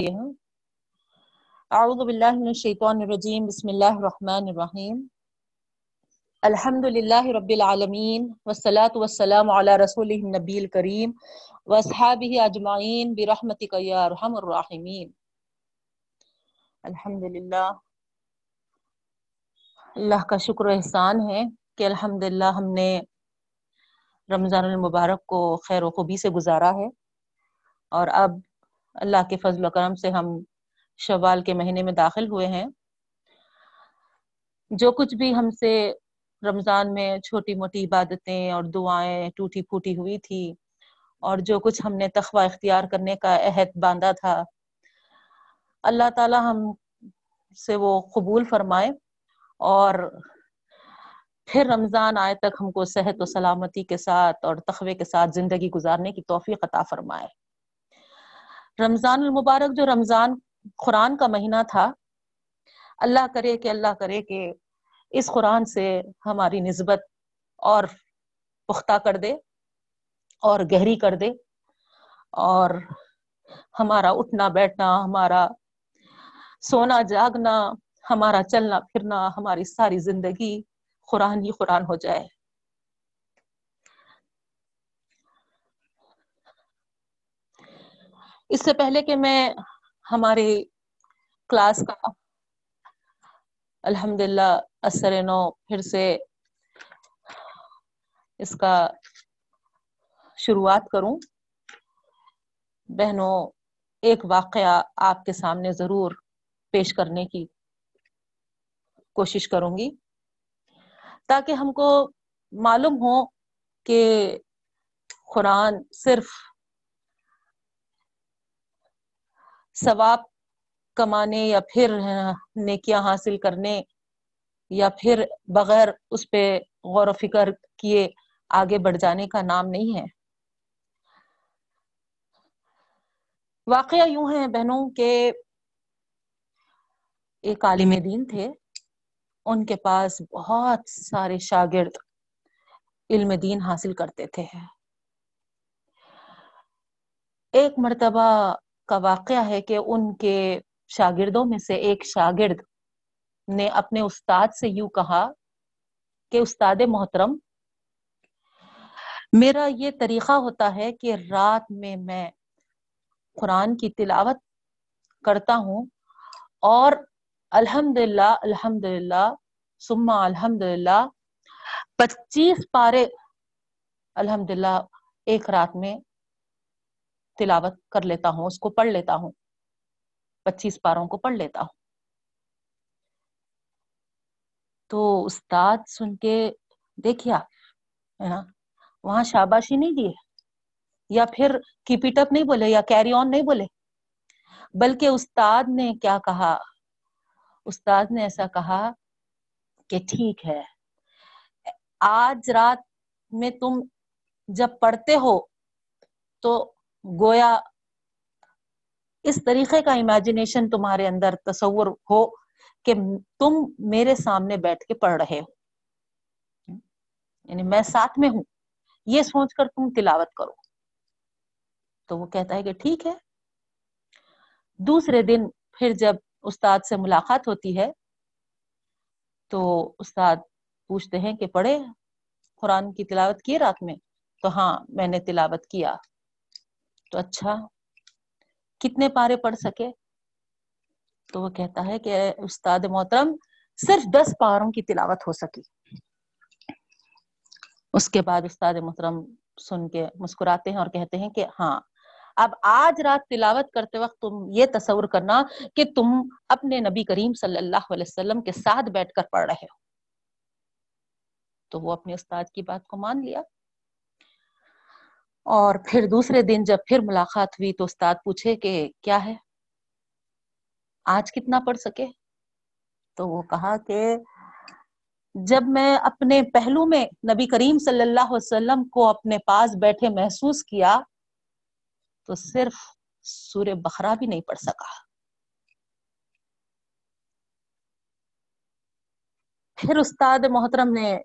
اعوذ باللہ من الشیطان الرجیم، بسم اللہ الرحمن الرحیم۔ الحمد للہ رب العالمین، والصلاة والسلام علی رسول النبی الکریم واصحابہ اجمعین، برحمتک یا ارحم الراحمین۔ الحمد للہ اللہ کا شکر و احسان ہے کہ الحمدللہ ہم نے رمضان المبارک کو خیر و خوبی سے گزارا ہے۔ اور اب اللہ کے فضل و کرم سے ہم شوال کے مہینے میں داخل ہوئے ہیں۔ جو کچھ بھی ہم سے رمضان میں چھوٹی موٹی عبادتیں اور دعائیں ٹوٹی پھوٹی ہوئی تھی اور جو کچھ ہم نے تخوہ اختیار کرنے کا عہد باندھا تھا، اللہ تعالی ہم سے وہ قبول فرمائے اور پھر رمضان آئے تک ہم کو صحت و سلامتی کے ساتھ اور تخوے کے ساتھ زندگی گزارنے کی توفیق عطا فرمائے۔ رمضان المبارک جو رمضان قرآن کا مہینہ تھا، اللہ کرے کہ اللہ کرے کہ اس قرآن سے ہماری نسبت اور پختہ کر دے اور گہری کر دے اور ہمارا اٹھنا بیٹھنا، ہمارا سونا جاگنا، ہمارا چلنا پھرنا، ہماری ساری زندگی قرآن ہی قرآن ہو جائے۔ اس سے پہلے کہ میں ہماری کلاس کا الحمد للہ اثر نو پھر سے اس کا شروعات کروں۔ بہنوں، ایک واقعہ آپ کے سامنے ضرور پیش کرنے کی کوشش کروں گی۔ تاکہ ہم کو معلوم ہو کہ قرآن صرف ثواب کمانے یا پھر نیکیاں حاصل کرنے یا پھر بغیر اس پہ غور و فکر کیے آگے بڑھ جانے کا نام نہیں ہے۔ واقعہ یوں ہے بہنوں کے ایک عالم دین تھے۔ ان کے پاس بہت سارے شاگرد علم دین حاصل کرتے تھے۔ ایک مرتبہ کا واقعہ ہے کہ ان کے شاگردوں میں سے ایک شاگرد نے اپنے استاد سے یوں کہا کہ استاد محترم، میرا یہ طریقہ ہوتا ہے کہ رات میں میں قرآن کی تلاوت کرتا ہوں اور الحمد للہ الحمد للہ سما الحمد للہ پچیس پارے الحمد للہ ایک رات میں تلاوت کر لیتا ہوں، اس کو پڑھ لیتا ہوں۔ پچیس پاروں کو پڑھ لیتا ہوں۔ تو استاد سن کے دیکھیے آپ وہاں شاباشی نہیں دیے یا پھر کیپ اٹ اپ نہیں بولے، یا کیری آن نہیں بولے۔ بلکہ استاد نے کیا کہا، استاد نے ایسا کہا کہ ٹھیک ہے، آج رات میں تم جب پڑھتے ہو تو گویا اس طریقے کا امیجنیشن تمہارے اندر تصور ہو کہ تم میرے سامنے بیٹھ کے پڑھ رہے ہو۔ یعنی میں ساتھ میں ہوں۔ یہ سوچ کر تم تلاوت کرو۔ تو وہ کہتا ہے کہ ٹھیک ہے۔ دوسرے دن پھر جب استاد سے ملاقات ہوتی ہے تو استاد پوچھتے ہیں کہ پڑھے قرآن کی تلاوت کی رات میں؟ تو ہاں میں نے تلاوت کیا۔ تو اچھا کتنے پارے پڑھ سکے؟ تو وہ کہتا ہے کہ استاد محترم، صرف دس پاروں کی تلاوت ہو سکی۔ اس کے بعد استاد محترم سن کے مسکراتے ہیں اور کہتے ہیں کہ ہاں اب آج رات تلاوت کرتے وقت تم یہ تصور کرنا کہ تم اپنے نبی کریم صلی اللہ علیہ وسلم کے ساتھ بیٹھ کر پڑھ رہے ہو۔ تو وہ اپنے استاد کی بات کو مان لیا۔ اور پھر دوسرے دن جب پھر ملاقات ہوئی تو استاد پوچھے کہ کیا ہے؟ آج کتنا پڑھ سکے؟ تو وہ کہا کہ جب میں اپنے پہلو میں نبی کریم صلی اللہ علیہ وسلم کو اپنے پاس بیٹھے محسوس کیا تو صرف سورہ بخرا بھی نہیں پڑھ سکا۔ پھر استاد محترم نے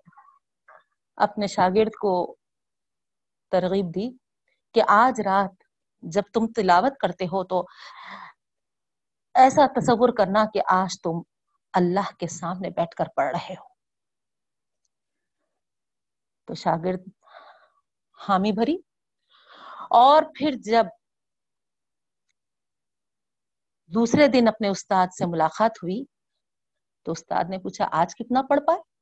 اپنے شاگرد کو ترغیب دی کہ آج رات جب تم تلاوت کرتے ہو تو ایسا تصور کرنا کہ آج تم اللہ کے سامنے بیٹھ کر پڑھ رہے ہو۔ تو شاگرد حامی بھری۔ اور پھر جب دوسرے دن اپنے استاد سے ملاقات ہوئی تو استاد نے پوچھا، آج کتنا پڑھ پائے؟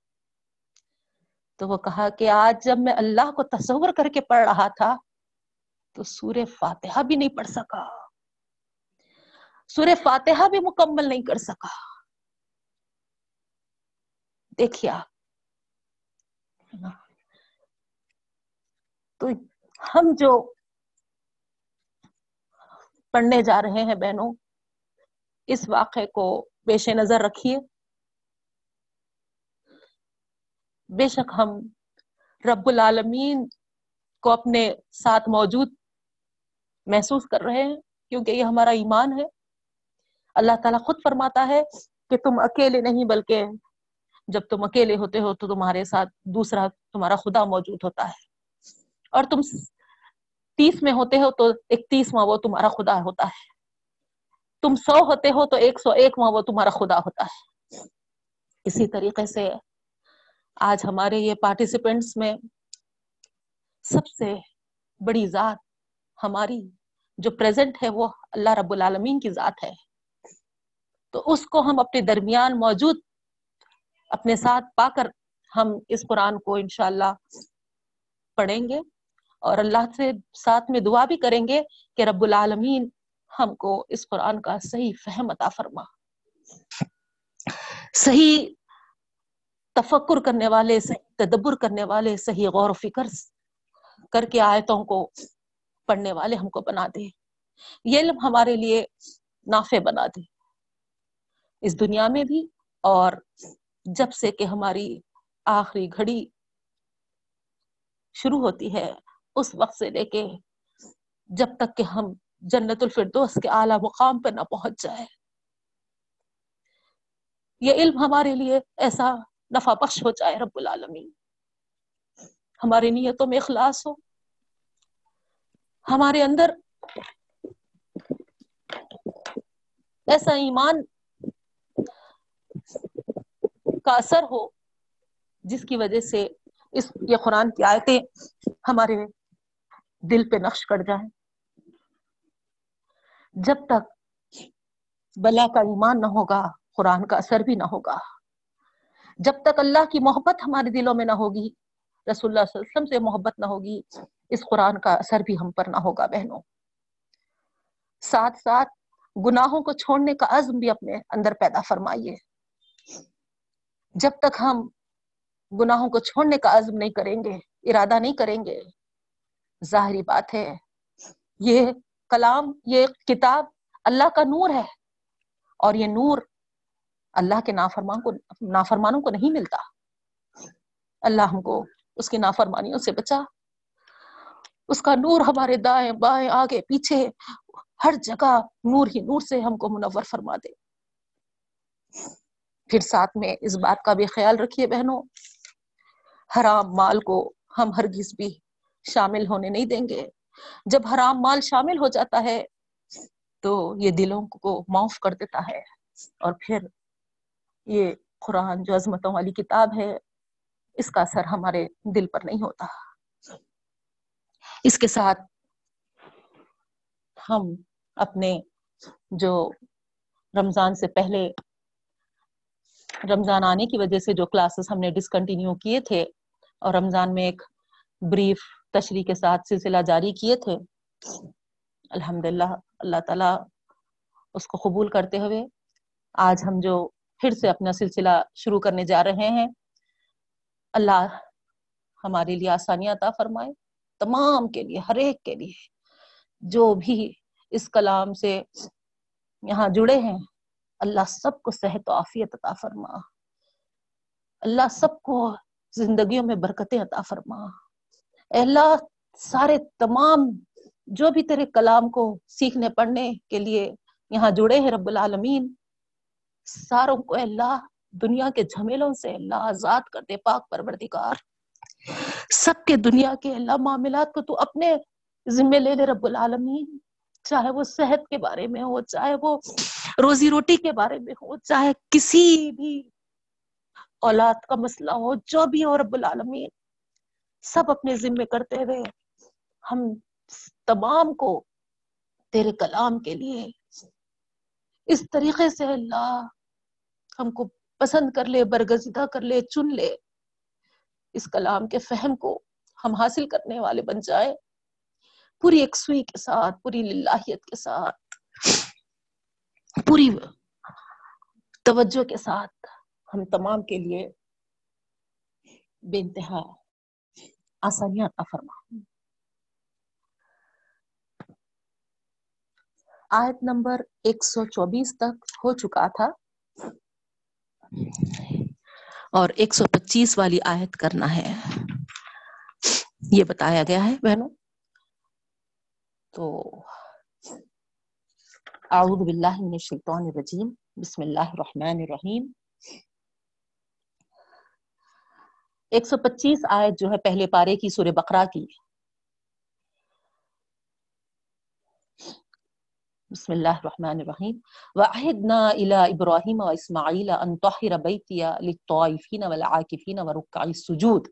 تو وہ کہا کہ آج جب میں اللہ کو تصور کر کے پڑھ رہا تھا تو سور فاتحہ بھی نہیں پڑھ سکا۔ سور فاتحہ بھی مکمل نہیں کر سکا۔ دیکھیے آپ۔ تو ہم جو پڑھنے جا رہے ہیں بہنوں، اس واقعے کو پیش نظر رکھیے۔ بے شک ہم رب العالمین کو اپنے ساتھ موجود محسوس کر رہے ہیں، کیونکہ یہ ہمارا ایمان ہے۔ اللہ تعالیٰ خود فرماتا ہے کہ تم اکیلے نہیں، بلکہ جب تم اکیلے ہوتے ہو تو تمہارے ساتھ دوسرا تمہارا خدا موجود ہوتا ہے۔ اور تم تیس میں ہوتے ہو تو اکتیسواں وہ تمہارا خدا ہوتا ہے۔ تم سو ہوتے ہو تو ایک سو ایک وہ تمہارا خدا ہوتا ہے۔ اسی طریقے سے آج ہمارے یہ پارٹیسپینٹس میں سب سے بڑی ذات ہماری جو پریزنٹ ہے وہ اللہ رب العالمین کی ذات ہے۔ تو اس کو ہم اپنے درمیان موجود اپنے ساتھ پا کر ہم اس قرآن کو انشاءاللہ پڑھیں گے اور اللہ سے ساتھ میں دعا بھی کریں گے کہ رب العالمین ہم کو اس قرآن کا صحیح فہم عطا فرما۔ صحیح تفکر کرنے والے، صحیح تدبر کرنے والے، صحیح غور و فکر کر کے آیتوں کو پڑھنے والے ہم کو بنا دے۔ یہ علم ہمارے لیے نافع بنا دے۔ اس دنیا میں بھی اور جب سے کہ ہماری آخری گھڑی شروع ہوتی ہے، اس وقت سے لے کے جب تک کہ ہم جنت الفردوس کے اعلیٰ مقام پہ نہ پہنچ جائے یہ علم ہمارے لیے ایسا نفع بخش ہو جائے رب العالمین۔ ہماری نیتوں میں اخلاص ہو۔ ہمارے اندر ایسا ایمان کا اثر ہو، جس کی وجہ سے اس یہ قرآن کی آیتیں ہمارے دل پہ نقش کر جائیں۔ جب تک بلا کا ایمان نہ ہوگا، قرآن کا اثر بھی نہ ہوگا۔ جب تک اللہ کی محبت ہمارے دلوں میں نہ ہوگی، رسول اللہ صلی اللہ علیہ وسلم سے محبت نہ ہوگی، اس قرآن کا اثر بھی ہم پر نہ ہوگا بہنوں۔ ساتھ ساتھ گناہوں کو چھوڑنے کا عزم بھی اپنے اندر پیدا فرمائیے۔ جب تک ہم گناہوں کو چھوڑنے کا عزم نہیں کریں گے، ارادہ نہیں کریں گے، ظاہری بات ہے، یہ کلام، یہ کتاب اللہ کا نور ہے۔ اور یہ نور اللہ کے نافرمان کو نافرمانوں کو نہیں ملتا۔ اللہ ہم کو اس کی نافرمانیوں سے بچا۔ اس کا نور ہمارے دائیں بائیں آگے پیچھے ہر جگہ نور ہی نور سے ہم کو منور فرما دے۔ پھر ساتھ میں اس بات کا بھی خیال رکھیے بہنوں۔ حرام مال کو ہم ہرگز بھی شامل ہونے نہیں دیں گے۔ جب حرام مال شامل ہو جاتا ہے تو یہ دلوں کو معاف کر دیتا ہے۔ اور پھر یہ قرآن جو عظمتوں والی کتاب ہے، اس کا اثر ہمارے دل پر نہیں ہوتا۔ اس کے ساتھ ہم اپنے جو رمضان سے پہلے، رمضان آنے کی وجہ سے جو کلاسز ہم نے ڈسکنٹینیو کیے تھے، اور رمضان میں ایک بریف تشریح کے ساتھ سلسلہ جاری کیے تھے الحمد للہ اللہ تعالیٰ اس کو قبول کرتے ہوئے آج ہم جو پھر سے اپنا سلسلہ شروع کرنے جا رہے ہیں۔ اللہ ہمارے لیے آسانیاں عطا فرمائے۔ تمام کے لیے، ہر ایک کے لیے۔ جو بھی اس کلام سے یہاں جڑے ہیں، اللہ سب کو صحت و عافیت عطا فرما۔ اللہ سب کو زندگیوں میں برکتیں عطا فرما۔ اللہ، سارے تمام جو بھی تیرے کلام کو سیکھنے پڑھنے کے لیے یہاں جڑے ہیں رب العالمین ساروں کو اللہ، دنیا کے جھمیلوں سے اللہ آزاد کر دے، پاک پروردگار۔ سب کے دنیا کے اللہ معاملات کو تو اپنے ذمے لے لے رب العالمین۔ چاہے وہ صحت کے بارے میں ہو، چاہے وہ روزی روٹی کے بارے میں ہو، چاہے کسی بھی اولاد کا مسئلہ ہو، جو بھی ہو، رب العالمین۔ سب اپنے ذمے کرتے ہوئے ہم تمام کو تیرے کلام کے لیے اس طریقے سے اللہ ہم کو پسند کر لے، برگزیدہ کر لے، چن لے۔ اس کلام کے فہم کو ہم حاصل کرنے والے بن جائے پوری یکسوئی کے ساتھ، پوری للہیت کے ساتھ، پوری توجہ کے ساتھ ہم تمام کے لیے بے انتہا آسانیاں فرما۔ آیت نمبر ایک سو چوبیس تک ہو چکا تھا۔ اور ایک سو پچیس والی آیت کرنا ہے۔ یہ بتایا گیا ہے بہنوں۔ تو اعوذ باللہ من الشیطان الرجیم۔ بسم اللہ الرحمن الرحیم۔ ایک سو پچیس آیت جو ہے پہلے پارے کی سورہ بقرہ کی۔ بسم اللہ الرحمن الرحیم. وعہدنا الى ابراہیم و اسماعیل ان طہر بیتی للطائفین والعاکفین ورکع السجود.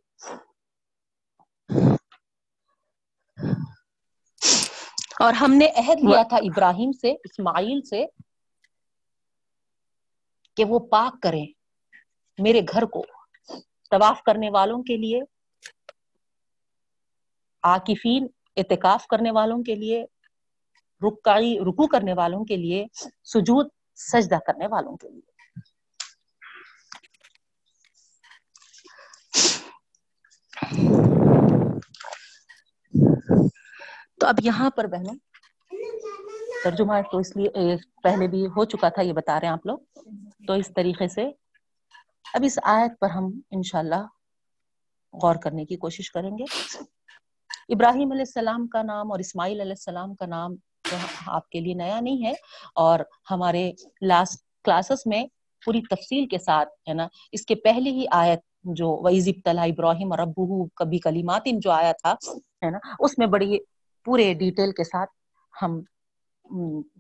اور ہم نے عہد لیا تھا ابراہیم سے اسماعیل سے کہ وہ پاک کریں میرے گھر کو طواف کرنے والوں کے لیے عاکفین اعتکاف کرنے والوں کے لیے رکائی رکو کرنے والوں کے لیے، سجود، سجدہ کرنے والوں کے لیے۔ تو اب یہاں پر بہنوں، ترجمہ تو اس لیے پہلے بھی ہو چکا تھا، یہ بتا رہے ہیں آپ لوگ۔ تو اس طریقے سے، اب اس آیت پر ہم انشاءاللہ غور کرنے کی کوشش کریں گے۔ ابراہیم علیہ السلام کا نام اور اسماعیل علیہ السلام کا نام آپ کے لیے نیا نہیں ہے اور ہمارے لاسٹ کلاسز میں پوری تفصیل کے ساتھ ہے نا، اس کے پہلی ہی آیت جو ویزب تلا ابراہیم اور ابو کبھی کلیمات جو آیا تھا ہے نا، اس میں بڑی پورے ڈیٹیل کے ساتھ ہم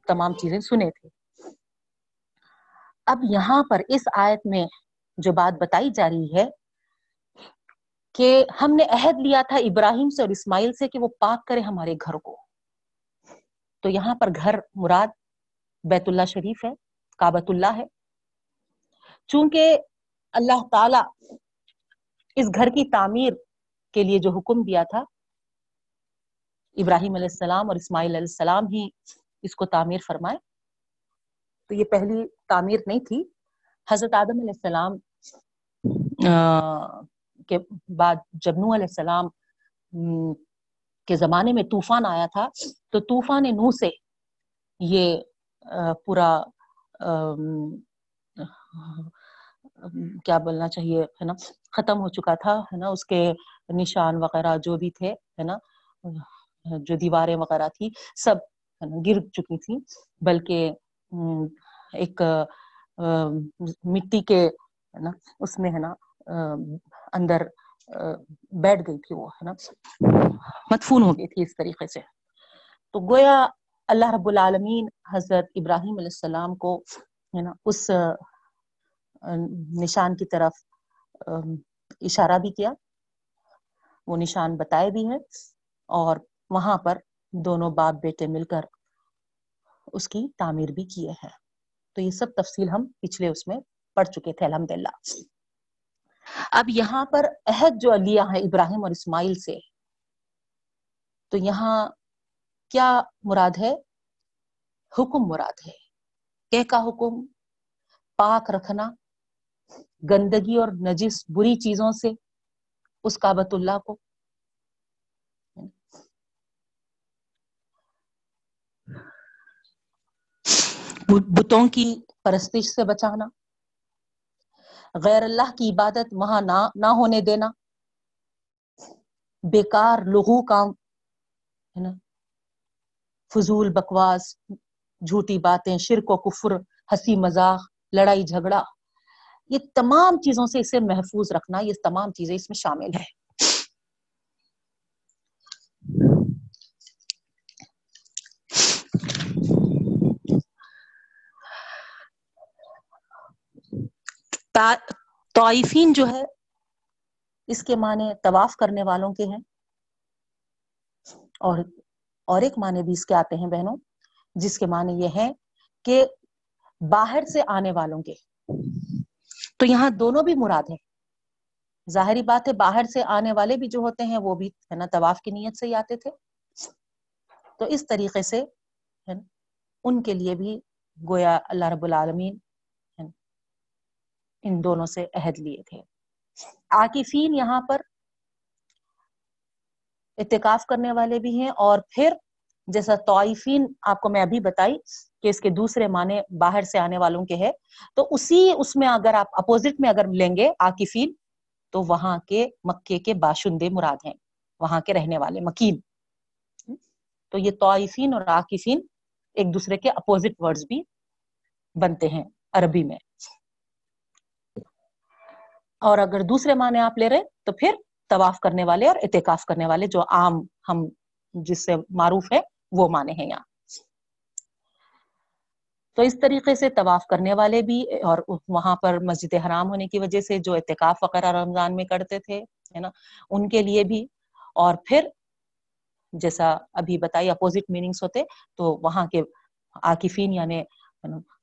تمام چیزیں سنے تھے۔ اب یہاں پر اس آیت میں جو بات بتائی جا رہی ہے کہ ہم نے عہد لیا تھا ابراہیم سے اور اسماعیل سے کہ وہ پاک کرے ہمارے گھر کو۔ تو یہاں پر گھر مراد بیت اللہ شریف ہے کابت اللہ ہے۔ چونکہ اللہ تعالی اس گھر کی تعمیر کے لیے جو حکم دیا تھا، ابراہیم علیہ السلام اور اسماعیل علیہ السلام ہی اس کو تعمیر فرمائے، تو یہ پہلی تعمیر نہیں تھی۔ حضرت آدم علیہ السلام کے بعد جبنو علیہ السلام کے زمانے میں طوفان آیا تھا، تو طوفان نو سے یہ پورا کیا بولنا چاہیے، ہے نا، ختم ہو چکا تھا، ہے نا، اس کے نشان وغیرہ جو بھی تھے، ہے نا، جو دیواریں وغیرہ تھی، سب گر چکی تھی، بلکہ ایک مٹی کے، ہے نا، اس میں، ہے نا اندر بیٹھ گئی تھی وہ، ہے نا؟ مدفون ہو گئی تھی اس طریقے سے۔ تو گویا اللہ رب العالمین حضرت ابراہیم علیہ السلام کو، ہے نا، اس نشان کی طرف اشارہ بھی کیا۔ وہ نشان بتائے بھی ہیں اور وہاں پر دونوں باپ بیٹے مل کر اس کی تعمیر بھی کیے ہیں۔ تو یہ سب تفصیل ہم پچھلے اس میں پڑھ چکے تھے الحمد للہ اب یہاں پر عہد جو لیا ہے ابراہیم اور اسماعیل سے، تو یہاں کیا مراد ہے؟ حکم مراد ہے۔ کہ کا حکم؟ پاک رکھنا، گندگی اور نجس بری چیزوں سے اس کابت اللہ کو۔ بتوں کی پرستش سے بچانا۔ غیر اللہ کی عبادت وہاں نہ ہونے دینا۔ بیکار لغو کام، ہے نا؟ فضول بکواس، جھوٹی باتیں، شرک و کفر، ہنسی مذاق، لڑائی جھگڑا۔ یہ تمام چیزوں سے اسے محفوظ رکھنا، یہ تمام چیزیں اس میں شامل ہے طائفین جو ہے، اس کے معنی طواف کرنے والوں کے ہیں۔ اور اور ایک معنی بھی اس کے آتے ہیں بہنوں، جس کے معنی یہ ہے کہ باہر سے آنے والوں کے۔ تو یہاں دونوں بھی مراد ہیں۔ ظاہری بات ہے، باہر سے آنے والے بھی جو ہوتے ہیں، وہ بھی ہے نا، طواف کی نیت سے ہی آتے تھے۔ تو اس طریقے سے ان کے لیے بھی گویا اللہ رب العالمین ان دونوں سے عہد لیے تھے۔ عاقفین یہاں پر اتکاف کرنے والے بھی ہیں اور پھر جیسا طائفین آپ کو میں ابھی بتائی کہ اس کے دوسرے معنی باہر سے آنے والوں کے ہے تو اسی اس میں اگر آپ اپوزٹ میں اگر لیں گے عاقفین تو وہاں کے مکے کے باشندے مراد ہیں، وہاں کے رہنے والے مکین۔ تو یہ طائفین اور عاقفین ایک دوسرے کے اپوزٹ ورڈز بھی بنتے ہیں عربی میں۔ اور اگر دوسرے معنی آپ لے رہے تو پھر طواف کرنے والے اور اعتکاف کرنے والے جو عام ہم جس سے معروف ہے، وہ معنی ہیں یہاں۔ تو اس طریقے سے طواف کرنے والے بھی اور وہاں پر مسجد حرام ہونے کی وجہ سے جو اعتکاف وغیرہ رمضان میں کرتے تھے، ہے نا، ان کے لیے بھی۔ اور پھر جیسا ابھی بتائی اپوزٹ میننگس ہوتے، تو وہاں کے عاقفین یعنی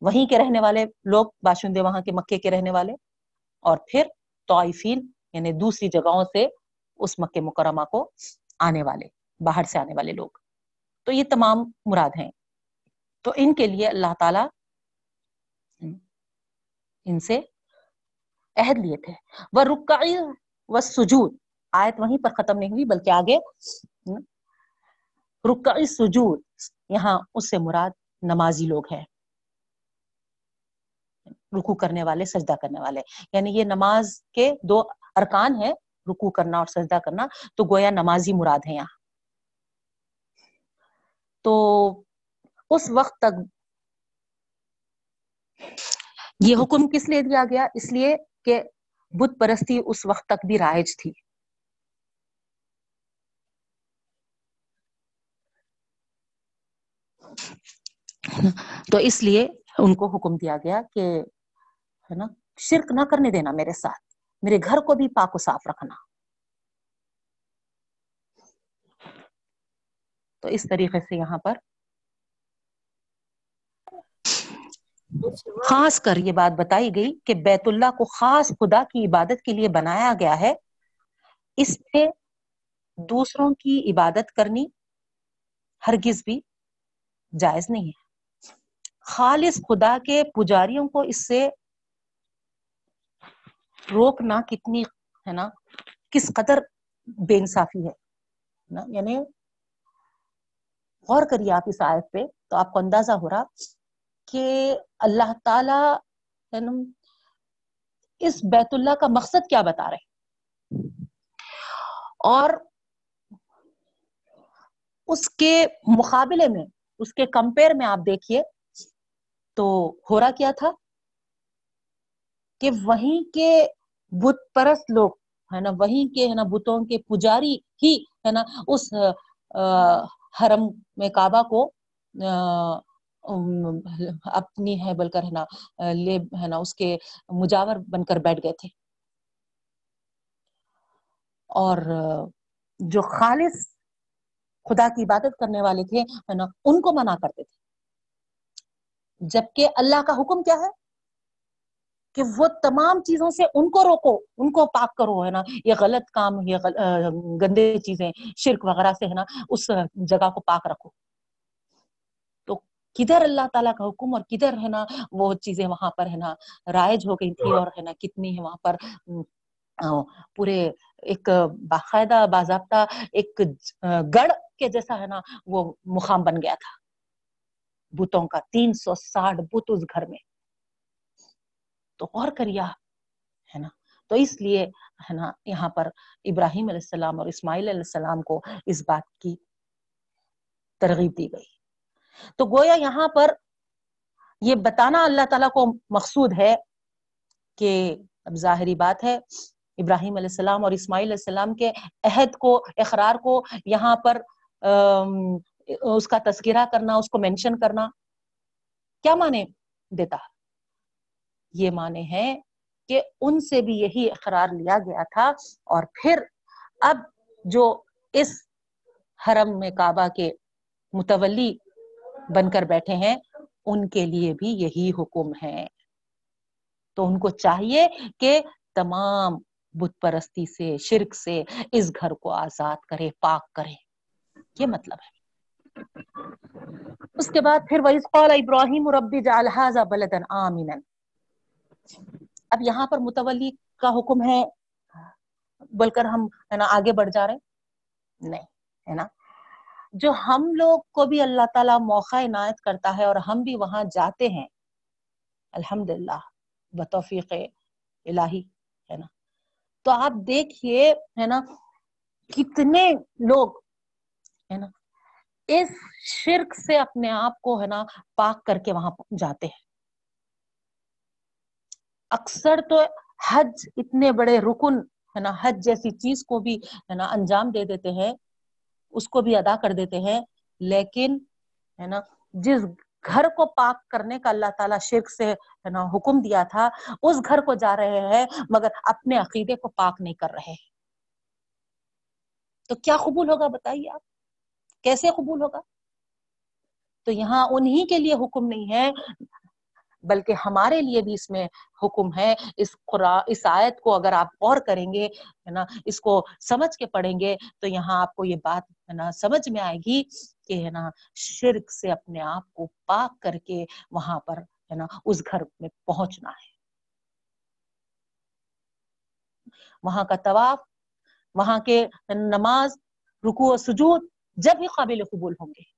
وہیں کے رہنے والے لوگ، باشندے وہاں کے مکے کے رہنے والے۔ اور پھر طائفین یعنی دوسری جگہوں سے اس مکہ مکرمہ کو آنے والے، باہر سے آنے والے لوگ۔ تو یہ تمام مراد ہیں۔ تو ان کے لیے اللہ تعالی ان سے عہد لیے تھے۔ وہ رکائی و سجود آیت وہیں پر ختم نہیں ہوئی، بلکہ آگے۔ رکائی سجود یہاں اس سے مراد نمازی لوگ ہیں۔ رکو کرنے والے، سجدہ کرنے والے۔ یعنی یہ نماز کے دو ارکان ہے رکو کرنا اور سجدہ کرنا۔ تو گویا نمازی مراد ہے یہاں۔ تو اس وقت تک یہ حکم کس لیے دیا گیا؟ اس لیے کہ بت پرستی اس وقت تک بھی رائج تھی۔ تو اس لیے ان کو حکم دیا گیا کہ ہے نا؟ شرک نہ کرنے دینا میرے ساتھ۔ میرے گھر کو بھی پاک و صاف رکھنا۔ تو اس طریقے سے یہاں پر خاص کر یہ بات بتائی گئی کہ بیت اللہ کو خاص خدا کی عبادت کے لیے بنایا گیا ہے۔ اس پہ دوسروں کی عبادت کرنی ہرگز بھی جائز نہیں ہے۔ خالص خدا کے پجاریوں کو اس سے روکنا کتنی ہے نا، کس قدر بے انصافی ہے نا؟ یعنی غور کریے آپ اس آیت پہ تو آپ کو اندازہ ہو رہا کہ اللہ تعالی یعنی اس بیت اللہ کا مقصد کیا بتا رہے اور اس کے مقابلے میں، اس کے کمپیر میں آپ دیکھیے تو ہو رہا کیا تھا کہ وہیں کے بت پرست لوگ، ہے نا، وہیں کے، ہے نا، بتوں کے پجاری ہی، ہے نا، اس حرم میں کعبہ کو اپنی ہے بول کر ہے نا لے، ہے نا، اس کے مجاور بن کر بیٹھ گئے تھے۔ اور جو خالص خدا کی عبادت کرنے والے تھے، ہے نا، ان کو منع کرتے تھے۔ جبکہ اللہ کا حکم کیا ہے؟ کہ وہ تمام چیزوں سے ان کو روکو، ان کو پاک کرو، ہے نا؟ یہ غلط کام، یہ گندے چیزیں، شرک وغیرہ سے، ہے نا؟ اس جگہ کو پاک رکھو۔ تو کدھر اللہ تعالیٰ کا حکم اور کدھر، ہے نا، وہ چیزیں وہاں پر، ہے نا، رائج ہو گئی تھی اور، ہے نا، کتنی ہے وہاں پر پورے ایک باقاعدہ، باضابطہ ایک گڑھ کے جیسا، ہے نا، وہ مقام بن گیا تھا۔ بتوں کا تین سو ساٹھ بت اس گھر میں۔ تو غور کریا، ہے نا؟ تو اس لیے، ہے نا، یہاں پر ابراہیم علیہ السلام اور اسماعیل علیہ السلام کو اس بات کی ترغیب دی گئی۔ تو گویا یہاں پر یہ بتانا اللہ تعالیٰ کو مقصود ہے کہ اب ظاہری بات ہے، ابراہیم علیہ السلام اور اسماعیل علیہ السلام کے عہد کو، اقرار کو یہاں پر اس کا تذکرہ کرنا، اس کو مینشن کرنا کیا مانے دیتا؟ یہ معنی ہے کہ ان سے بھی یہی اقرار لیا گیا تھا اور پھر اب جو اس حرم میں کعبہ کے متولی بن کر بیٹھے ہیں، ان کے لیے بھی یہی حکم ہے۔ تو ان کو چاہیے کہ تمام بت پرستی سے، شرک سے اس گھر کو آزاد کرے، پاک کرے۔ یہ مطلب ہے۔ اس کے بعد پھر وَإِذْ قَالَ إِبْرَاهِيمُ رَبِّ جَعَلْ هَذَا بَلَدًا آمِنًا۔ اب یہاں پر متولی کا حکم ہے بول کر ہم، ہے نا، آگے بڑھ جا رہے نہیں، ہے نا۔ جو ہم لوگ کو بھی اللہ تعالیٰ موقع عنایت کرتا ہے اور ہم بھی وہاں جاتے ہیں الحمد للہ بتوفیق الہی، ہے نا۔ تو آپ دیکھیے، ہے نا، کتنے لوگ، ہے نا، اس شرک سے اپنے آپ کو، ہے نا، پاک کر کے وہاں جاتے ہیں۔ اکثر تو حج اتنے بڑے رکن ہے نا، حج جیسی چیز کو بھی ہے نا انجام دے دیتے ہیں، اس کو بھی ادا کر دیتے ہیں۔ لیکن ہے نا، جس گھر کو پاک کرنے کا اللہ تعالیٰ شرک سے ہے نا حکم دیا تھا، اس گھر کو جا رہے ہیں، مگر اپنے عقیدے کو پاک نہیں کر رہے۔ تو کیا قبول ہوگا بتائیے آپ؟ کیسے قبول ہوگا؟ تو یہاں انہی کے لیے حکم نہیں ہے۔ بلکہ ہمارے لیے بھی اس میں حکم ہے۔ اس اس آیت کو اگر آپ اور کریں گے، ہے نا، اس کو سمجھ کے پڑھیں گے تو یہاں آپ کو یہ بات، ہے نا، سمجھ میں آئے گی کہ، ہے نا، شرک سے اپنے آپ کو پاک کر کے وہاں پر، ہے نا، اس گھر میں پہنچنا ہے۔ وہاں کا طواف، وہاں کے نماز، رکوع و سجود جب ہی قابل قبول ہوں گے۔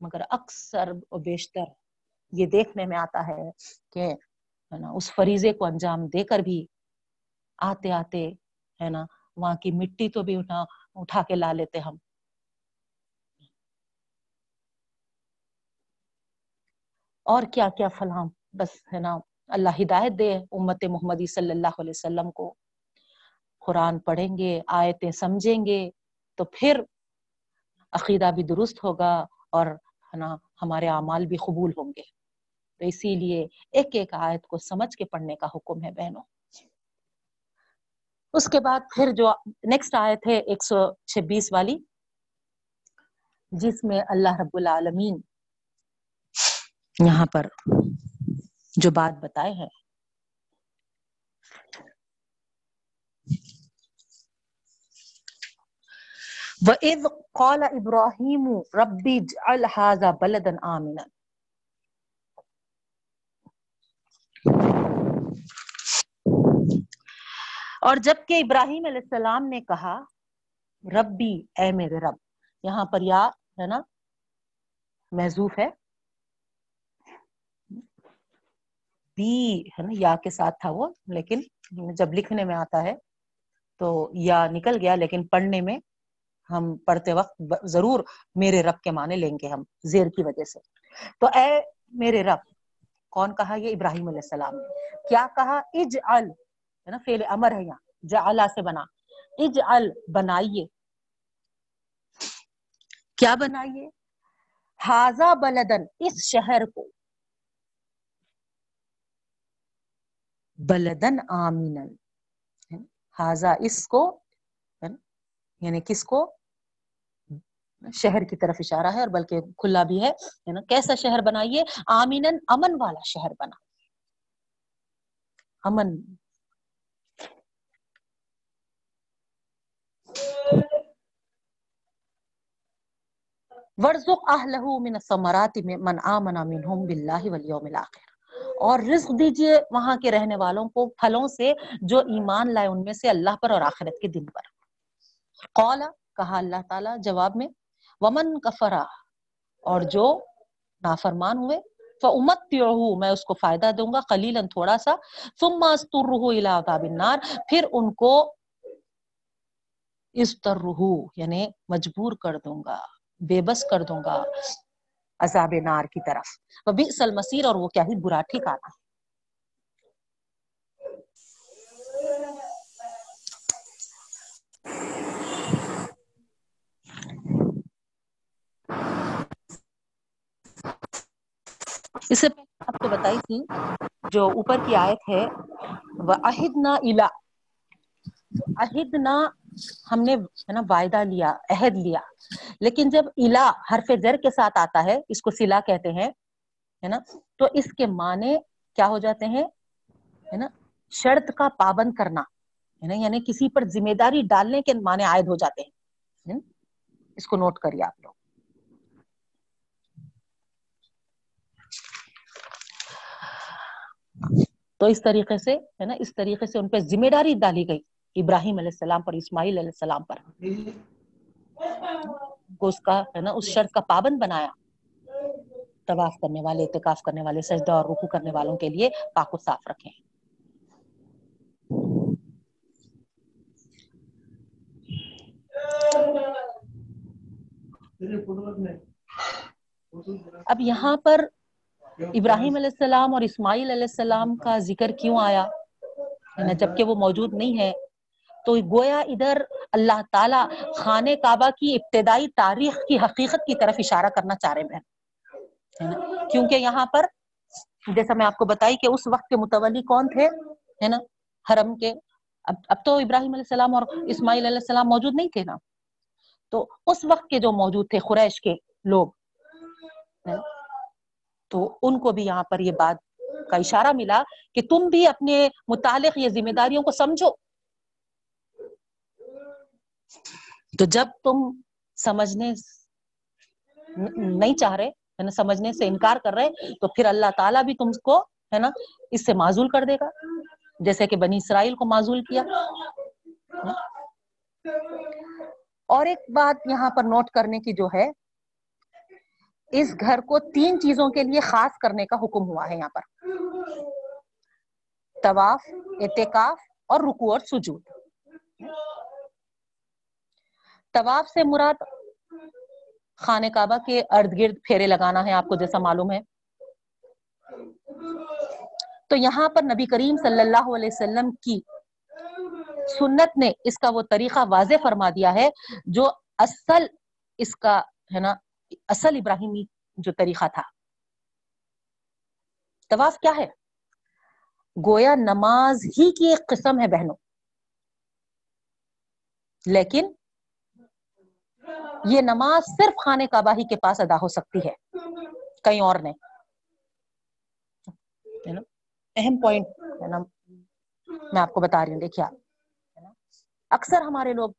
مگر اکثر و بیشتر یہ دیکھنے میں آتا ہے کہ ہے نا، اس فریضے کو انجام دے کر بھی آتے آتے ہے نا، وہاں کی مٹی تو بھی اٹھا اٹھا کے لا لیتے ہم۔ اور کیا کیا فلاں، بس ہے نا، اللہ ہدایت دے امت محمدی صلی اللہ علیہ وسلم کو۔ قرآن پڑھیں گے، آیتیں سمجھیں گے، تو پھر عقیدہ بھی درست ہوگا اور ہے نا، ہمارے اعمال بھی قبول ہوں گے۔ تو اسی لیے ایک ایک آیت کو سمجھ کے پڑھنے کا حکم ہے بہنوں۔ اس کے بعد پھر جو نیکسٹ آیت ہے ایک سو چھبیس والی، جس میں اللہ رب العالمین یہاں پر جو بات بتائے ہیں۔ وَإِذْ قَالَ إِبْرَاهِيمُ رَبِّ اجْعَلْ هَذَا بَلَدًا آمِنًا۔ اور جبکہ ابراہیم علیہ السلام نے کہا، ربی، اے میرے رب، یہاں پر یا ہے نا محضوف ہے۔ بی ہے نا، یا کے ساتھ تھا وہ، لیکن جب لکھنے میں آتا ہے تو یا نکل گیا، لیکن پڑھنے میں ہم پڑھتے وقت ضرور میرے رب کے معنی لیں گے ہم، زیر کی وجہ سے۔ تو اے میرے رب کون کہا؟ یہ ابراہیم علیہ السلام نے۔ کیا کہا؟ اج ال ہے نا فیل امر ہے یہاں۔ جعلا سے بنا۔ اج ال بنائیے۔ کیا بنائیے؟ ہاضا بلدن، اس شہر کو۔ بلدن آمینن ہاضا اس کو یعنی کس کو؟ شہر کی طرف اشارہ ہے اور بلکہ کھلا بھی ہے نا؟ کیسا شہر بنائیے؟ آمینن امن والا شہر بنا۔ امن۔ ورزق اہلہ من الثمرات من آمن منہم باللہ والیوم الاخر اور رزق دیجیے وہاں کے رہنے والوں کو، پھلوں سے جو ایمان لائے ان میں سے اللہ پر اور آخرت کے دن پر۔ قال، کہا اللہ تعالی، جواب میں ومن کفرا اور جو نافرمان ہوئے، فَأُمَتِّعُهُ، میں اس کو فائدہ دوں گا قلیلا تھوڑا سا، ثم الى عذاب النار، پھر ان کو استرہ یعنی مجبور کر دوں گا، بے بس کر دوں گا عذاب نار کی طرف۔ وبئس المصیر اور وہ کیا ہی برا ٹھکانا ہے۔ اس سے پہلے آپ کو بتائی تھی جو اوپر کی آیت ہے وہ عہدنا الا عہدنا ہم نے ہے نا وعدہ لیا، عہد لیا۔ لیکن جب الا حرف زر کے ساتھ آتا ہے، اس کو سلا کہتے ہیں، ہے نا؟ تو اس کے معنی کیا ہو جاتے ہیں؟ ہے نا؟ شرط کا پابند کرنا، ہے نا؟ یعنی کسی پر ذمہ داری ڈالنے کے معنی عائد ہو جاتے ہیں۔ اس کو نوٹ کریے آپ لوگ۔ تو اس طریقے سے، ہے نا، اس طریقے سے ان پہ ذمہ داری ڈالی گئی ابراہیم علیہ السلام پر، اسماعیل علیہ السلام پر۔ اس کا، ہے نا، اس شرط کا پابند بنایا۔ طواف کرنے والے، اعتکاف کرنے والے، سجدہ اور رکو کرنے والوں کے لیے پاک و صاف رکھیں۔ اب یہاں پر ابراہیم علیہ السلام اور اسماعیل علیہ السلام کا ذکر کیوں آیا؟ یعنی جبکہ وہ موجود نہیں ہے تو گویا ادھر اللہ تعالیٰ خانہ کعبہ کی ابتدائی تاریخ کی حقیقت کی طرف اشارہ کرنا چاہ رہے ہیں۔ یعنی کیونکہ یہاں پر جیسا میں آپ کو بتائی کہ اس وقت کے متولی کون تھے، ہے نا؟ حرم کے۔ اب اب تو ابراہیم علیہ السلام اور اسماعیل علیہ السلام موجود نہیں تھے نا۔ تو اس وقت کے جو موجود تھے قریش کے لوگ تو ان کو بھی یہاں پر یہ بات کا اشارہ ملا کہ تم بھی اپنے متعلق یہ ذمہ داریوں کو سمجھو۔ تو جب تم سمجھنے نہیں چاہ رہے، ہے نا، سمجھنے سے انکار کر رہے، تو پھر اللہ تعالیٰ بھی تم کو، ہے نا، اس سے معذول کر دے گا۔ جیسے کہ بنی اسرائیل کو معذول کیا۔ اور ایک بات یہاں پر نوٹ کرنے کی جو ہے اس گھر کو تین چیزوں کے لیے خاص کرنے کا حکم ہوا ہے یہاں پر۔ طواف، اعتکاف اور رکو اور سجود۔ طواف سے مراد خانہ کعبہ کے ارد گرد پھیرے لگانا ہے، آپ کو جیسا معلوم ہے۔ تو یہاں پر نبی کریم صلی اللہ علیہ وسلم کی سنت نے اس کا وہ طریقہ واضح فرما دیا ہے جو اصل اس کا ہے نا اصل ابراہیمی جو طریقہ تھا۔ طواف کیا ہے؟ گویا نماز ہی کی ایک قسم ہے بہنوں۔ لیکن یہ نماز صرف خانے کعبہ ہی کے پاس ادا ہو سکتی ہے۔ کہیں اور نہیں۔ اہم پوائنٹ ہے نا۔ میں آپ کو بتا رہی ہوں، دیکھیے اکثر ہمارے لوگ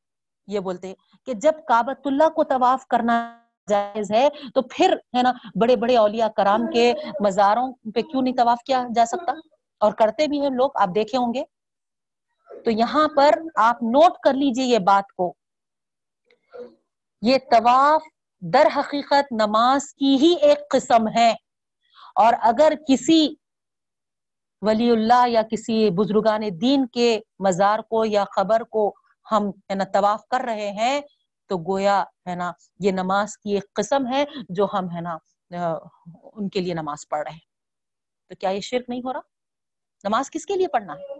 یہ بولتے کہ جب کابت اللہ کو طواف کرنا جائز ہے، تو پھر ہے نا بڑے بڑے اولیاء کرام کے مزاروں پہ کیوں نہیں طواف کیا جا سکتا؟ اور کرتے بھی ہیں لوگ، آپ دیکھے ہوں گے۔ تو یہاں پر آپ نوٹ کر لیجیے یہ بات کو۔ یہ طواف در حقیقت نماز کی ہی ایک قسم ہے۔ اور اگر کسی ولی اللہ یا کسی بزرگان دین کے مزار کو یا خبر کو ہم طواف کر رہے ہیں، تو گویا ہے نا، یہ نماز کی ایک قسم ہے جو ہم ہے نا ان کے لیے نماز پڑھ رہے ہیں۔ تو کیا یہ شرک نہیں ہو رہا؟ نماز کس کے لیے پڑھنا ہے؟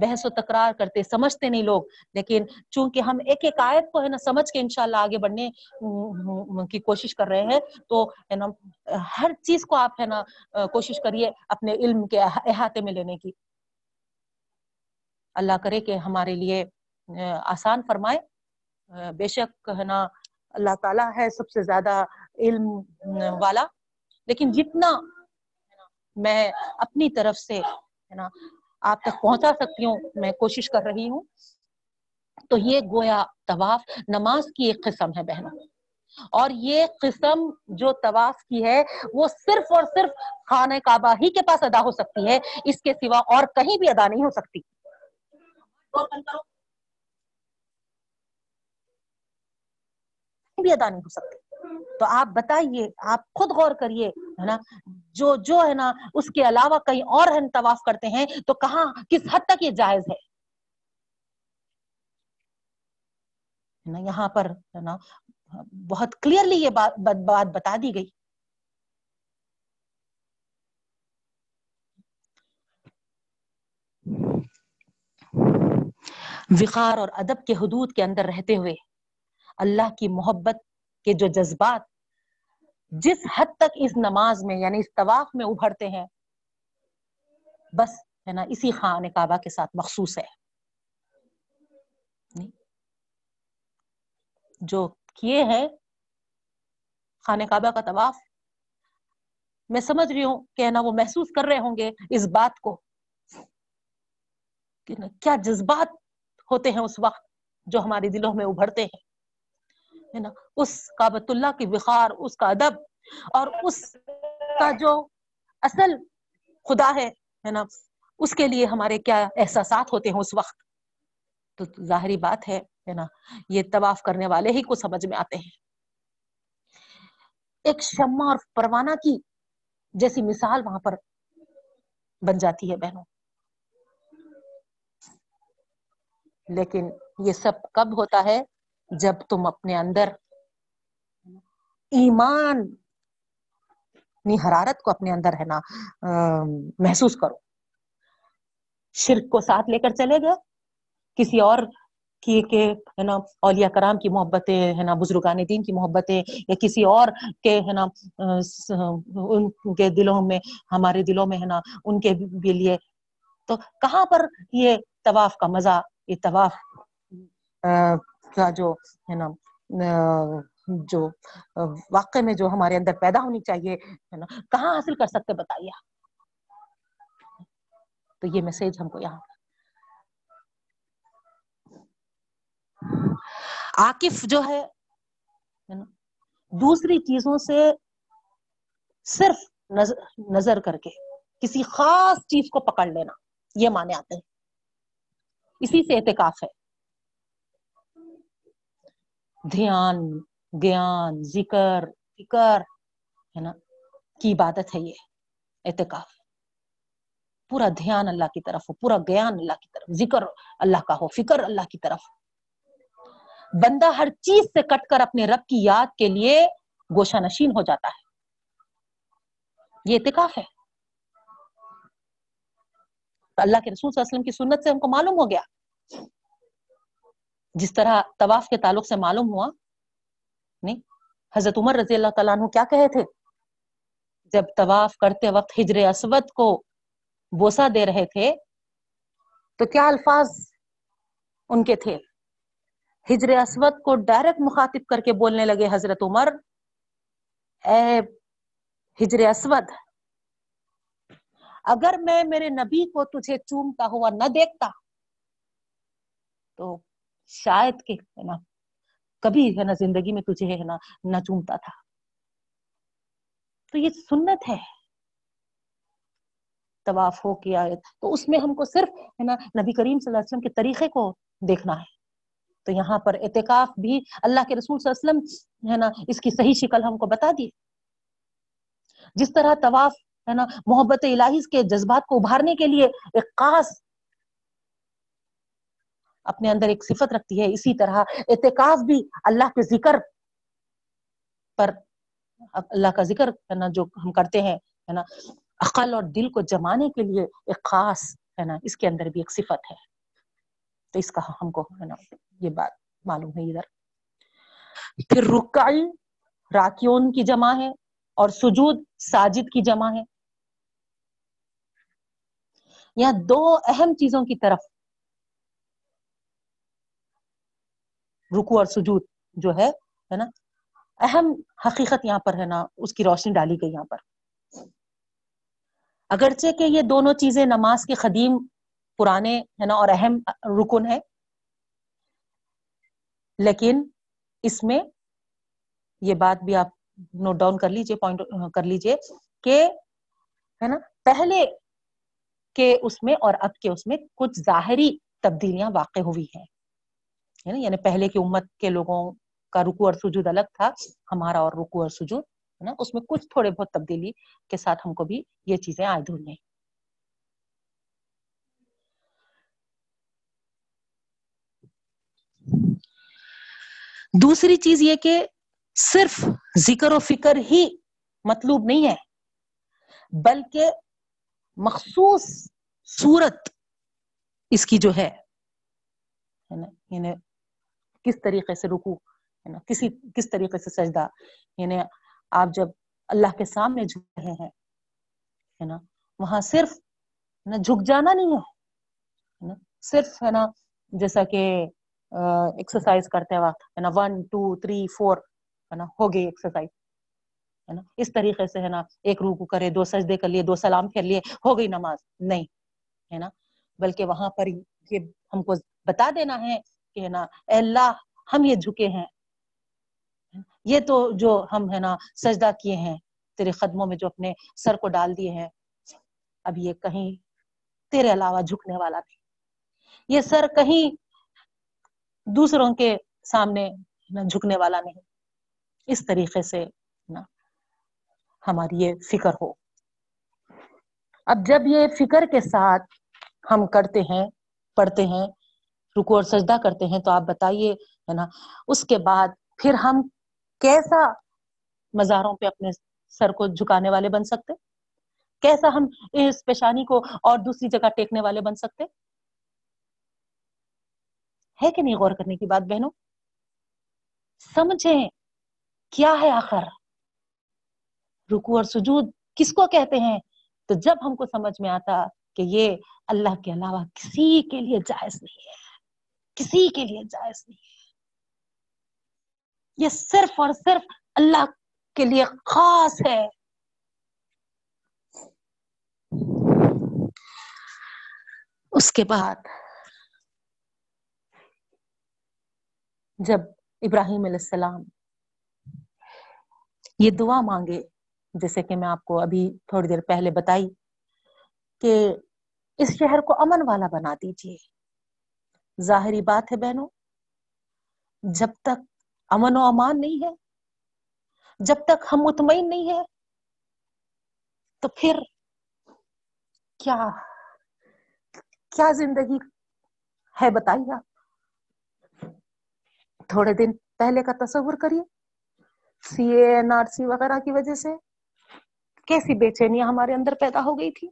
بحث و تکرار کرتے، سمجھتے نہیں لوگ۔ لیکن چونکہ ہم ایک ایک آیت کو ہے نا سمجھ کے انشاءاللہ آگے بڑھنے کی کوشش کر رہے ہیں، تو ہے نا، ہر چیز کو آپ ہے نا کوشش کریے اپنے علم کے احاطے میں لینے کی۔ اللہ کرے کہ ہمارے لیے آسان فرمائے۔ بے شک ہے نا اللہ تعالیٰ ہے سب سے زیادہ علم والا۔ لیکن جتنا میں اپنی طرف سے، ہے نا، آپ تک پہنچا سکتی ہوں، میں کوشش کر رہی ہوں، تو یہ گویا طواف نماز کی ایک قسم ہے بہنوں۔ اور یہ قسم جو طواف کی ہے، وہ صرف اور صرف خانہ کعبہ ہی کے پاس ادا ہو سکتی ہے۔ اس کے سوا اور کہیں بھی ادا نہیں ہو سکتی۔ بھی ادا نہیں ہو سکتی تو آپ بتائیے، آپ خود غور کریے، ہے نا؟ جو جو ہے نا، اس کے علاوہ کہیں اور ہم طواف کرتے ہیں، تو کہاں، کس حد تک یہ جائز ہے؟ نا، یہاں پر، ہے نا، بہت کلیئرلی یہ بات بات بتا دی گئی۔ وقار اور ادب کے حدود کے اندر رہتے ہوئے اللہ کی محبت کے جو جذبات جس حد تک اس نماز میں یعنی اس طواف میں ابھرتے ہیں، بس ہے نا اسی خان کعبہ کے ساتھ مخصوص ہے۔ جو کیے ہیں خانہ کعبہ کا طواف، میں سمجھ رہی ہوں کہ نا وہ محسوس کر رہے ہوں گے اس بات کو کہ کیا جذبات ہوتے ہیں اس وقت جو ہمارے دلوں میں ابھرتے ہیں۔ نا، اس کابت اللہ کی بخار اس کا ادب اور اس کا جو اصل خدا ہے نا، اس کے لیے ہمارے کیا احساسات ہوتے ہیں اس وقت؟ تو ظاہری بات ہے نا، یہ طواف کرنے والے ہی کو سمجھ میں آتے ہیں۔ ایک شمع اور پروانہ کی جیسی مثال وہاں پر بن جاتی ہے بہنوں۔ لیکن یہ سب کب ہوتا ہے؟ جب تم اپنے اندر ایمان یعنی حرارت کو اپنے اندر ہے نا محسوس کرو۔ شرک کو ساتھ لے کر چلے گئے۔ کسی اور کی کہ ہے نا، اولیاء کرام کی محبتیں، ہے نا، بزرگان دین کی محبتیں، یا کسی اور کے ہے نا ان کے دلوں میں، ہمارے دلوں میں ہے نا، ان کے بھی لیے۔ تو کہاں پر یہ طواف کا مزہ، یہ طواف کا جو ہے نا جو واقع میں جو ہمارے اندر پیدا ہونی چاہیے، ہے نا، کہاں حاصل کر سکتے بتائیے تو یہ میسج ہم کو یہاں عاقف جو ہے دوسری چیزوں سے صرف نظر کر کے، کسی خاص چیز کو پکڑ لینا، یہ مانے آتے ہیں۔ اسی سے احتکاف ہے۔ دھیان، گیان، ذکر، فکر، ہے نا، کی عبادت ہے یہ احتکاف پورا دھیان اللہ کی طرف ہو، پورا گیان اللہ کی طرف، ذکر اللہ کا ہو، فکر اللہ کی طرف بندہ ہر چیز سے کٹ کر اپنے رب کی یاد کے لیے گوشہ نشین ہو جاتا ہے۔ یہ اعتکاف ہے۔ اللہ کے رسول صلی اللہ علیہ وسلم کی سنت سے ہم کو معلوم ہو گیا۔ جس طرح طواف کے تعلق سے معلوم ہوا، نہیں، حضرت عمر رضی اللہ تعالیٰ عنہ کیا کہے تھے؟ جب طواف کرتے وقت ہجر اسود کو بوسا دے رہے تھے، تو کیا الفاظ ان کے تھے؟ ہجر اسود کو ڈائریکٹ مخاطب کر کے بولنے لگے حضرت عمر، اے ہجر اسود، اگر میں میرے نبی کو تجھے چومتا ہوا نہ دیکھتا، تو شاید کہ ہے نا، کبھی ہے نا زندگی میں تجھے ہے نا نہ چومتا تھا۔ تو یہ سنت ہے۔ طواف ہو کیا تو اس میں ہم کو صرف ہے نا نبی کریم صلی اللہ علیہ وسلم کے طریقے کو دیکھنا ہے۔ تو یہاں پر اعتکاف بھی اللہ کے رسول صلی اللہ علیہ وسلم ہے نا اس کی صحیح شکل ہم کو بتا دی۔ جس طرح طواف ہے نا محبت الہی کے جذبات کو ابھارنے کے لیے ایک خاص اپنے اندر ایک صفت رکھتی ہے اسی طرح اعتکاف بھی اللہ کے ذکر پر، اللہ کا ذکر ہے نا، جو ہم کرتے ہیں، ہے نا، عقل اور دل کو جمانے کے لیے ایک خاص، ہے نا، اس کے اندر بھی ایک صفت ہے۔ تو اس کا ہم کو، ہے نا، یہ بات معلوم ہے ادھر۔ پھر رکائی راکیون کی جمع ہے اور سجود، ساجد کی جمع ہے۔ یہاں دو اہم چیزوں کی طرف رکو اور سجود جو ہے نا؟ اہم حقیقت یہاں پر ہے نا، اس کی روشنی ڈالی گئی یہاں پر۔ اگرچہ کہ یہ دونوں چیزیں نماز کے قدیم، پرانے، ہے نا، اور اہم رکن ہے لیکن اس میں یہ بات بھی آپ نوٹ ڈاؤن کر لیجیے پوائنٹ کر لیجیے کہ، ہے نا، پہلے کے اس میں اور اب کے اس میں کچھ ظاہری تبدیلیاں واقع ہوئی ہیں۔ یعنی پہلے کی امت کے لوگوں کا رکو اور سجود الگ تھا، ہمارا اور رکو اور سجود، ہے نا؟ اس میں کچھ تھوڑے بہت تبدیلی کے ساتھ ہم کو بھی یہ چیزیں عائد ہوئی ہیں۔ دوسری چیز یہ کہ صرف ذکر و فکر ہی مطلوب نہیں ہے، بلکہ مخصوص صورت اس کی جو ہے یعنی کس طریقے سے رکو ہے نا؟ کسی کس طریقے سے سجدہ؟ یعنی آپ جب اللہ کے سامنے جھک رہے ہیں ہے نا؟ وہاں صرف نا جھک جانا نہیں ہے صرف ہے نا جیسا کہ ایکسرسائز کرتے وقت ہے نا ون ٹو تھری فور ہے نا ہو گئی ایکسرسائز ہے نا؟ اس طریقے سے ہے نا ایک روکو کرے دو سجدے کر لیے دو سلام پھر لیے ہو گئی نماز نہیں ہے نا؟ بلکہ وہاں پر یہ ہم کو بتا دینا ہے کہ ہے نا، اے اللہ، ہم یہ جھکے ہیں۔ یہ تو جو ہم ہے نا سجدہ کیے ہیں، تیرے قدموں میں جو اپنے سر کو ڈال دیے ہیں، اب یہ کہیں تیرے علاوہ جھکنے والا نہیں۔ یہ سر کہیں دوسروں کے سامنے جھکنے والا نہیں۔ اس طریقے سے نا ہماری یہ فکر ہو۔ اب جب یہ فکر کے ساتھ ہم کرتے ہیں، پڑھتے ہیں رکو اور سجدہ کرتے ہیں تو آپ بتائیے، ہے نا؟ اس کے بعد پھر ہم کیسا مزاروں پہ اپنے سر کو جھکانے والے بن سکتے؟ کیسا ہم اس پیشانی کو اور دوسری جگہ ٹیکنے والے بن سکتے؟ ہے کہ نہیں غور کرنے کی بات بہنوں؟ سمجھیں کیا ہے آخر؟ رکو اور سجود کس کو کہتے ہیں؟ تو جب ہم کو سمجھ میں آتا کہ یہ اللہ کے علاوہ کسی کے لیے جائز نہیں ہے۔ کسی کے لیے جائز نہیں ہے۔ یہ صرف اور صرف اللہ کے لیے خاص ہے۔ اس کے بعد جب ابراہیم علیہ السلام یہ دعا مانگے، جیسے کہ میں آپ کو ابھی تھوڑی دیر پہلے بتائی کہ اس شہر کو امن والا بنا دیجیے ظاہری بات ہے بہنوں، جب تک امن و امان نہیں ہے، جب تک ہم مطمئن نہیں ہے تو پھر کیا کیا زندگی ہے بتائیے آپ؟ تھوڑے دن پہلے کا تصور کریے، سی اے این آر سی وغیرہ کی وجہ سے کیسی بے چینیاں ہمارے اندر پیدا ہو گئی تھی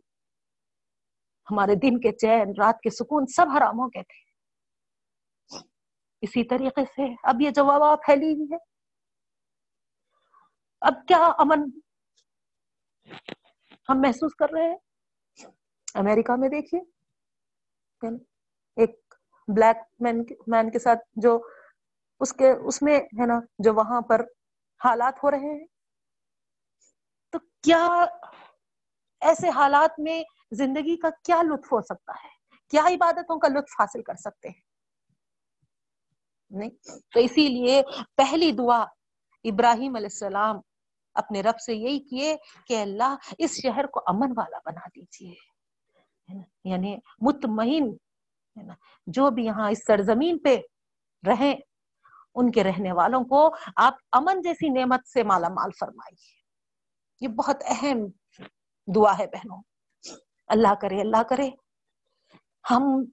ہمارے دن کے چین، رات کے سکون سب حرام ہو گئے تھے۔ اسی طریقے سے اب یہ جو وبا پھیلی ہوئی ہے اب کیا امن ہم محسوس کر رہے ہیں؟ امریکہ میں دیکھیے۔ ایک بلیک مین مین کے ساتھ جو اس کے اس میں ہے نا جو وہاں پر حالات ہو رہے ہیں۔ تو کیا ایسے حالات میں زندگی کا کیا لطف ہو سکتا ہے؟ کیا عبادتوں کا لطف حاصل کر سکتے ہیں؟ نہیں۔ تو اسی لیے پہلی دعا ابراہیم علیہ السلام اپنے رب سے یہی کیے کہ اللہ اس شہر کو امن والا بنا دیجیے۔ یعنی مطمئن جو بھی یہاں اس سرزمین پہ رہیں، ان کے رہنے والوں کو آپ امن جیسی نعمت سے مالا مال فرمائیے۔ یہ بہت اہم دعا ہے بہنوں۔ اللہ کرے اللہ کرے۔ ہم،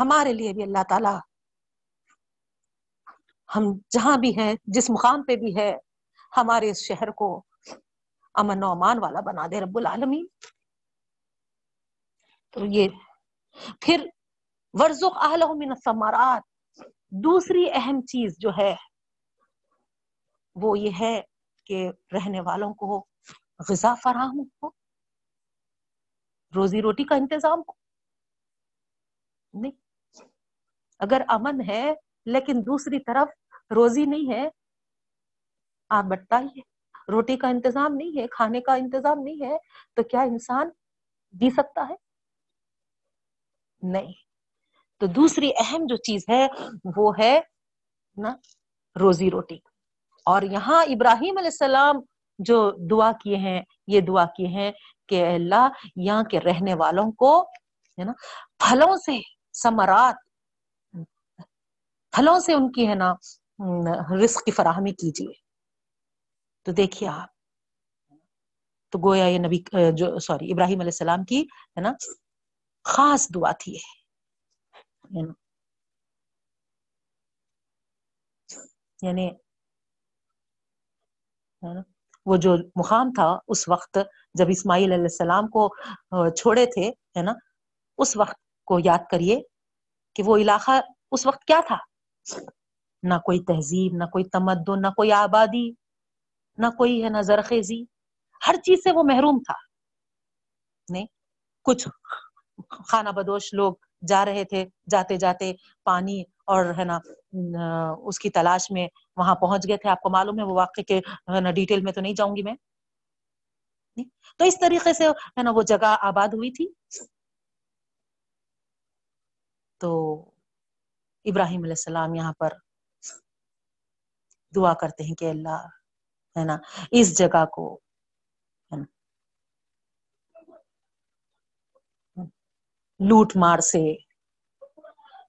ہمارے لیے بھی اللہ تعالی ہم جہاں بھی ہیں، جس مقام پہ بھی ہے، ہمارے اس شہر کو امن و امان والا بنا دے رب العالمین۔ تو یہ، پھر ورژ من الثمرات۔ دوسری اہم چیز جو ہے، وہ یہ ہے کہ رہنے والوں کو غذا فراہم ہو، روزی روٹی کا انتظام ہو۔ نہیں، اگر امن ہے، لیکن دوسری طرف روزی نہیں ہے۔ آپ بتائیے، روٹی کا انتظام نہیں ہے، کھانے کا انتظام نہیں ہے، تو کیا انسان جی سکتا ہے؟ نہیں۔ تو دوسری اہم جو چیز ہے، وہ ہے نا روزی روٹی۔ اور یہاں ابراہیم علیہ السلام جو دعا کیے ہیں، یہ دعا کیے ہیں کہ اللہ، یہاں کے رہنے والوں کو، ہے نا، پھلوں سے سمرات پھلوں سے ان کی ہے نا رزق کی فراہمی کیجیے۔ تو دیکھیے آپ۔ تو گویا یہ نبی، جو، سوری، ابراہیم علیہ السلام کی، ہے نا، خاص دعا تھی یعنی وہ جو مقام تھا، اس وقت جب اسماعیل علیہ السلام کو چھوڑے تھے، ہے نا، اس وقت کو یاد کریے کہ وہ علاقہ اس وقت کیا تھا؟ نہ کوئی تہذیب، نہ کوئی تمدن، نہ کوئی آبادی، نہ کوئی ہے نہ زرخیزی۔ ہر چیز سے وہ محروم تھا۔ نہیں کچھ خانہ بدوش لوگ جا رہے تھے، جاتے جاتے پانی اور ہے نا اس کی تلاش میں وہاں پہنچ گئے تھے۔ آپ کو معلوم ہے وہ واقع کے ڈیٹیل میں تو نہیں جاؤں گی میں۔ تو اس طریقے سے ہے نا وہ جگہ آباد ہوئی تھی۔ تو ابراہیم علیہ السلام یہاں پر دعا کرتے ہیں کہ اللہ ہے نا، اس جگہ کو لوٹ مار سے،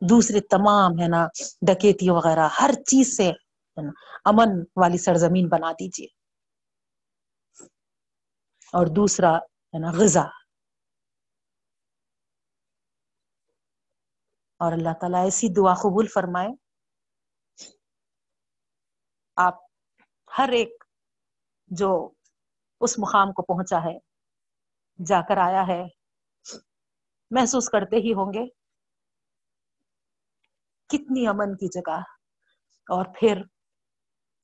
دوسرے تمام ہے نا ڈکیتی وغیرہ، ہر چیز سے امن والی سرزمین بنا دیجیے اور دوسرا ہے نا غذا اور اللہ تعالیٰ ایسی دعا قبول فرمائے آپ ہر ایک جو اس مقام کو پہنچا ہے، جا کر آیا ہے، محسوس کرتے ہی ہوں گے۔ کتنی امن کی جگہ۔ اور پھر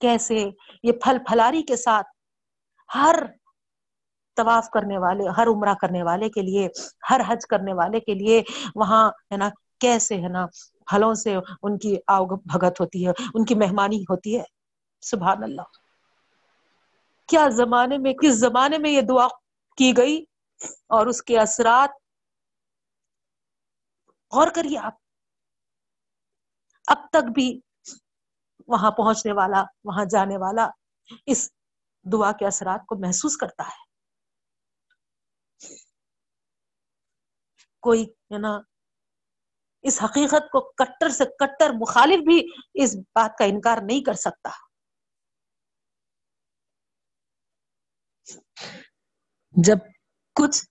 کیسے یہ پھل پھلاری کے ساتھ ہر طواف کرنے والے، ہر عمرہ کرنے والے کے لیے، ہر حج کرنے والے کے لیے وہاں ہے نا کیسے ہے نا پھلوں سے ان کی آؤ بھگت ہوتی ہے، ان کی مہمانی ہوتی ہے۔ سبحان اللہ۔ کیا زمانے میں، کس زمانے میں یہ دعا کی گئی؟ اور اس کے اثرات۔ غور کریے آپ۔ اب تک بھی وہاں پہنچنے والا، وہاں جانے والا اس دعا کے اثرات کو محسوس کرتا ہے۔ کوئی، ہے نا، اس حقیقت کو کٹر سے کٹر مخالف بھی اس بات کا انکار نہیں کر سکتا۔ جب کچھ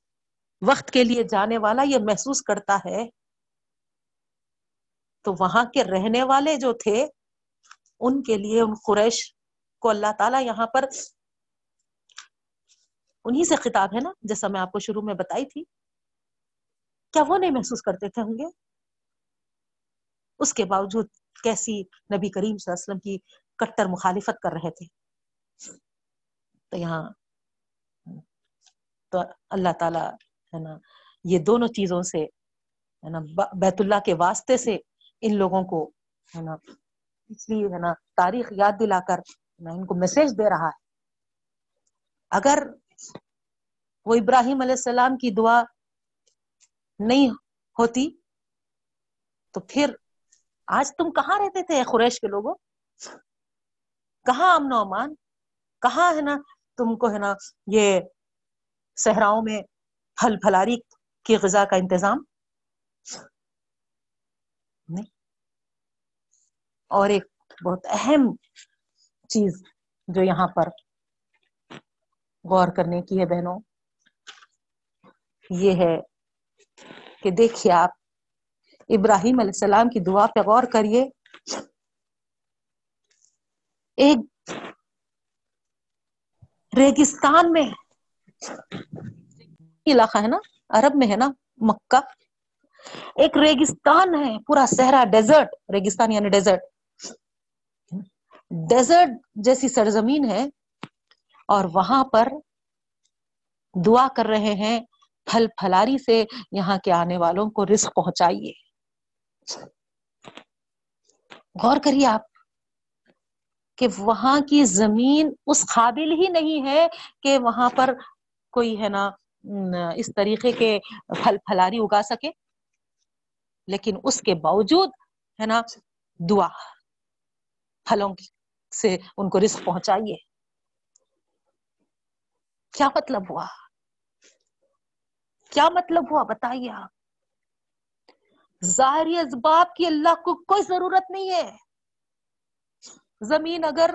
وقت کے لیے جانے والا یہ محسوس کرتا ہے، تو وہاں کے رہنے والے جو تھے، ان کے لیے ان قریش کو اللہ تعالیٰ یہاں پر انہی سے خطاب ہے نا، جیسا میں آپ کو شروع میں بتائی تھی۔ کیا وہ نہیں محسوس کرتے تھے ہوں گے؟ اس کے باوجود کیسی نبی کریم صلی اللہ علیہ وسلم کی کٹر مخالفت کر رہے تھے۔ تو یہاں تو اللہ تعالی ہے نا، یہ دونوں چیزوں سے ہے نا بیت اللہ کے واسطے سے ان لوگوں کو ہے نا، اس لیے ہے نا تاریخ یاد دلا کر ان کو میسج دے رہا ہے۔ اگر وہ ابراہیم علیہ السلام کی دعا نہیں ہوتی تو پھر آج تم کہاں رہتے تھے قریش کے لوگوں؟ کہاں امن و امان؟ کہاں ہے نا تم کو ہے نا یہ صحراؤں میں پھل پھلاری کی غذا کا انتظام؟ نہیں. اور ایک بہت اہم چیز جو یہاں پر غور کرنے کی ہے بہنوں، یہ ہے کہ دیکھیے آپ، ابراہیم علیہ السلام کی دعا پہ غور کریے۔ ایک ریگستان میں علاقہ ہے نا، عرب میں ہے نا، مکہ۔ ایک ریگستان ہے، پورا صحرا ڈیزرٹ، ریگستان یعنی ڈیزرٹ۔ ڈیزرٹ جیسی سرزمین ہے اور وہاں پر دعا کر رہے ہیں، پھل پھلاری سے یہاں کے آنے والوں کو رزق پہنچائیے۔ غور کریے آپ کہ وہاں کی زمین اس قابل ہی نہیں ہے کہ وہاں پر کوئی ہے نا اس طریقے کے پھل پھلاری اگا سکے۔ لیکن اس کے باوجود ہے نا، دعا۔ پھلوں سے ان کو رزق پہنچائیے۔ کیا مطلب ہوا؟ کیا مطلب ہوا بتائیے آپ؟ ظاہری اسباب کی اللہ کو کوئی ضرورت نہیں ہے۔ زمین اگر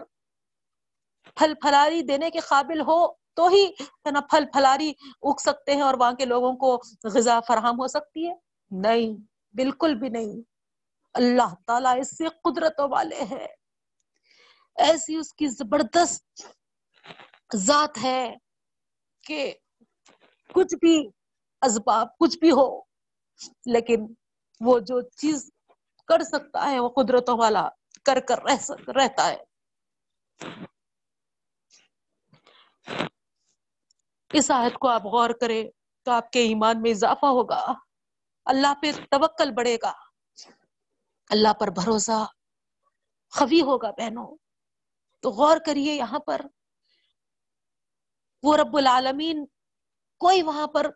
پھل پھلاری دینے کے قابل ہو تو ہی ہے نا پھل پھلاری اگ سکتے ہیں اور وہاں کے لوگوں کو غذا فراہم ہو سکتی ہے؟ نہیں، بالکل بھی نہیں۔ اللہ تعالیٰ اس سے قدرتوں والے ہے ایسی اس کی زبردست ذات ہے کہ کچھ بھی اسباب، کچھ بھی ہو، لیکن وہ جو چیز کر سکتا ہے، وہ قدرتوں والا کر کر رہ رہتا ہے۔ اس آیت کو آپ غور کریں تو آپ کے ایمان میں اضافہ ہوگا۔ اللہ پہ توکل بڑھے گا۔ اللہ پر بھروسہ خوی ہوگا بہنوں۔ تو غور کریے یہاں پر۔ وہ رب العالمین کوئی وہاں پر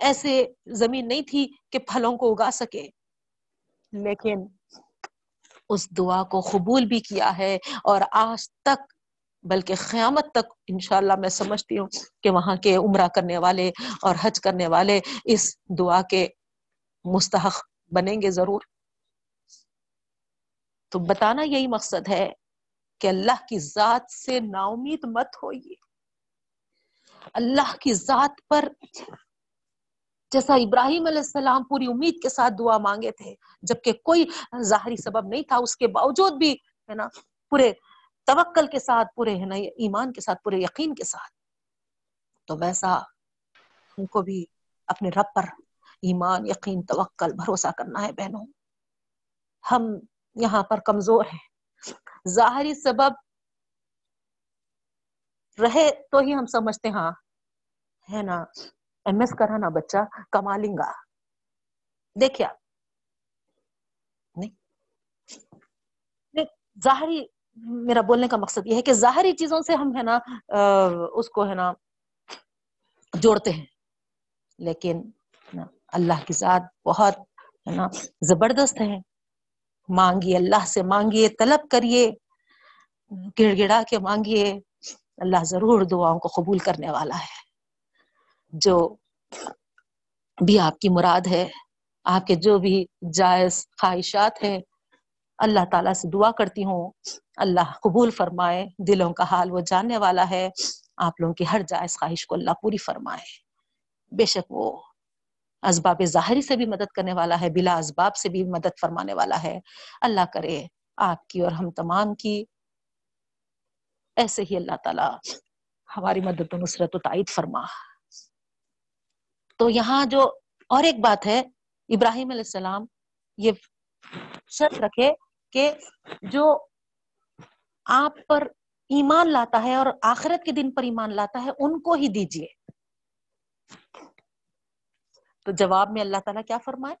ایسے زمین نہیں تھی کہ پھلوں کو اگا سکے۔ لیکن اس دعا کو قبول بھی کیا ہے اور آج تک بلکہ قیامت تک انشاءاللہ میں سمجھتی ہوں کہ وہاں کے عمرہ کرنے والے اور حج کرنے والے اس دعا کے مستحق بنیں گے ضرور۔ تو بتانا یہی مقصد ہے کہ اللہ کی ذات سے نا امید مت ہوئیے۔ اللہ کی ذات پر جیسا ابراہیم علیہ السلام پوری امید کے ساتھ دعا مانگے تھے، جبکہ کوئی ظاہری سبب نہیں تھا، اس کے باوجود بھی ہے نا، پورے توکل کے ساتھ پورے ایمان کے ساتھ، پورے یقین کے ساتھ۔ تو ویسا ان کو بھی اپنے رب پر ایمان، یقین، توکل، بھروسہ کرنا ہے بہنوں۔ ہم یہاں پر کمزور ہیں۔ ظاہری سبب رہے تو ہی ہم سمجھتے ہاں ہے نا۔ ایم ایس کرا نا بچہ کما لیں گا۔ دیکھیا۔ نہیں، ظاہری میرا بولنے کا مقصد یہ ہے کہ ظاہری چیزوں سے ہم ہے نا اس کو ہے نا جوڑتے ہیں۔ لیکن اللہ کی ذات بہت ہے نا زبردست ہے۔ مانگیے اللہ سے، مانگیے، طلب کریے، گڑ گڑا کے مانگیے۔ اللہ ضرور دعاؤں کو قبول کرنے والا ہے۔ جو بھی آپ کی مراد ہے، آپ کے جو بھی جائز خواہشات ہیں، اللہ تعالیٰ سے دعا کرتی ہوں۔ اللہ قبول فرمائے، دلوں کا حال وہ جاننے والا ہے، آپ لوگوں کی ہر جائز خواہش کو اللہ پوری فرمائے۔ بے شک وہ اسباب ظاہری سے بھی مدد کرنے والا ہے، بلا اسباب سے بھی مدد فرمانے والا ہے۔ اللہ کرے آپ کی اور ہم تمام کی۔ ایسے ہی اللہ تعالیٰ ہماری مدد و نصرت و تائید فرما۔ تو یہاں جو اور ایک بات ہے، ابراہیم علیہ السلام یہ شرط رکھے کہ جو آپ پر ایمان لاتا ہے اور آخرت کے دن پر ایمان لاتا ہے، ان کو ہی دیجیے تو جواب میں اللہ تعالیٰ کیا فرمائے؟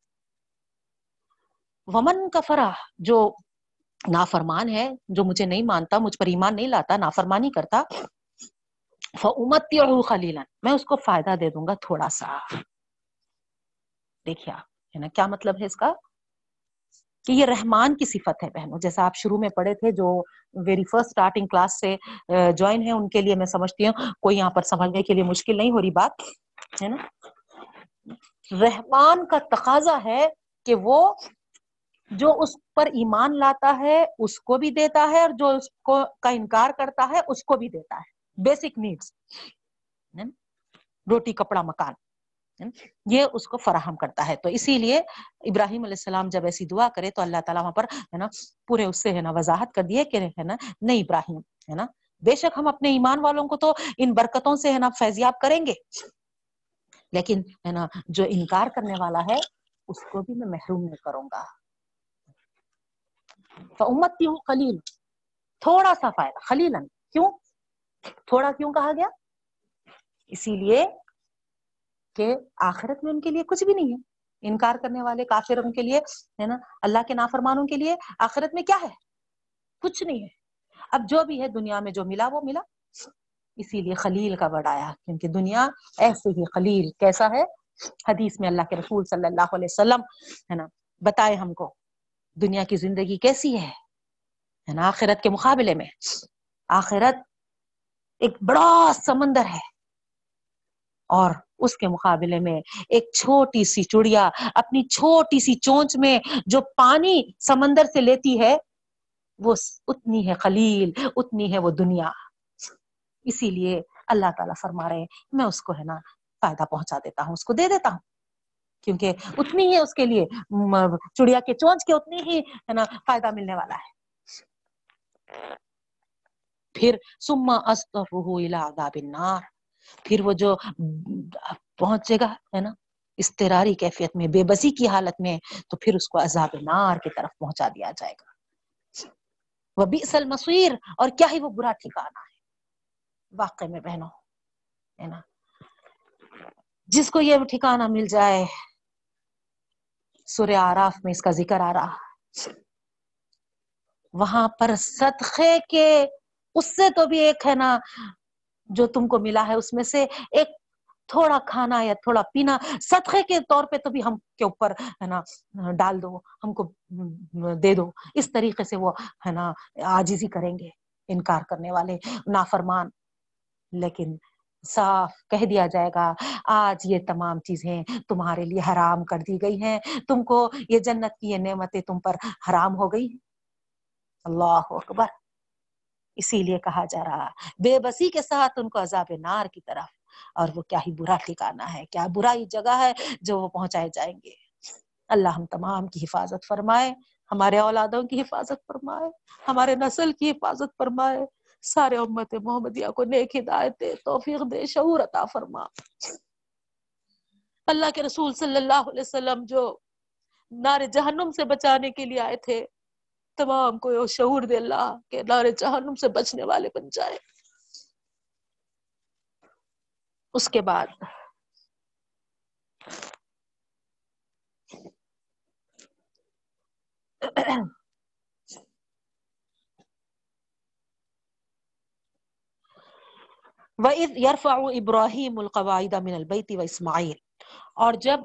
ومن کا فرح جو نافرمان ہے، جو مجھے نہیں مانتا، مجھ پر ایمان نہیں لاتا، نافرمانی کرتا امت خلیلن میں اس کو فائدہ دے دوں گا تھوڑا سا۔ دیکھیا ہے نا یعنی کیا مطلب ہے اس کا؟ کہ یہ رحمان کی صفت ہے بہنوں۔ جیسا آپ شروع میں پڑھے تھے، جو ویری فرسٹ اسٹارٹنگ کلاس سے جوائن ہے ان کے لیے میں سمجھتی ہوں۔ کوئی یہاں پر سمجھنے کے لیے مشکل نہیں ہو رہی بات، ہے نا؟ رحمان کا تقاضا ہے کہ وہ جو اس پر ایمان لاتا ہے، اس کو بھی دیتا ہے، اور جو اس کو کا انکار کرتا ہے، اس کو بھی دیتا ہے۔ بیسک نیڈس روٹی، کپڑا، مکان۔ یہ اس کو فراہم کرتا ہے۔ تو اسی لیے ابراہیم علیہ السلام جب ایسی دعا کرے تو اللہ تعالیٰ وہاں پر ہے نا پورے اس سے ہے نا وضاحت کر دیے کہ ہے نا نہیں ابراہیم، ہے نا۔ بے شک ہم اپنے ایمان والوں کو تو ان برکتوں سے ہے نا فیضیاب کریں گے۔ لیکن ہے نا جو انکار کرنے والا ہے، اس کو بھی میں محروم نہیں کروں گا۔ تو امت ہوں خلیل تھوڑا سا فائدہ خلیل کیوں؟ تھوڑا کیوں کہا گیا؟ اسی لیے کہ آخرت میں ان کے لیے کچھ بھی نہیں ہے۔ انکار کرنے والے کافر ان کے لیے، ہے نا، اللہ کے نافرمانوں کے لیے آخرت میں کیا ہے؟ کچھ نہیں ہے۔ اب جو بھی ہے دنیا میں جو ملا، وہ ملا۔ اسی لیے خلیل کا بڑھایا کیونکہ دنیا ایسے ہی خلیل، کیسا ہے؟ حدیث میں اللہ کے رسول صلی اللہ علیہ وسلم، ہے نا، بتائے ہم کو، دنیا کی زندگی کیسی ہے نا، آخرت کے مقابلے میں۔ آخرت ایک بڑا سمندر ہے۔ اور اس کے مقابلے میں ایک چھوٹی سی چڑیا اپنی چھوٹی سی چونچ میں جو پانی سمندر سے لیتی ہے، وہ اتنی ہے خلیل، اتنی ہے وہ دنیا۔ اسی لیے اللہ تعالیٰ فرما رہے میں اس کو ہے نا فائدہ پہنچا دیتا ہوں، اس کو دے دیتا ہوں۔ کیونکہ اتنی ہی اس کے لیے چڑیا کے چونچ کے اتنی ہی ہے نا فائدہ ملنے والا ہے۔ پھر سما عذاب النار۔ پھر وہ جو پہنچے گا، ہے نا استراری کیفیت میں، بے بسی کی حالت میں، تو پھر اس کو عذاب نار کی طرف پہنچا دیا جائے گا۔ وہ بھی اصل مسویر اور کیا ہی وہ برا ٹھکانا ہے۔ واقع میں بہنوں، ہے نا، جس کو یہ ٹھکانہ مل جائے، سورہ آراف میں اس کا ذکر آ رہا وہاں پر صدقے کے، اس سے تو بھی ایک ہے نا جو تم کو ملا ہے اس میں سے ایک تھوڑا کھانا یا تھوڑا پینا صدقے کے طور پہ تو بھی ہم کے اوپر ہے نا، ڈال دو، ہم کو دے دو۔ اس طریقے سے وہ ہے نا آجزی کریں گے، انکار کرنے والے، نافرمان۔ لیکن صاف کہہ دیا جائے گا، آج یہ تمام چیزیں تمہارے لیے حرام کر دی گئی ہیں۔ تم کو یہ جنت کی یہ نعمتیں تم پر حرام ہو گئی اللہ اکبر۔ اسی لیے کہا جا رہا بے بسی کے ساتھ ان کو عذاب نار کی طرف۔ اور وہ کیا ہی برا ٹھکانا ہے، کیا برا ہی جگہ ہے جو وہ پہنچائے جائیں گے۔ اللہ ہم تمام کی حفاظت فرمائے، ہمارے اولادوں کی حفاظت فرمائے، ہمارے نسل کی حفاظت فرمائے۔ سارے امت محمدیہ کو نیک ہدایت دے، توفیق دے شعور عطا فرما۔ اللہ کے رسول صلی اللہ علیہ وسلم جو نار جہنم سے بچانے کے لیے آئے تھے تمام کو شعور دے اللہ کہ نار جہنم سے بچنے والے بن جائے۔ اس کے بعد۔ وَإِذْ يَرْفَعُ إِبْرَاهِيمُ الْقَوَائِدَ مِنَ الْبَيْتِ وَإِسْمَعِيلِ اور جب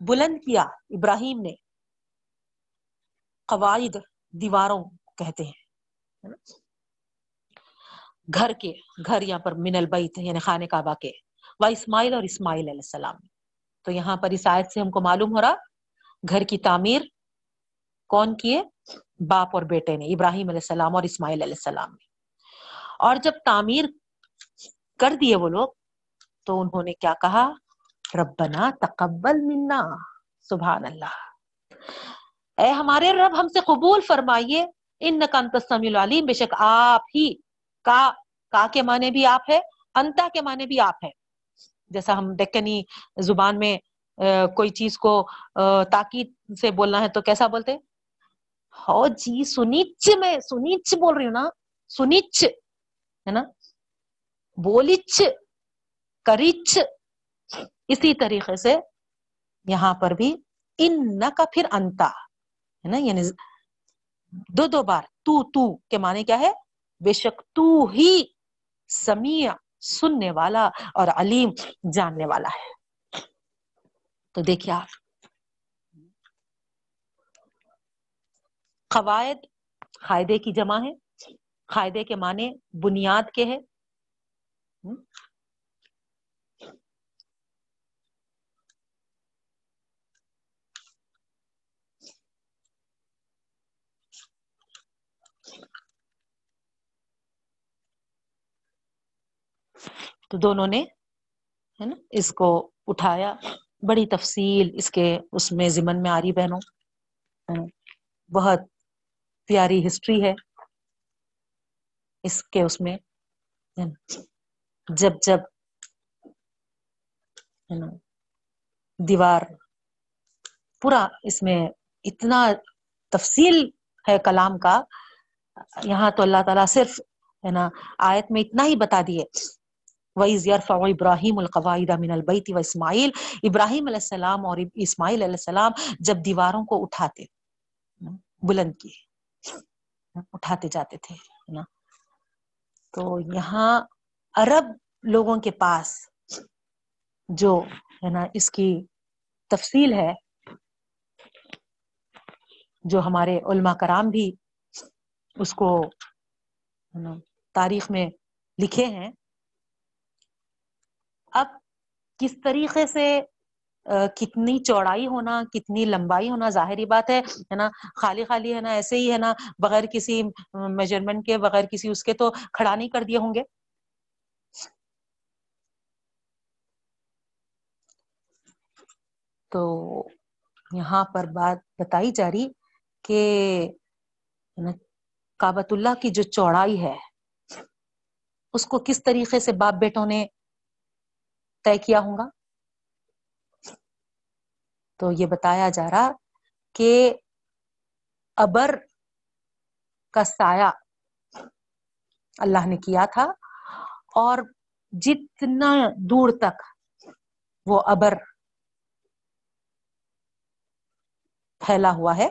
بلند کیا، ابراہیم نے قواعد دیواروں کہتے ہیں. گھر کے، گھر یہاں پر من البیت یعنی خانہ کعبہ کے، و اسماعیل اور اسماعیل علیہ السلام. تو یہاں پر اس آیت سے ہم کو معلوم ہو رہا گھر کی تعمیر کون کیے باپ اور بیٹے نے، ابراہیم علیہ السلام اور اسماعیل علیہ السلام نے. اور جب تعمیر کر دیے وہ لوگ، تو انہوں نے کیا کہا؟ ربنا تقبل منا، سبحان اللہ. اے ہمارے رب، ہم سے قبول فرمائیے۔ ان نقل علیم بے شک آپ ہی کا کا کے معنی بھی آپ ہے، انتا کے معنی بھی آپ ہے جیسا ہم دکنی زبان میں کوئی چیز کو تاکید سے بولنا ہے تو کیسا بولتے؟ ہو جی سنیچ میں، سنیچ بول رہی ہوں نا۔ سنیچ، ہے نا؟ بولچ کریچ۔ اسی طریقے سے یہاں پر بھی ان کا پھر انتا۔ ہے نا؟ یعنی دو دو بار، تو تو کے معنی کیا ہے؟ بے شک تو ہی سمیع، سننے والا اور علیم جاننے والا ہے۔ تو دیکھیے آپ۔ قواعد قاعدے کی جمع ہے قاعدے کے معنی بنیاد کے ہے تو دونوں نے، ہے نا، اس کو اٹھایا۔ بڑی تفصیل اس کے، اس میں ضمن میں آ رہی بہنوں۔ ہاں، بہت پیاری ہسٹری ہے۔ اس کے اس میں جب جب دیوار، پورا اس میں اتنا تفصیل ہے کلام کا۔ یہاں تو اللہ تعالیٰ صرف، ہے نا، آیت میں اتنا ہی بتا دیے۔ ابراہیم القواعد من البیت و اسماعیل ابراہیم علیہ السلام اور اسماعیل علیہ السلام جب دیواروں کو اٹھاتے، بلند کیے، اٹھاتے جاتے تھے نا؟ تو یہاں عرب لوگوں کے پاس جو، ہے نا، اس کی تفصیل ہے، جو ہمارے علماء کرام بھی اس کو تاریخ میں لکھے ہیں اب کس طریقے سے کتنی چوڑائی ہونا، کتنی لمبائی ہونا ظاہری بات ہے نا؟ خالی خالی، ہے نا؟ ایسے ہی، ہے نا؟ بغیر کسی میجرمنٹ کے، بغیر کسی اس کے تو کھڑا نہیں کر دیے ہوں گے۔ تو یہاں پر بات بتائی جا رہی کہ کابت اللہ کی جو چوڑائی ہے، اس کو کس طریقے سے باپ بیٹوں نے طے کیا ہوں گا؟ تو یہ بتایا جا رہا کہ ابر کا سایہ اللہ نے کیا تھا اور جتنا دور تک وہ ابر پھیلا ہوا ہے،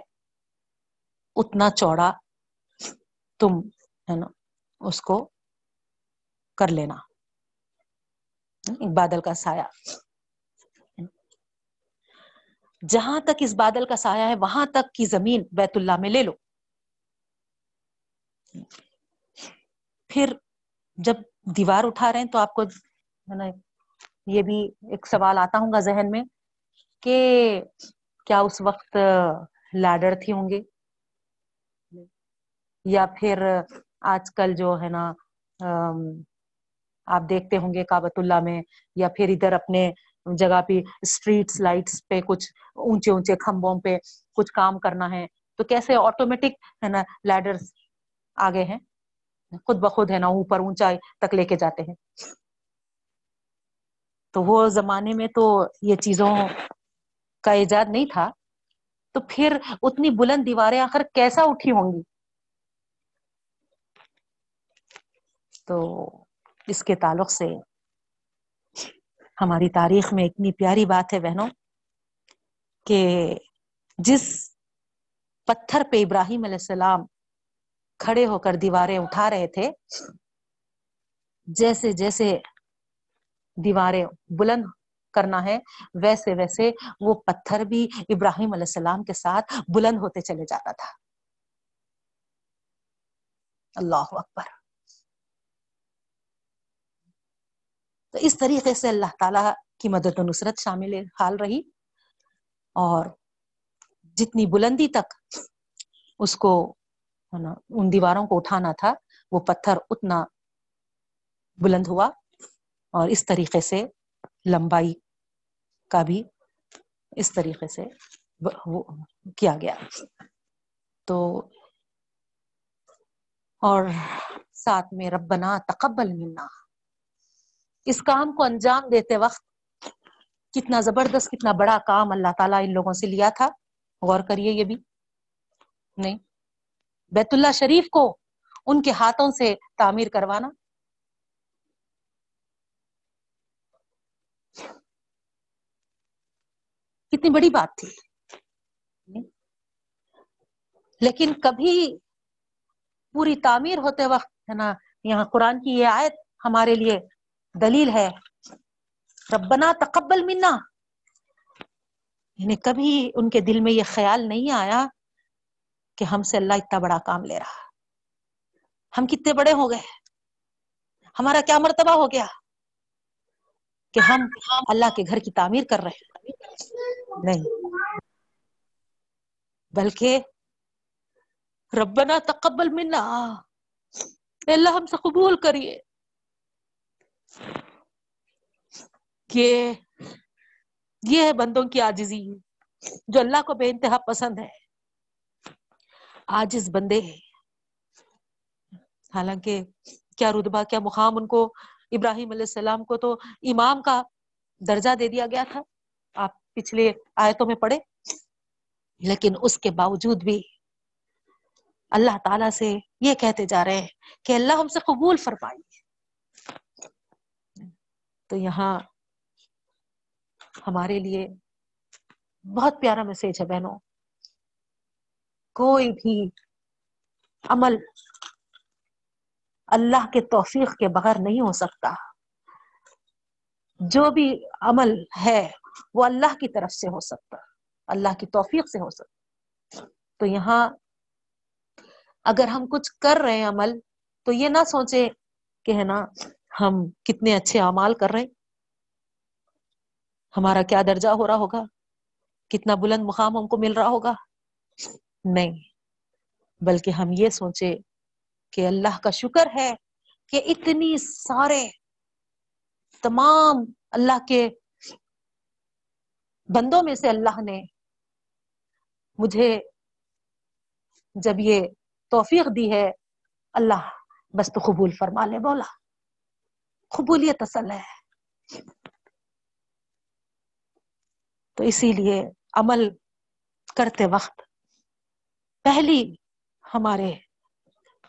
اتنا چوڑا تم ہے نا، اس کو کر لینا۔ بادل کا سایہ۔ جہاں تک اس بادل کا سایہ ہے، وہاں تک کی زمین بیت اللہ میں لے لو۔ پھر جب دیوار اٹھا رہے ہیں تو آپ کو یہ بھی ایک سوال آتا ہوں گا ذہن میں کہ کیا اس وقت لیڈر تھی ہوں گے؟ یا پھر آج کل جو ہے نا آپ دیکھتے ہوں گے کابت اللہ میں یا پھر ادھر اپنے جگہ پہ اسٹریٹس لائٹس پہ کچھ اونچے اونچے کھمبوں پہ کچھ کام کرنا ہے، تو کیسے آٹومیٹک ہے نا لیڈر آگے ہیں؟ خود بخود ہے نا اوپر اونچائی تک لے کے جاتے ہیں۔ تو وہ زمانے میں تو یہ چیزوں کا ایجاد نہیں تھا۔ تو پھر اتنی بلند دیواریں آخر کیسا اٹھی ہوں گی؟ تو اس کے تعلق سے ہماری تاریخ میں اتنی پیاری بات ہے بہنوں کہ جس پتھر پہ ابراہیم علیہ السلام کھڑے ہو کر دیواریں اٹھا رہے تھے، جیسے جیسے دیواریں بلند کرنا ہے، ویسے ویسے وہ پتھر بھی ابراہیم علیہ السلام کے ساتھ بلند ہوتے چلے جاتا تھا۔ اللہ اکبر۔ تو اس طریقے سے اللہ تعالی کی مدد و نصرت شامل حال رہی اور جتنی بلندی تک اس کو ان دیواروں کو اٹھانا تھا، وہ پتھر اتنا بلند ہوا اور اس طریقے سے لمبائی کا بھی اس طریقے سے کیا گیا۔ تو اور ساتھ میں ربنا تقبل منا۔ اس کام کو انجام دیتے وقت کتنا زبردست، کتنا بڑا کام اللہ تعالیٰ ان لوگوں سے لیا تھا۔ غور کریے یہ بھی۔ نہیں۔ بیت اللہ شریف کو ان کے ہاتھوں سے تعمیر کروانا۔ کتنی بڑی بات تھی۔ لیکن کبھی پوری تعمیر ہوتے وقت، ہے نا، یہاں قرآن کی یہ آیت ہمارے لیے دلیل ہے۔ ربنا تقبل منا۔ یعنی کبھی ان کے دل میں یہ خیال نہیں آیا کہ ہم سے اللہ اتنا بڑا کام لے رہا۔ ہم کتنے بڑے ہو گئے۔ ہمارا کیا مرتبہ ہو گیا کہ ہم اللہ کے گھر کی تعمیر کر رہے نہیں۔ بلکہ ربنا تقبل منا۔ اللہ ہم سے قبول کریے۔ کہ یہ ہے بندوں کی آجزی جو اللہ کو بے انتہا پسند ہے۔ آجز بندے حالانکہ کیا رتبہ، کیا مقام ان کو ابراہیم علیہ السلام کو تو امام کا درجہ دے دیا گیا تھا۔ آپ پچھلے آیتوں میں پڑھے لیکن اس کے باوجود بھی اللہ تعالی سے یہ کہتے جا رہے ہیں کہ اللہ ہم سے قبول فرمائیے تو یہاں ہمارے لیے بہت پیارا میسج ہے بہنوں۔ کوئی بھی عمل اللہ کے توفیق کے بغیر نہیں ہو سکتا۔ جو بھی عمل ہے وہ اللہ کی طرف سے ہو سکتا، اللہ کی توفیق سے ہو سکتا۔ تو یہاں اگر ہم کچھ کر رہے ہیں عمل، تو یہ نہ سوچے کہ ہے نا ہم کتنے اچھے اعمال کر رہے ہیں۔ ہمارا کیا درجہ ہو رہا ہوگا؟ کتنا بلند مقام ہم کو مل رہا ہوگا؟ نہیں، بلکہ ہم یہ سوچے کہ اللہ کا شکر ہے کہ اتنی سارے تمام اللہ کے بندوں میں سے اللہ نے مجھے جب یہ توفیق دی ہے، اللہ بس تو قبول فرما لے بولا قبولیت اصل ہے۔ تو اسی لیے عمل کرتے وقت پہلی ہمارے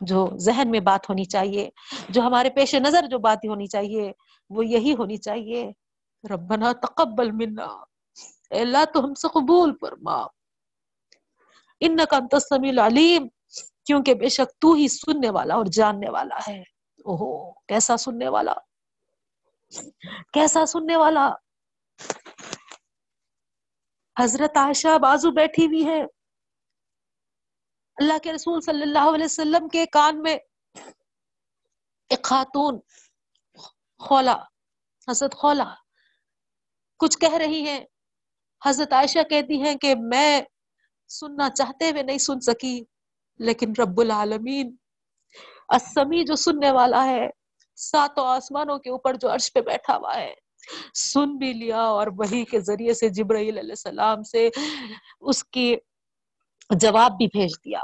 جو ذہن میں بات ہونی چاہیے، جو ہمارے پیش نظر جو بات ہونی چاہیے، وہ یہی ہونی چاہیے، ربنا تقبل منا۔ اے اللہ، تو ہم سے قبول فرما۔ انکا انت السمیع العلیم، کیونکہ بے شک تو ہی سننے والا اور جاننے والا ہے۔ اوہو، کیسا سننے والا؟ کیسا سننے والا؟ حضرت عائشہ بازو بیٹھی ہوئی ہے اللہ کے رسول صلی اللہ علیہ وسلم کے کان میں ایک خاتون خولا حضرت خولا کچھ کہہ رہی ہیں۔ حضرت عائشہ کہتی ہیں کہ میں سننا چاہتے ہوئے نہیں سن سکی، لیکن رب العالمین اسمی جو سننے والا ہے ساتوں آسمانوں کے اوپر جو عرش پہ بیٹھا ہوا ہے۔ سن بھی لیا اور وہی کے ذریعے سے جبرائیل علیہ السلام سے اس کی جواب بھی بھیج دیا۔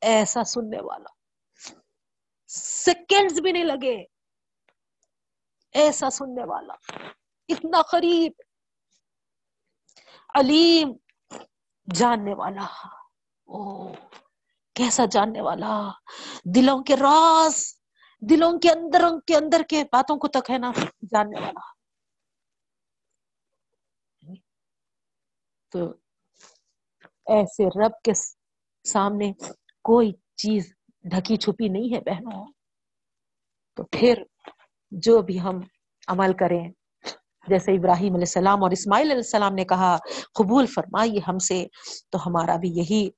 ایسا سننے والا۔ سیکنڈز بھی نہیں لگے۔ ایسا سننے والا۔ اتنا قریب۔ علیم۔ جاننے والا۔ او کیسا جاننے والا۔ دلوں کے راز۔ دلوں کے اندر کے اندر کے باتوں کو تک ہے نا جاننے والا۔ تو ایسے رب کے سامنے کوئی چیز ڈھکی چھپی نہیں ہے بہنوں۔ تو پھر جو بھی ہم عمل کریں، جیسے ابراہیم علیہ السلام اور اسماعیل علیہ السلام نے کہا، قبول فرمائیے ہم سے تو ہمارا بھی یہی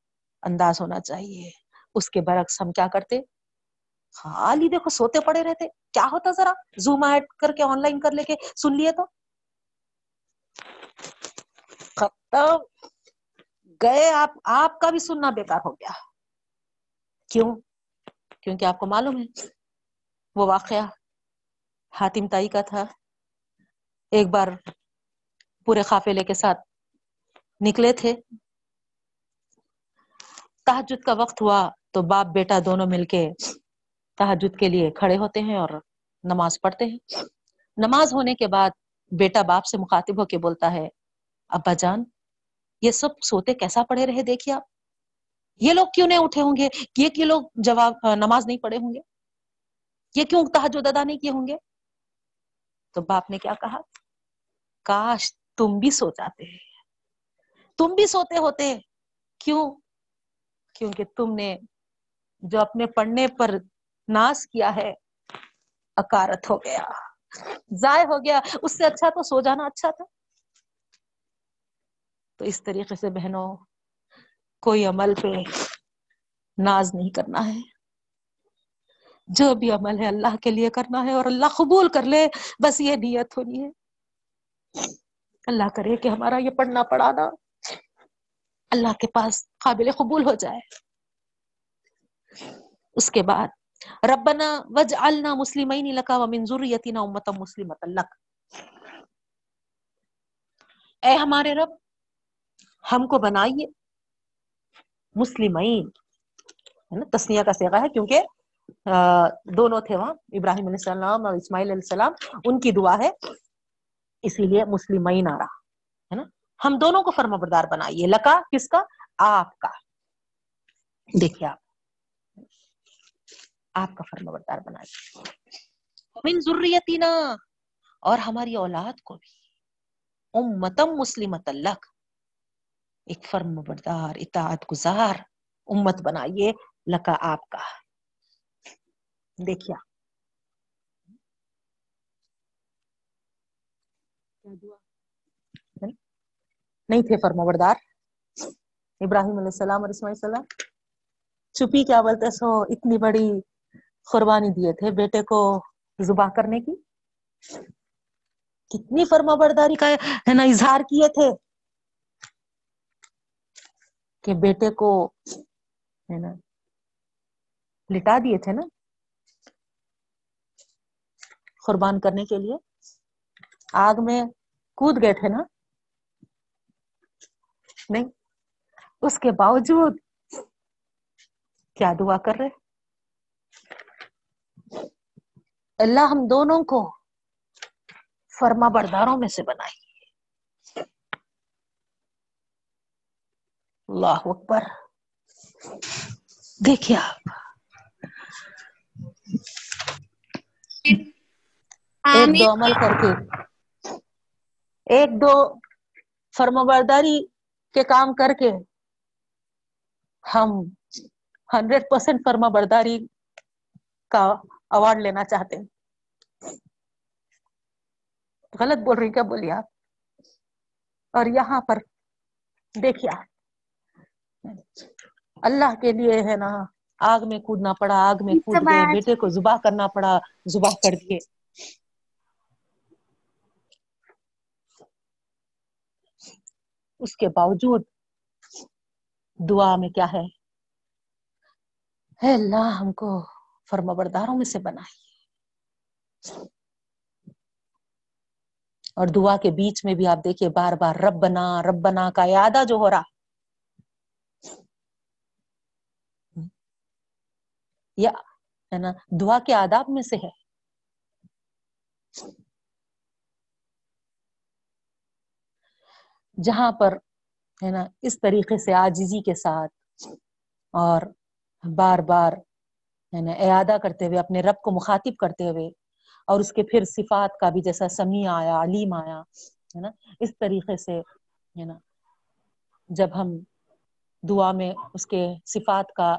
انداز ہونا چاہیے۔ اس کے برعکس ہم کیا کرتے؟ خالی دیکھو سوتے پڑے رہتے کیا ہوتا ذرا زوم ایڈ کر کے آن لائن کر لے کے سن لیے تو ختم گئے آپ آپ کا بھی سننا بیکار ہو گیا کیوں کیونکہ آپ کو معلوم ہے وہ واقعہ حاتم تائی کا تھا ایک بار پورے قافلے کے ساتھ نکلے تھے تحجد کا وقت ہوا تو باپ بیٹا دونوں مل کے تحجد کے لیے کھڑے ہوتے ہیں اور نماز پڑھتے ہیں۔ نماز ہونے کے بعد بیٹا باپ سے مخاطب ہو کے بولتا ہے، ابا جان، یہ سب سوتے کیسا پڑھے رہے دیکھیے آپ؟ یہ لوگ کیوں نہیں اٹھے ہوں گے؟ یہ کیوں لوگ جواب، نماز نہیں پڑھے ہوں گے؟ یہ کیوں تحجد ادا نہیں کیے ہوں گے؟ تو باپ نے کیا کہا؟ کاش تم بھی سو جاتے۔ تم بھی سوتے ہوتے، کیوں؟ کیونکہ تم نے جو اپنے پڑھنے پر ناس کیا ہے، اکارت ہو گیا۔ ضائع ہو گیا۔ اس سے اچھا تو سو جانا اچھا تھا۔ تو اس طریقے سے بہنوں، کوئی عمل پہ ناز نہیں کرنا ہے۔ جو بھی عمل ہے اللہ کے لیے کرنا ہے اور اللہ قبول کر لے، بس یہ نیت ہونی ہے۔ اللہ کرے کہ ہمارا یہ پڑھنا پڑھانا اللہ کے پاس قابل قبول ہو جائے۔ اس کے بعد ربنا وج النا مسلم لکا و منظور یتینا امت لک اے ہمارے رب، ہم کو بنائیے مسلمین. ہے نا؟ تسنیہ کا سیگا ہے، کیونکہ دونوں تھے وہاں، ابراہیم علیہ السلام اور اسماعیل علیہ السلام، ان کی دعا ہے، اسی لیے مسلمین آ رہا، ہے نا؟ ہم دونوں کو فرما بردار بنائیے. لکا، کس کا؟ آپ کا. دیکھیے آپ آپ کا فرما بردار بنائیے من ذریتنا، اور ہماری اولاد کو بھی۔ امتم مسلمت اللہ ایک فرم بردار، اطاعت گزار۔ امت بنائیے لکا آپ کا۔ دیکھیا نہیں تھے فرما بردار۔ ابراہیم علیہ السلام اور اسماعیل السلام۔ چھپی کیا بولتے سو؟ اتنی بڑی قربانی دیے تھے بیٹے کو زبا کرنے کی۔ کتنی فرما برداری کا ہے نا، اظہار کیے تھے کہ بیٹے کو ہے نا، لٹا دیے تھے نا قربان کرنے کے لیے۔ آگ میں کود گئے تھے نا۔ نہیں، اس کے باوجود کیا دعا کر رہے؟ اللہ ہم دونوں کو فرما برداروں میں سے بنائی اللہ اکبر۔ دیکھیے آپ۔ ایک دو عمل کر کے۔ ایک دو فرمبرداری کے کام کر کے ہم ہنڈریڈ پرسینٹ فرما برداری کا اوارڈ لینا چاہتے ہیں غلط بول رہی کیا بولیے آپ اور یہاں پر دیکھیے اللہ کے لیے ہے نا آگ میں کودنا پڑا آگ میں کود گئے بیٹے کو زبا کرنا پڑا زبا کر دیے اس کے باوجود دعا میں کیا ہے اللہ ہم کو فرما برداروں میں سے بنائیے اور دعا کے بیچ میں بھی آپ دیکھیے، بار بار رب بنا رب بنا کا یادہ جو ہو رہا۔ یا، ہے نا، دعا کے آداب میں سے ہے۔ جہاں پر، ہے نا، اس طریقے سے آجزی کے ساتھ اور بار بار ہے نا، اعادہ کرتے ہوئے، اپنے رب کو مخاطب کرتے ہوئے، اور اس کے پھر صفات کا بھی جیسا سمیع آیا، علیم آیا، ہے نا، اس طریقے سے، ہے نا، جب ہم دعا میں اس کے صفات کا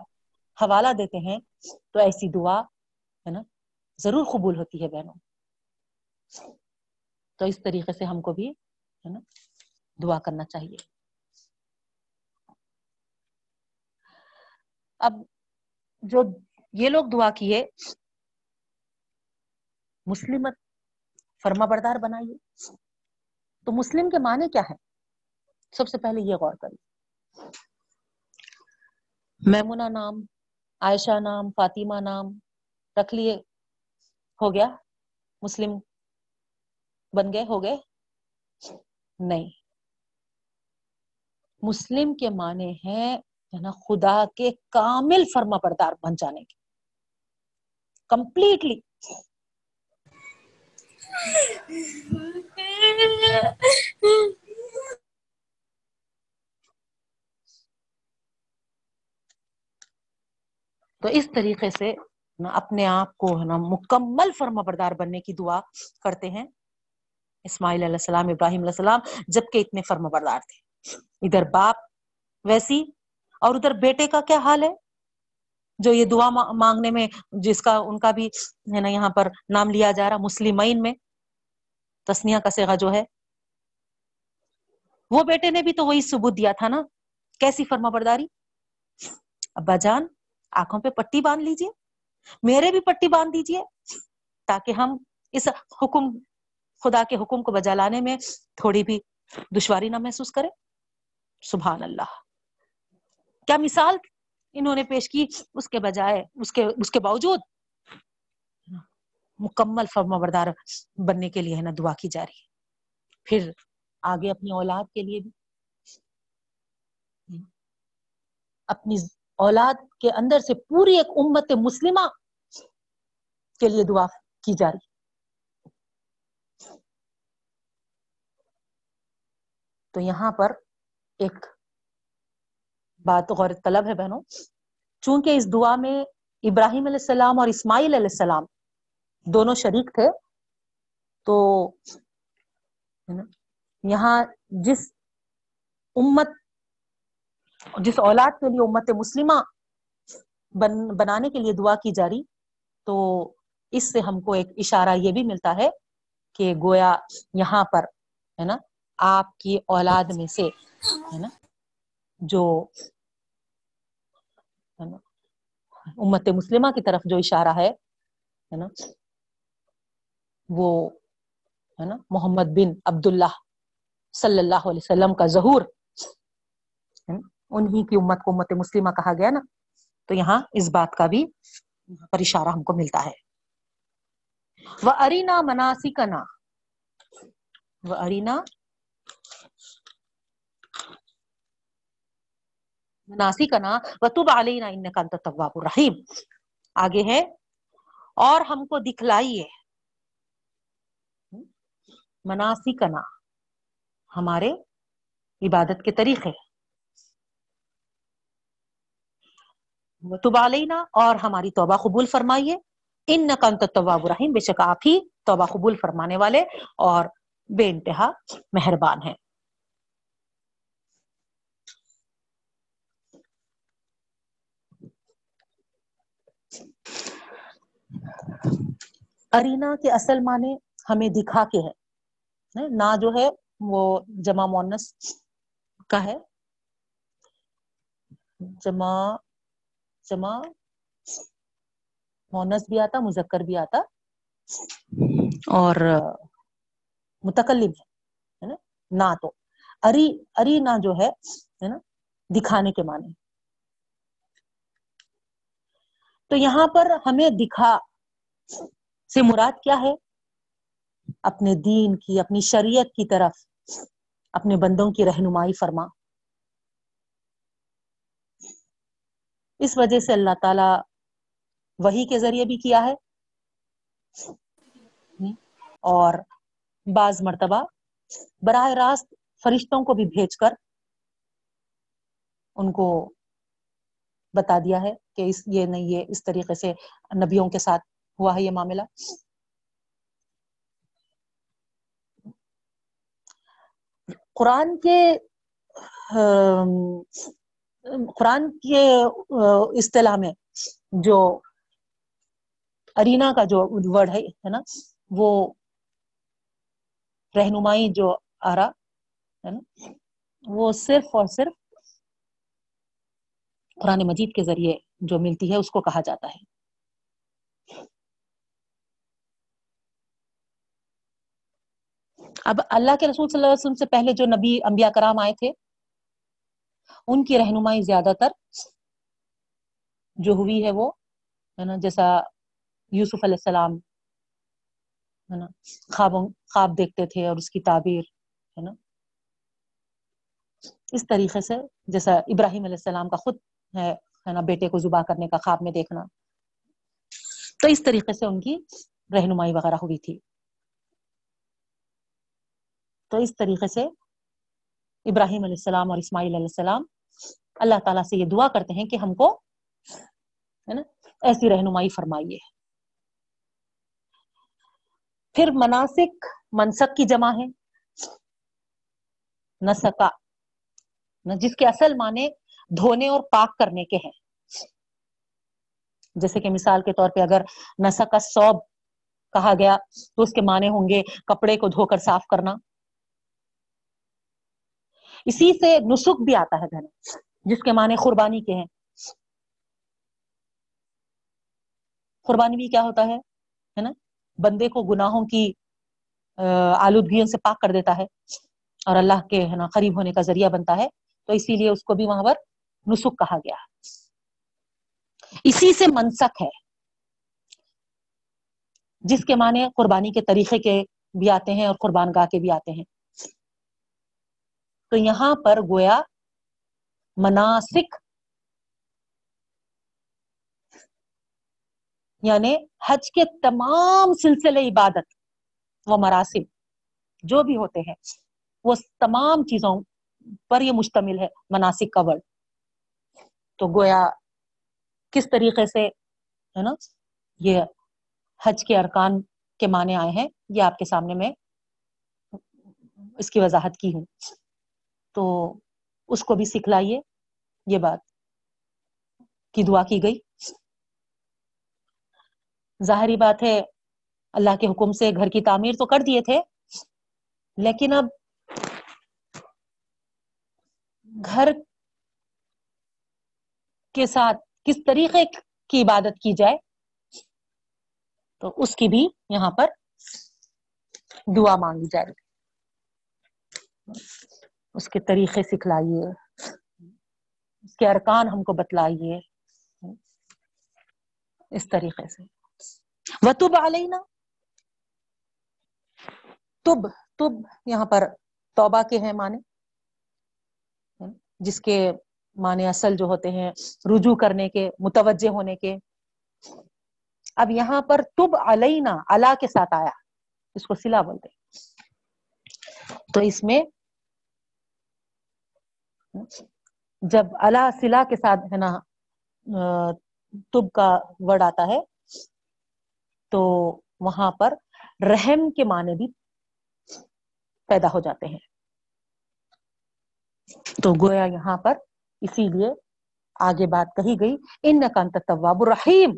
حوالہ دیتے ہیں، تو ایسی دعا، ہے نا، ضرور قبول ہوتی ہے بہنوں۔ تو اس طریقے سے ہم کو بھی، ہے نا، دعا کرنا چاہیے۔ اب جو یہ لوگ دعا کیے، مسلمت فرما بردار بنائیے۔ تو مسلم کے معنی کیا ہے سب سے پہلے یہ غور کریے میمونا نام، عائشہ نام، فاطمہ نام، رکھ لیے، ہو گیا؟ مسلم بن گئے، ہو گئے؟ نہیں۔ مسلم کے معنی ہیں یعنی خدا کے کامل فرما بردار بن جانے کے۔ کمپلیٹلی تو اس طریقے سے اپنے آپ کو ہے نا مکمل فرما بردار بننے کی دعا کرتے ہیں اسماعیل علیہ السلام، ابراہیم علیہ السلام، جبکہ اتنے فرما بردار تھے۔ ادھر باپ ویسی اور ادھر بیٹے کا کیا حال ہے؟ جو یہ دعا مانگنے میں جس کا ان کا بھی ہے نا یہاں پر نام لیا جا رہا مسلمین میں تسنیا کا سیگا جو ہے۔ وہ بیٹے نے بھی تو وہی ثبوت دیا تھا نا۔ کیسی فرما برداری؟ ابا جان، آنکھوں پہ پٹی باندھ لیجیے میرے بھی پٹی باندھ دیجیے تاکہ ہم اس حکم، خدا کے حکم کو بجا لانے میں تھوڑی بھی دشواری نہ محسوس کرے سبحان اللہ۔ کیا مثال انہوں نے پیش کی، اس کے بجائے، اس کے اس کے باوجود مکمل فرما بردار بننے کے لیے ہے نا دعا کی جا رہی ہے۔ پھر آگے اپنی اولاد کے لیے بھی۔ اپنی اولاد کے اندر سے پوری ایک امت مسلمہ کے لیے دعا کی جا رہی تو یہاں پر ایک بات غور طلب ہے بہنوں، چونکہ اس دعا میں ابراہیم علیہ السلام اور اسماعیل علیہ السلام دونوں شریک تھے، تو یہاں جس امت، جس اولاد کے لیے امت مسلمہ بن، بنانے کے لیے دعا کی جا رہی، تو اس سے ہم کو ایک اشارہ یہ بھی ملتا ہے کہ گویا یہاں پر، ہے نا، آپ کی اولاد میں سے، ہے نا، جو امت مسلمہ کی طرف جو اشارہ ہے نا، وہ، ہے نا، محمد بن عبداللہ صلی اللہ علیہ وسلم کا ظہور انہی کی امت کو امت مسلمہ کہا گیا نا۔ تو یہاں اس بات کا بھی پر اشارہ ہم کو ملتا ہے۔ وہ ارینا مناسی کا نا وہ ارینا مناسی کا نا وطب علینا ان کا طواب الرحیم۔ آگے ہے، اور ہم کو دکھلائیے۔ مناسی کا نا ہمارے عبادت کے طریقے۔ وطب علینا، اور ہماری توبہ قبول فرمائیے۔ ان نقل طواب الرحیم، بے شک آپ ہی توبہ قبول فرمانے والے اور بے انتہا مہربان ہیں۔ ارینا کے اصل معنی ہمیں دکھا کے ہے۔ نہ جو ہے وہ جمع مونس کا ہے۔ جمع جمع مونس بھی آتا، مذکر بھی آتا۔ اور متکلم ہے نا؟ نہ تو۔ اری اری نہ جو ہے نا، دکھانے کے معنی۔ تو یہاں پر ہمیں دکھا سے مراد کیا ہے؟ اپنے دین کی، اپنی شریعت کی طرف اپنے بندوں کی رہنمائی فرما۔ اس وجہ سے اللہ تعالی وہی کے ذریعے بھی کیا ہے؟ اور بعض مرتبہ براہ راست فرشتوں کو بھی بھیج کر ان کو بتا دیا ہے کہ اس، یہ نہیں، یہ اس طریقے سے نبیوں کے ساتھ ہوا ہے یہ معاملہ؟ قرآن کے قرآن کے اصطلاح میں جو ارینا کا جو ورڈ ہے نا، وہ رہنمائی جو آ رہا، ہے نا، وہ صرف اور صرف قرآن مجید کے ذریعے جو ملتی ہے، اس کو کہا جاتا ہے۔ اب اللہ کے رسول صلی اللہ علیہ وسلم سے پہلے جو نبی انبیاء کرام آئے تھے، ان کی رہنمائی زیادہ تر جو ہوئی ہے وہ، ہے نا، جیسا یوسف علیہ السلام، ہے نا، خوابوں، خواب دیکھتے تھے اور اس کی تعبیر، ہے نا۔ اس طریقے سے جیسا ابراہیم علیہ السلام کا خود ہے نا، بیٹے کو ذبح کرنے کا، خواب میں دیکھنا۔ تو اس طریقے سے ان کی رہنمائی وغیرہ ہوئی تھی۔ تو اس طریقے سے ابراہیم علیہ السلام اور اسماعیل علیہ السلام اللہ تعالیٰ سے یہ دعا کرتے ہیں کہ ہم کو، ہے نا، ایسی رہنمائی فرمائیے۔ پھر مناسک منسک کی جمع ہے۔ نسکا جس کے اصل معنی دھونے اور پاک کرنے کے ہیں۔ جیسے کہ مثال کے طور پہ اگر نسکا سوب کہا گیا تو اس کے معنی ہوں گے کپڑے کو دھو کر صاف کرنا۔ اسی سے نسخ بھی آتا ہے گھر جس کے معنی قربانی کے ہیں۔ قربانی بھی کیا ہوتا ہے؟ نا؟ بندے کو گناہوں کی آلودگیوں سے پاک کر دیتا ہے اور اللہ کے، ہے نا، قریب ہونے کا ذریعہ بنتا ہے۔ تو اسی لیے اس کو بھی وہاں پر نسخ کہا گیا۔ اسی سے منسک ہے، جس کے معنی قربانی کے طریقے کے بھی آتے ہیں اور قربان گاہ کے بھی آتے ہیں۔ تو یہاں پر گویا مناسک یعنی حج کے تمام سلسلے عبادت و مراسم جو بھی ہوتے ہیں، وہ تمام چیزوں پر یہ مشتمل ہے، مناسک کا ورڈ۔ تو گویا کس طریقے سے، ہے نا، یہ حج کے ارکان کے معنی آئے ہیں، یہ آپ کے سامنے میں اس کی وضاحت کی ہوں۔ تو اس کو بھی سکھلائیے۔ یہ بات کی دعا کی گئی۔ ظاہری بات ہے، اللہ کے حکم سے گھر کی تعمیر تو کر دیے تھے، لیکن اب گھر کے ساتھ کس طریقے کی عبادت کی جائے، تو اس کی بھی یہاں پر دعا مانگی جائے گی اس کے طریقے سکھلائیے۔ اس کے ارکان ہم کو بتلائیے۔ اس طریقے سے۔ وطب علینا تب تب یہاں پر توبہ کے ہیں معنی۔ جس کے معنی اصل جو ہوتے ہیں رجوع کرنے کے، متوجہ ہونے کے۔ اب یہاں پر تب علینا اللہ کے ساتھ آیا۔ اس کو سلا بولتے تو اس میں جب اللہ سلا کے ساتھ ہے نا تب کا ورڈ آتا ہے، تو وہاں پر رحم کے معنی بھی پیدا ہو جاتے ہیں۔ تو گویا یہاں پر اسی لیے آگے بات کہی گئی ان نقانت طواب الرحیم۔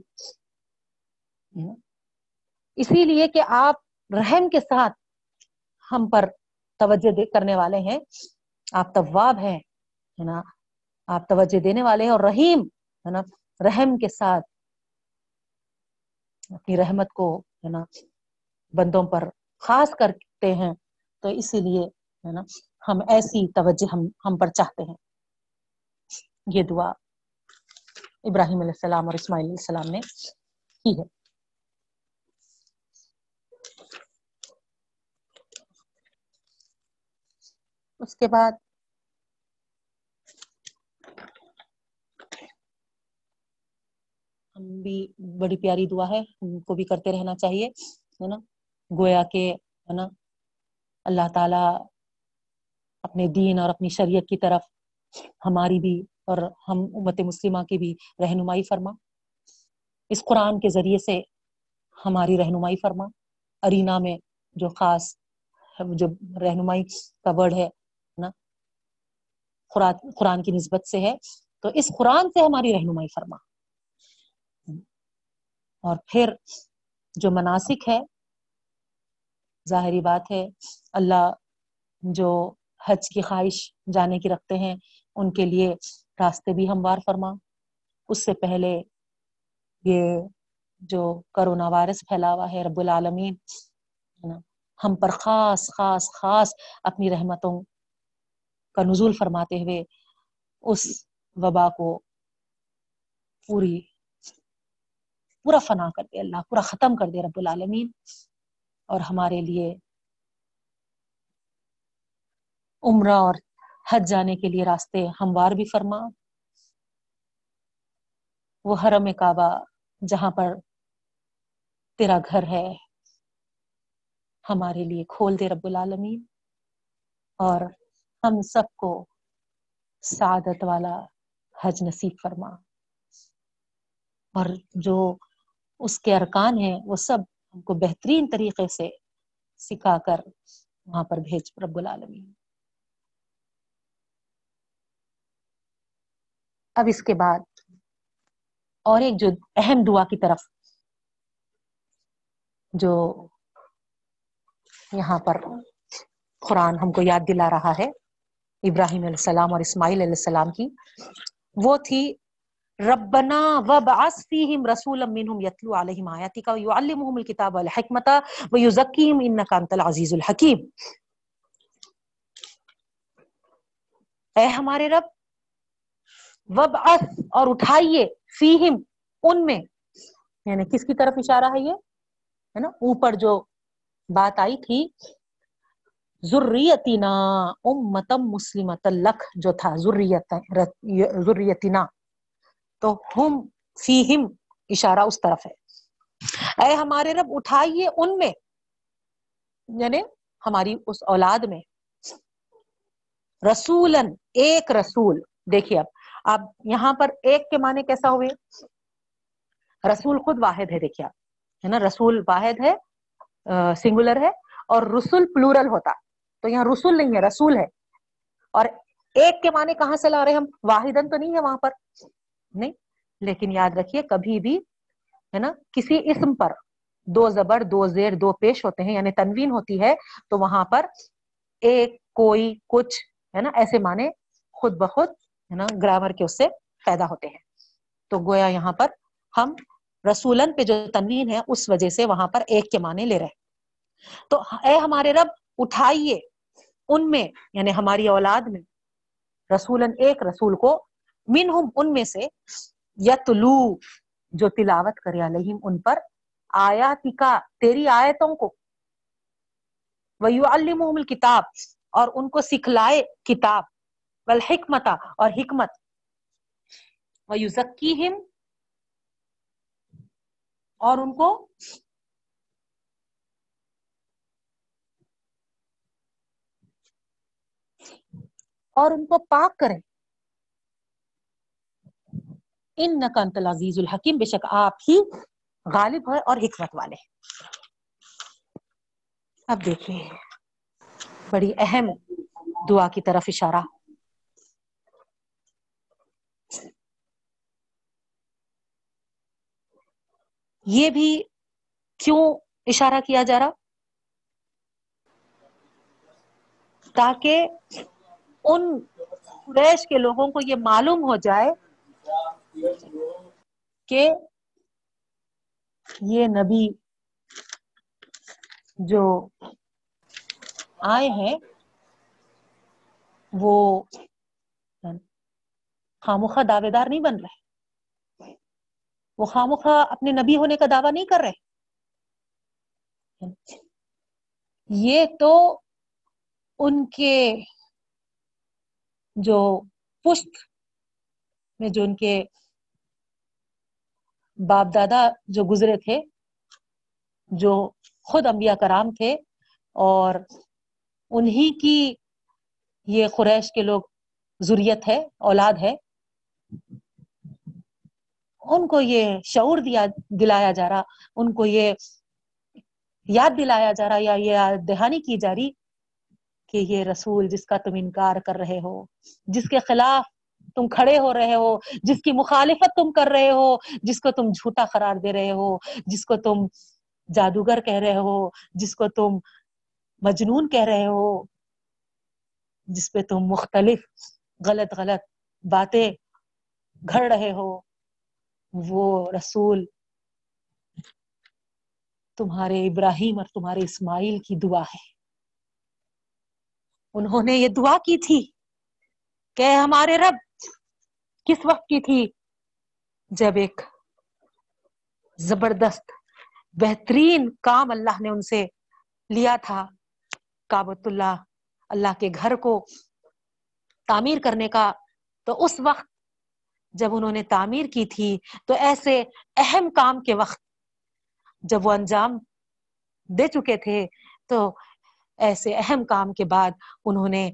اسی لیے کہ آپ رحم کے ساتھ ہم پر توجہ کرنے والے ہیں، آپ طواب ہیں۔ ہے نا؟ آپ توجہ دینے والے ہیں اور رحیم ہے نا؟ رحم کے ساتھ اپنی رحمت کو ہے نا؟ بندوں پر خاص کرتے ہیں۔ تو اسی لیے ہے نا؟ ہم ایسی توجہ ہم ہم پر چاہتے ہیں۔ یہ دعا ابراہیم علیہ السلام اور اسماعیل علیہ السلام نے کی ہے۔ اس کے بعد ہم بھی بڑی پیاری دعا ہے، ہم کو بھی کرتے رہنا چاہیے، ہے نا؟ گویا کے ہے نا؟ اللہ تعالی اپنے دین اور اپنی شریعت کی طرف ہماری بھی اور ہم امت مسلمہ کی بھی رہنمائی فرما۔ اس قرآن کے ذریعے سے ہماری رہنمائی فرما۔ ارینا میں جو خاص جو رہنمائی کا ورڈ ہے نا؟ قرآن کی نسبت سے ہے۔ تو اس قرآن سے ہماری رہنمائی فرما۔ اور پھر جو مناسک ہے، ظاہری بات ہے، اللہ جو حج کی خواہش جانے کی رکھتے ہیں، ان کے لیے راستے بھی ہموار فرما۔ اس سے پہلے یہ جو کرونا وائرس پھیلا ہوا ہے رب العالمین ہم پر خاص خاص خاص اپنی رحمتوں کا نزول فرماتے ہوئے اس وبا کو پوری پورا فنا کر دے اللہ، پورا ختم کر دے رب العالمین۔ اور ہمارے لیے عمرہ اور حج جانے کے لیے راستے ہموار بھی فرما۔ وہ حرم کعبہ جہاں پر تیرا گھر ہے، ہمارے لیے کھول دے رب العالمین۔ اور ہم سب کو سعادت والا حج نصیب فرما۔ اور جو اس کے ارکان ہیں، وہ سب ہم کو بہترین طریقے سے سکھا کر وہاں پر بھیج رب العالمین۔ اب اس کے بعد اور ایک جو اہم دعا کی طرف جو یہاں پر قرآن ہم کو یاد دلا رہا ہے، ابراہیم علیہ السلام اور اسماعیل علیہ السلام کی، وہ تھی ربنا وبعث فیہم رسولا منہم یتلو علیہم آیاتک ویعلمہم الکتاب والحکمت ویزکیہم انکا انت العزیز الحکیم اے ہمارے رب وبعث اور اٹھائیے فیہم ان میں. یعنی کس کی طرف اشارہ ہے یہ؟ ہے نا؟ اوپر جو بات آئی تھی، ذریتنا امتم مسلمت لک جو تھا، ذریت ذریتنا. تو ہم فیہم اشارہ اس طرف ہے۔ اے ہمارے رب، اٹھائیے ان میں یعنی ہماری اس اولاد میں۔ رسولن ایک رسول۔ دیکھیے اب اب یہاں پر ایک کے معنی کیسا ہوئے؟ رسول خود واحد ہے، دیکھیے ہے نا؟ رسول واحد ہے سنگولر ہے، اور رسول پلورل ہوتا۔ تو یہاں رسول نہیں ہے، رسول ہے۔ اور ایک کے معنی کہاں سے لا رہے ہم؟ واحدن تو نہیں ہے وہاں پر۔ نہیں، لیکن یاد رکھیے، کبھی بھی، ہے نا، کسی اسم پر دو زبر، دو زیر، دو پیش ہوتے ہیں یعنی تنوین ہوتی ہے، تو وہاں پر ایک، کوئی، کچھ، ہے نا، ایسے معنی خود بخود، ہے نا، گرامر کے اس سے پیدا ہوتے ہیں۔ تو گویا یہاں پر ہم رسولن پہ جو تنوین ہے، اس وجہ سے وہاں پر ایک کے معنی لے رہے تو اے ہمارے رب، اٹھائیے ان میں یعنی ہماری اولاد میں، رسولن ایک رسول کو منہم ان میں سے یتلو، جو تلاوت کرے علیہم ان پر، آیاتکا، تیری آیتوں کو۔ وَيُعَلِّمُهُمُ الْكِتاب اور ان کو سکھلائے کتاب۔ والحکمت اور حکمت۔ وَيُزَكِّهِمْ اور ان کو اور ان کو پاک کریں۔ ان نقنت العزیز الحکیم، بے شک آپ ہی غالب ہے اور حکمت والے اب دیکھیے، بڑی اہم دعا کی طرف اشارہ۔ یہ بھی کیوں اشارہ کیا جا رہا؟ تاکہ ان قریش کے لوگوں کو یہ معلوم ہو جائے کہ یہ نبی جو آئے ہیں، وہ خاموخہ دعوے دار نہیں بن رہے۔ وہ خاموخہ اپنے نبی ہونے کا دعویٰ نہیں کر رہے۔ یہ تو ان کے جو پشت میں جو ان کے باپ دادا جو گزرے تھے، جو خود انبیاء کرام تھے، اور انہی کی یہ قریش کے لوگ ضروریت ہے، اولاد ہے، ان کو یہ شعور دیا، دلایا جا رہا، ان کو یہ یاد دلایا جا رہا یا یہ دہانی کی جا رہی کہ یہ رسول جس کا تم انکار کر رہے ہو، جس کے خلاف تم کھڑے ہو رہے ہو، جس کی مخالفت تم کر رہے ہو، جس کو تم جھوٹا قرار دے رہے ہو، جس کو تم جادوگر کہہ رہے ہو، جس کو تم مجنون کہہ رہے ہو، جس پہ تم مختلف غلط غلط باتیں گھڑ رہے ہو، وہ رسول تمہارے ابراہیم اور تمہارے اسماعیل کی دعا ہے۔ انہوں نے یہ دعا کی تھی کہ ہمارے رب کس وقت کی تھی؟ جب ایک زبردست، بہترین کام اللہ نے ان سے لیا تھا کابت اللہ اللہ کے گھر کو تعمیر کرنے کا، تو اس وقت جب انہوں نے تعمیر کی تھی، تو ایسے اہم کام کے وقت جب وہ انجام دے چکے تھے، تو ایسے اہم کام کے بعد انہوں نے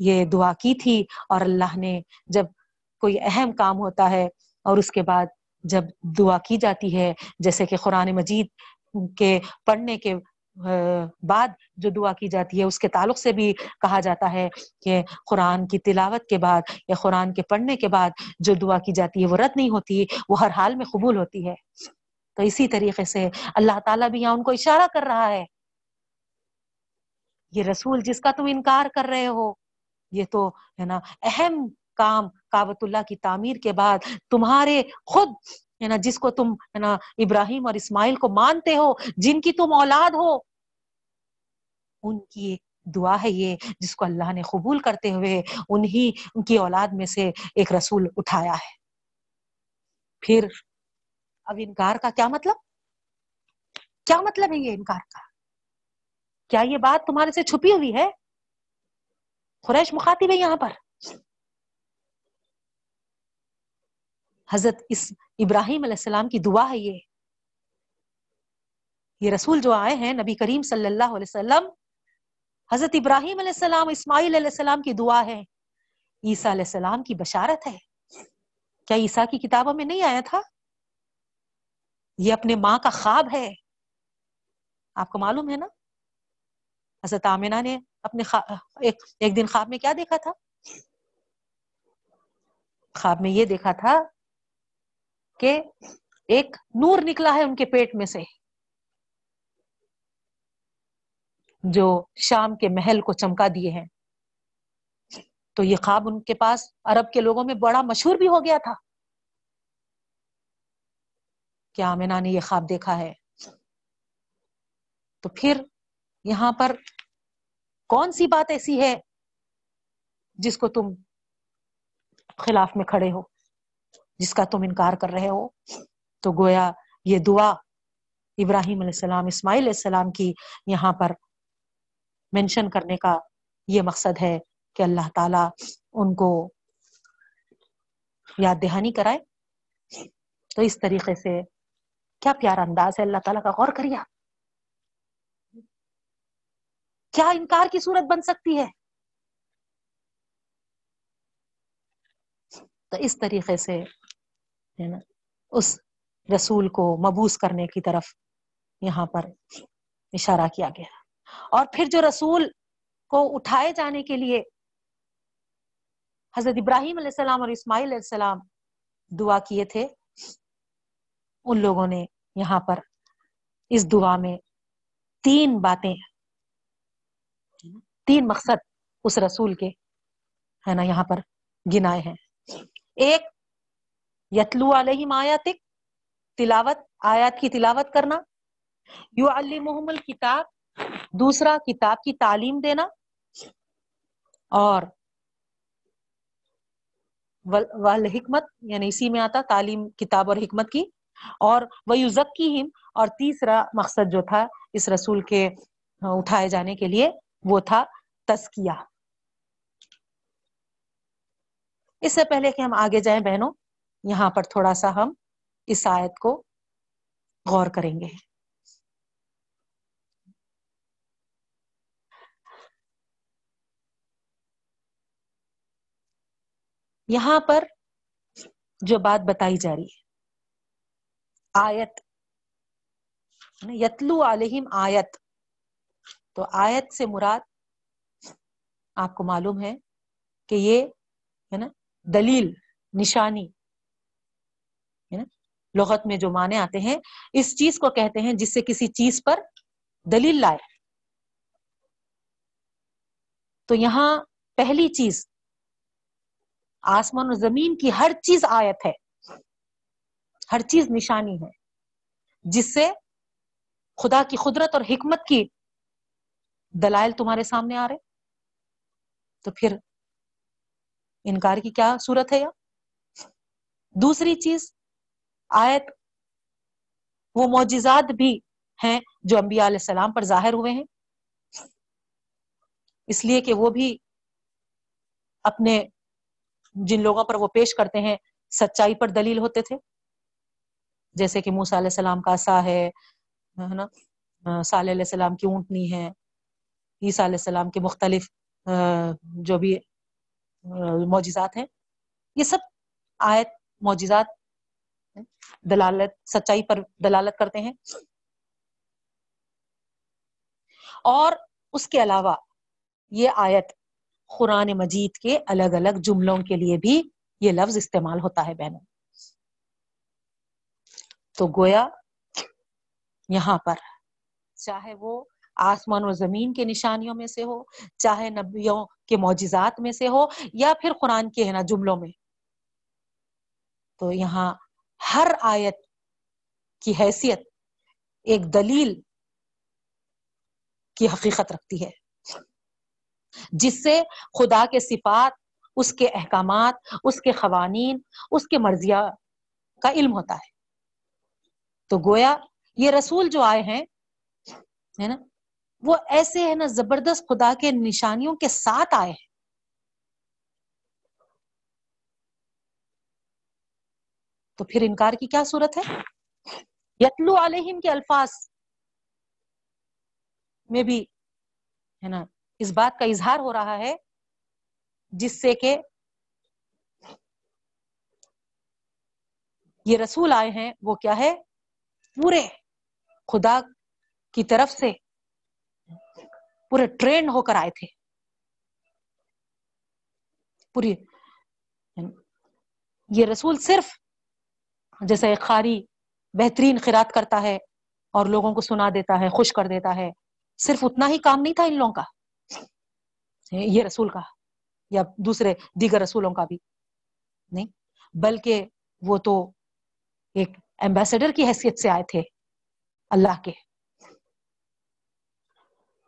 یہ دعا کی تھی اور اللہ نے جب کوئی اہم کام ہوتا ہے اور اس کے بعد جب دعا کی جاتی ہے، جیسے کہ قرآن مجید کے پڑھنے کے بعد جو دعا کی جاتی ہے، اس کے تعلق سے بھی کہا جاتا ہے کہ قرآن کی تلاوت کے بعد یا قرآن کے پڑھنے کے بعد جو دعا کی جاتی ہے، وہ رد نہیں ہوتی، وہ ہر حال میں قبول ہوتی ہے۔ تو اسی طریقے سے اللہ تعالیٰ بھی یہاں ان کو اشارہ کر رہا ہے۔ یہ رسول جس کا تم انکار کر رہے ہو، یہ تو ہے نا اہم کام کابت اللہ کی تعمیر کے بعد تمہارے خود ہے نا جس کو تم ہے نا ابراہیم اور اسماعیل کو مانتے ہو، جن کی تم اولاد ہو، ان کی ایک دعا ہے یہ، جس کو اللہ نے قبول کرتے ہوئے انہی، ان کی اولاد میں سے ایک رسول اٹھایا ہے۔ پھر اب انکار کا کیا مطلب؟ کیا مطلب ہے یہ انکار کا؟ کیا یہ بات تمہارے سے چھپی ہوئی ہے؟ خریش مخاطب ہے یہاں پر۔ حضرت اس ابراہیم علیہ السلام کی دعا ہے یہ۔ یہ رسول جو آئے ہیں نبی کریم صلی اللہ علیہ وسلم حضرت ابراہیم علیہ السلام اسماعیل علیہ السلام کی دعا ہے۔ عیسیٰ علیہ السلام کی بشارت ہے۔ کیا عیسیٰ کی کتابوں میں نہیں آیا تھا؟ یہ اپنے ماں کا خواب ہے۔ آپ کو معلوم ہے نا؟ حضرت آمینہ نے اپنے ایک, ایک دن خواب میں کیا دیکھا تھا؟ خواب میں یہ دیکھا تھا کہ ایک نور نکلا ہے ان کے پیٹ میں سے، جو شام کے محل کو چمکا دیے ہیں۔ تو یہ خواب ان کے پاس عرب کے لوگوں میں بڑا مشہور بھی ہو گیا تھا۔ کیا آمینا نے یہ خواب دیکھا ہے؟ تو پھر یہاں پر کون سی بات ایسی ہے جس کو تم خلاف میں کھڑے ہو؟ جس کا تم انکار کر رہے ہو۔ تو گویا یہ دعا ابراہیم علیہ السلام، اسماعیل علیہ السلام کی یہاں پر مینشن کرنے کا یہ مقصد ہے کہ اللہ تعالی ان کو یاد دہانی کرائے۔ تو اس طریقے سے کیا پیارا انداز ہے۔ اللہ تعالیٰ کا غور کریا کیا انکار کی صورت بن سکتی ہے؟ تو اس طریقے سے ہے نا اس رسول کو مبوس کرنے کی طرف یہاں پر اشارہ کیا گیا۔ اور پھر جو رسول کو اٹھائے جانے کے لیے حضرت ابراہیم علیہ السلام اور اسماعیل علیہ السلام دعا کیے تھے، ان لوگوں نے یہاں پر اس دعا میں تین باتیں، تین مقصد اس رسول کے، ہے نا، یہاں پر گنائے ہیں۔ ایک یتلو علیہ آیاتک، تلاوت، آیات کی تلاوت کرنا یو محمل کتاب دوسرا کتاب کی تعلیم دینا، اور حکمت یعنی اسی میں آتا تعلیم، کتاب اور حکمت کی، اور وہ ذکی اور تیسرا مقصد جو تھا اس رسول کے اٹھائے جانے کے لیے، وہ تھا تسکیہ اس سے پہلے کہ ہم آگے جائیں بہنوں یہاں پر تھوڑا سا ہم اس آیت کو غور کریں گے۔ یہاں پر جو بات بتائی جا رہی ہے، آیت یعنی یتلو علیہم آیت، تو آیت سے مراد آپ کو معلوم ہے کہ یہ، ہے نا، دلیل، نشانی لغت میں جو معنی آتے ہیں، اس چیز کو کہتے ہیں جس سے کسی چیز پر دلیل لائے۔ تو یہاں پہلی چیز، آسمان و زمین کی ہر چیز آیت ہے۔ ہر چیز نشانی ہے، جس سے خدا کی قدرت اور حکمت کی دلائل تمہارے سامنے آ رہے۔ تو پھر انکار کی کیا صورت ہے یا؟ دوسری چیز آیت، وہ معجزات بھی ہیں جو انبیاء علیہ السلام پر ظاہر ہوئے ہیں۔ اس لیے کہ وہ بھی اپنے جن لوگوں پر وہ پیش کرتے ہیں، سچائی پر دلیل ہوتے تھے۔ جیسے کہ موسا علیہ السلام کا سا ہے نا؟ صالح علیہ السلام کی اونٹنی ہے، عیسیٰ علیہ السلام کے مختلف جو بھی معجزات ہیں۔ یہ سب آیت، معجزات دلالت، سچائی پر دلالت کرتے ہیں۔ اور اس کے علاوہ یہ آیت قرآن مجید کے الگ الگ جملوں کے لیے بھی یہ لفظ استعمال ہوتا ہے بہنوں۔ تو گویا یہاں پر چاہے وہ آسمان و زمین کے نشانیوں میں سے ہو، چاہے نبیوں کے معجزات میں سے ہو یا پھر قرآن کے ہے نا جملوں میں۔ تو یہاں ہر آیت کی حیثیت ایک دلیل کی حقیقت رکھتی ہے۔ جس سے خدا کے صفات، اس کے احکامات، اس کے قوانین، اس کے مرضیہ کا علم ہوتا ہے۔ تو گویا یہ رسول جو آئے ہیں، ہے نا، وہ ایسے ہے نا، زبردست خدا کے نشانیوں کے ساتھ آئے ہیں۔ تو پھر انکار کی کیا صورت ہے؟ یتلو علیہم کے الفاظ میں بھی ہے نا، اس بات کا اظہار ہو رہا ہے، جس سے کہ یہ رسول آئے ہیں، وہ کیا ہے؟ پورے خدا کی طرف سے پورے ٹرین ہو کر آئے تھے۔ پوری یعنی یہ رسول صرف جیسے ایک خاری بہترین خیرات کرتا ہے اور لوگوں کو سنا دیتا ہے، خوش کر دیتا ہے۔ صرف اتنا ہی کام نہیں تھا ان لوگوں کا۔ یہ رسول کا یا دوسرے دیگر رسولوں کا بھی۔ نہیں، بلکہ وہ تو ایک ایمبیسڈر کی حیثیت سے آئے تھے اللہ کے۔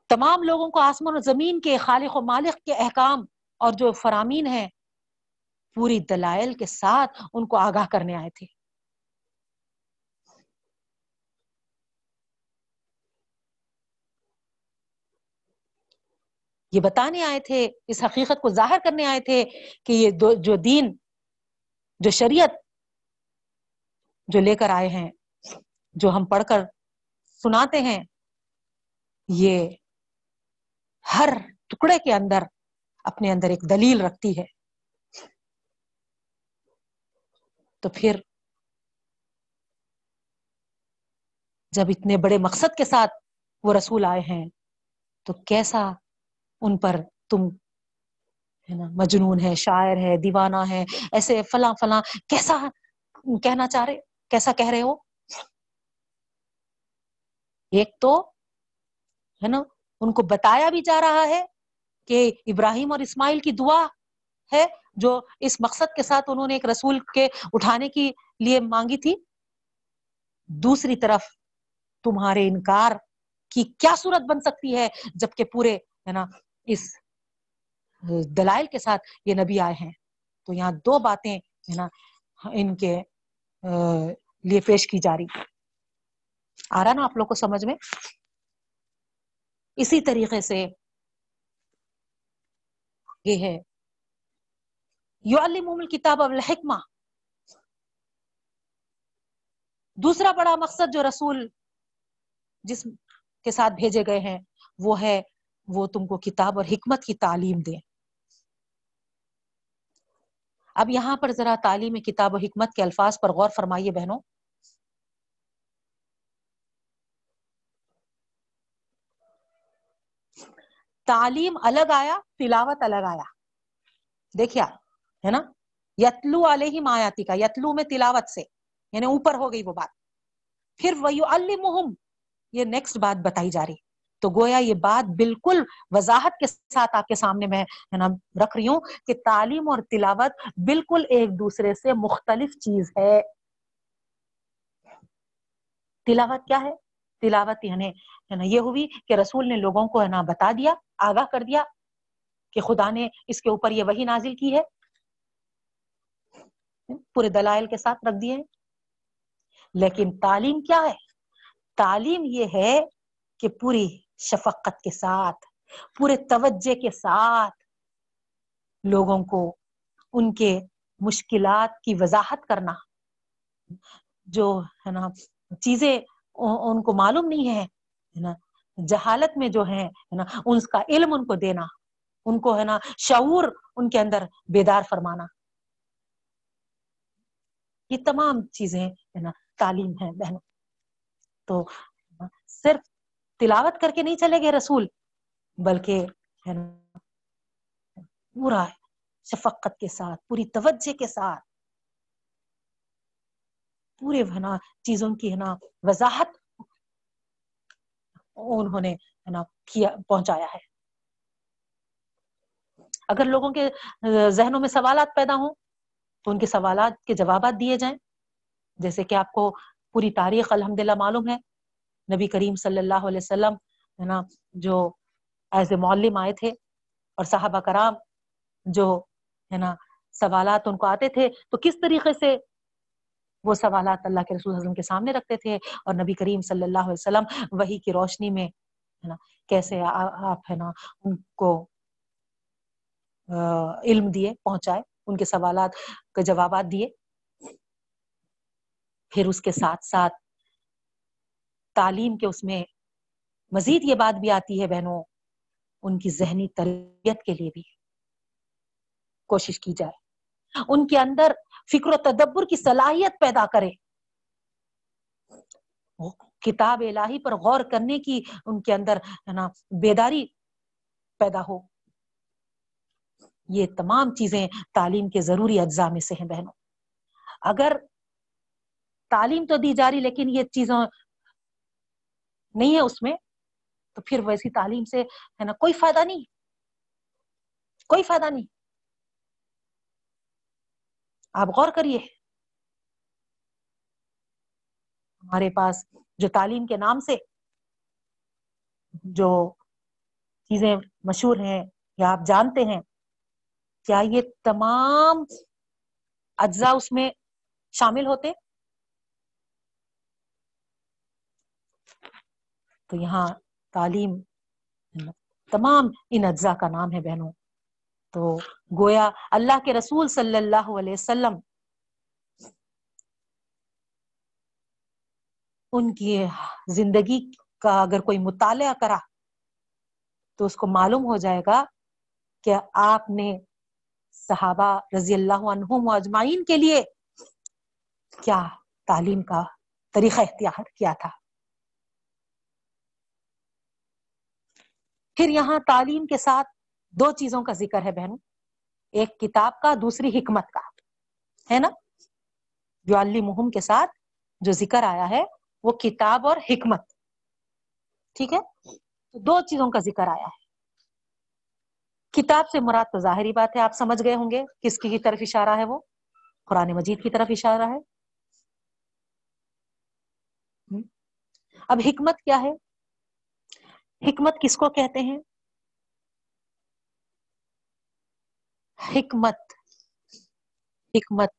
تمام لوگوں کو آسمان و زمین کے خالق و مالک کے احکام اور جو فرامین ہیں، پوری دلائل کے ساتھ ان کو آگاہ کرنے آئے تھے۔ یہ بتانے آئے تھے، اس حقیقت کو ظاہر کرنے آئے تھے کہ یہ جو دین، جو شریعت جو لے کر آئے ہیں، جو ہم پڑھ کر سناتے ہیں، یہ ہر ٹکڑے کے اندر اپنے اندر ایک دلیل رکھتی ہے۔ تو پھر جب اتنے بڑے مقصد کے ساتھ وہ رسول آئے ہیں، تو کیسا ان پر تم ہے نا، مجنون ہے، شاعر ہے، دیوانہ ہے، ایسے فلاں فلاں، کیسا کہنا چاہ رہے، کیسا کہہ رہے ہو؟ ایک تو ہے نا، ان کو بتایا بھی جا رہا ہے کہ ابراہیم اور اسماعیل کی دعا ہے، جو اس مقصد کے ساتھ انہوں نے ایک رسول کے اٹھانے کی لیے مانگی تھی۔ دوسری طرف تمہارے انکار کی کیا صورت بن سکتی ہے، جبکہ پورے ہے نا اس دلائل کے ساتھ یہ نبی آئے ہیں۔ تو یہاں دو باتیں ہے نا، ان کے لیے پیش کی جا رہی آ رہا نا آپ لوگ کو سمجھ میں؟ اسی طریقے سے یہ ہے یو علی کتاب الحکمہ دوسرا بڑا مقصد جو رسول جس کے ساتھ بھیجے گئے ہیں، وہ ہے وہ تم کو کتاب اور حکمت کی تعلیم دیں اب یہاں پر ذرا تعلیم کتاب و حکمت کے الفاظ پر غور فرمائیے بہنوں۔ تعلیم الگ آیا، تلاوت الگ آیا۔ دیکھیا، ہے نا؟ یتلو علیہ مایاتی کا یتلو میں تلاوت سے یعنی اوپر ہو گئی وہ بات۔ پھر وہ یہ نیکسٹ بات بتائی جا رہی۔ تو گویا یہ بات بالکل وضاحت کے ساتھ آپ کے سامنے میں رکھ رہی ہوں کہ تعلیم اور تلاوت بالکل ایک دوسرے سے مختلف چیز ہے۔ تلاوت کیا ہے؟ تلاوت یعنی یہ ہوئی کہ رسول نے لوگوں کو ہے نا بتا دیا، آگاہ کر دیا کہ خدا نے اس کے اوپر یہ وہی نازل کی ہے۔ پورے دلائل کے ساتھ رکھ دیے۔ لیکن تعلیم کیا ہے؟ تعلیم یہ ہے کہ پوری شفقت کے ساتھ، پورے توجہ کے ساتھ لوگوں کو ان کے مشکلات کی وضاحت کرنا، جو ہے نا، چیزیں ان کو معلوم نہیں ہے نا، جہالت میں جو ہے نا، ان کا علم ان کو دینا، ان کو، ہے نا، شعور ان کے اندر بیدار فرمانا۔ یہ تمام چیزیں، ہے نا، تعلیم ہے بہنوں۔ تو صرف تلاوت کر کے نہیں چلے گئے رسول، بلکہ پورا شفقت کے ساتھ، پوری توجہ کے ساتھ، پورے ہے نا چیزوں کی ہے نا وضاحت انہوں نے ہے نا کیا، پہنچایا ہے۔ اگر لوگوں کے ذہنوں میں سوالات پیدا ہوں تو ان کے سوالات کے جوابات دیے جائیں۔ جیسے کہ آپ کو پوری تاریخ الحمد للہ معلوم ہے۔ نبی کریم صلی اللہ علیہ وسلم، ہے نا، جو ایز اے معلم آئے تھے اور صحابہ کرام جو، ہے نا، سوالات ان کو آتے تھے، تو کس طریقے سے وہ سوالات اللہ کے رسول حضرت کے سامنے رکھتے تھے اور نبی کریم صلی اللہ علیہ وسلم وہی کی روشنی میں، ہے نا، کیسے آپ، ہے نا، ان کو علم دیے، پہنچائے، ان کے سوالات کے جوابات دیے، پھر اس کے ساتھ ساتھ تعلیم کے اس میں مزید یہ بات بھی آتی ہے بہنوں، ان کی ذہنی تربیت کے لیے بھی کوشش کی جائے۔ ان کے اندر فکر و تدبر کی صلاحیت پیدا کرے۔ کتاب الہی پر غور کرنے کی ان کے اندر ہے نا بیداری پیدا ہو۔ یہ تمام چیزیں تعلیم کے ضروری اجزاء میں سے ہیں بہنوں۔ اگر تعلیم تو دی جا رہی، لیکن یہ چیزوں نہیں ہے اس میں، تو پھر ویسی تعلیم سے ہے نا، کوئی فائدہ نہیں۔ کوئی فائدہ نہیں۔ آپ غور کریے۔ ہمارے پاس جو تعلیم کے نام سے جو چیزیں مشہور ہیں یا آپ جانتے ہیں، کیا یہ تمام اجزاء اس میں شامل ہوتے؟ تو یہاں تعلیم تمام ان اجزاء کا نام ہے بہنوں۔ تو گویا اللہ کے رسول صلی اللہ علیہ وسلم ان کی زندگی کا اگر کوئی مطالعہ کرا تو اس کو معلوم ہو جائے گا کہ آپ نے صحابہ رضی اللہ عنہم اجمعین کے لیے کیا تعلیم کا طریقہ اختیار کیا تھا۔ پھر یہاں تعلیم کے ساتھ دو چیزوں کا ذکر ہے بہنوں۔ ایک کتاب کا، دوسری حکمت کا۔ ہے نا؟ جو علی مہم کے ساتھ جو ذکر آیا ہے، وہ کتاب اور حکمت۔ ٹھیک ہے؟ تو دو چیزوں کا ذکر آیا ہے۔ کتاب سے مراد تو ظاہری بات ہے، آپ سمجھ گئے ہوں گے۔ کس کی طرف اشارہ ہے وہ؟ قرآن مجید کی طرف اشارہ ہے۔ اب حکمت کیا ہے؟ حکمت کس کو کہتے ہیں؟ حکمت حکمت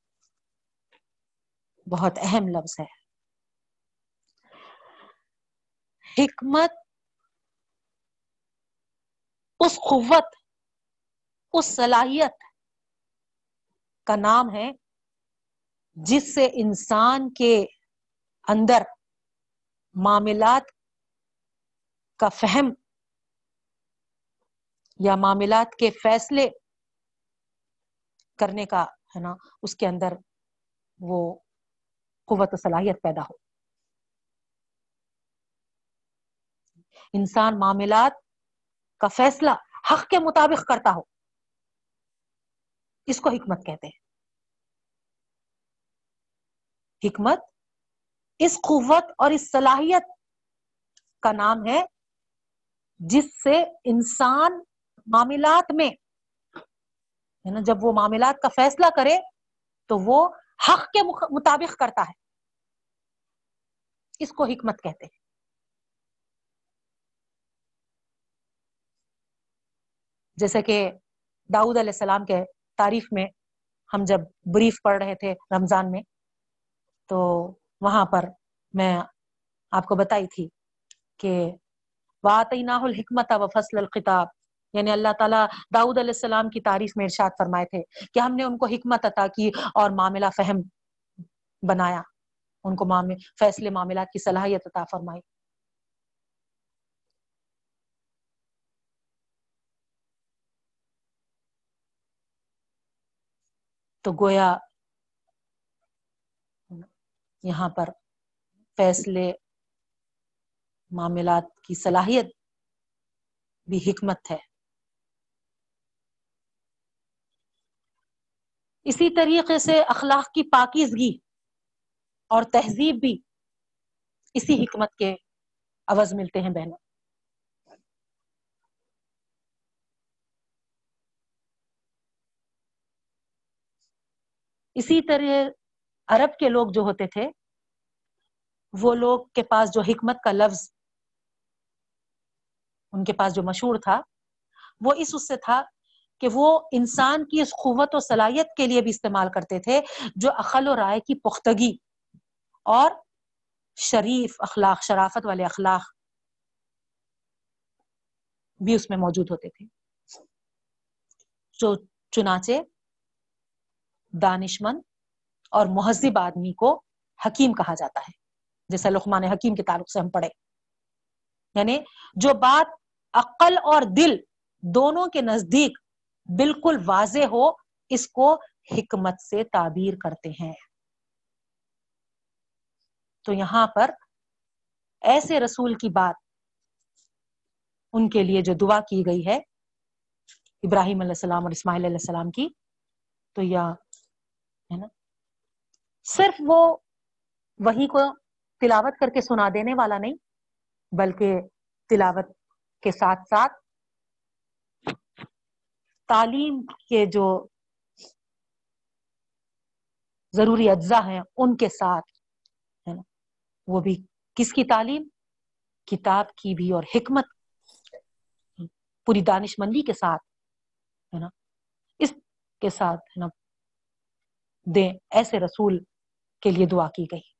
بہت اہم لفظ ہے۔ حکمت اس قوت، اس صلاحیت کا نام ہے جس سے انسان کے اندر معاملات کا فہم یا معاملات کے فیصلے کرنے کا ہے نا، اس کے اندر وہ قوت و صلاحیت پیدا ہو۔ انسان معاملات کا فیصلہ حق کے مطابق کرتا ہو، اس کو حکمت کہتے ہیں۔ حکمت اس قوت اور اس صلاحیت کا نام ہے جس سے انسان معاملات میں نا جب وہ معاملات کا فیصلہ کرے تو وہ حق کے مطابق کرتا ہے۔ اس کو حکمت کہتے ہیں۔ جیسے کہ داؤد علیہ السلام کے تعریف میں ہم جب بریف پڑھ رہے تھے رمضان میں، تو وہاں پر میں آپ کو بتائی تھی کہ واطینہ الحکمت و فصل الخطاب یعنی اللہ تعالیٰ داؤد علیہ السلام کی تعریف میں ارشاد فرمائے تھے کہ ہم نے ان کو حکمت عطا کی اور معاملہ فہم بنایا، ان کو فیصلے معاملات کی صلاحیت عطا فرمائی۔ تو گویا یہاں پر فیصلے معاملات کی صلاحیت بھی حکمت ہے۔ اسی طریقے سے اخلاق کی پاکیزگی اور تہذیب بھی اسی حکمت کے عوض ملتے ہیں بہنوں۔ اسی طرح عرب کے لوگ جو ہوتے تھے، وہ لوگ کے پاس جو حکمت کا لفظ ان کے پاس جو مشہور تھا، وہ اس اس سے تھا کہ وہ انسان کی اس قوت و صلاحیت کے لیے بھی استعمال کرتے تھے، جو عقل و رائے کی پختگی اور شریف اخلاق، شرافت والے اخلاق بھی اس میں موجود ہوتے تھے۔ جو چنانچہ دانشمند اور مہذب آدمی کو حکیم کہا جاتا ہے، جیسے لقمان حکیم کے تعلق سے ہم پڑھے یعنی جو بات عقل اور دل دونوں کے نزدیک بالکل واضح ہو، اس کو حکمت سے تعبیر کرتے ہیں۔ تو یہاں پر ایسے رسول کی بات ان کے لیے جو دعا کی گئی ہے، ابراہیم علیہ السلام اور اسماعیل علیہ السلام کی، تو یا ہے نا، صرف وہ وہی کو تلاوت کر کے سنا دینے والا نہیں، بلکہ تلاوت کے ساتھ ساتھ تعلیم کے جو ضروری اجزاء ہیں، ان کے ساتھ، ہے نا، وہ بھی کس کی تعلیم؟ کتاب کی بھی اور حکمت، پوری دانش مندی کے ساتھ، ہے نا، اس کے ساتھ، ہے نا، دیں ایسے رسول کے لیے دعا کی گئی۔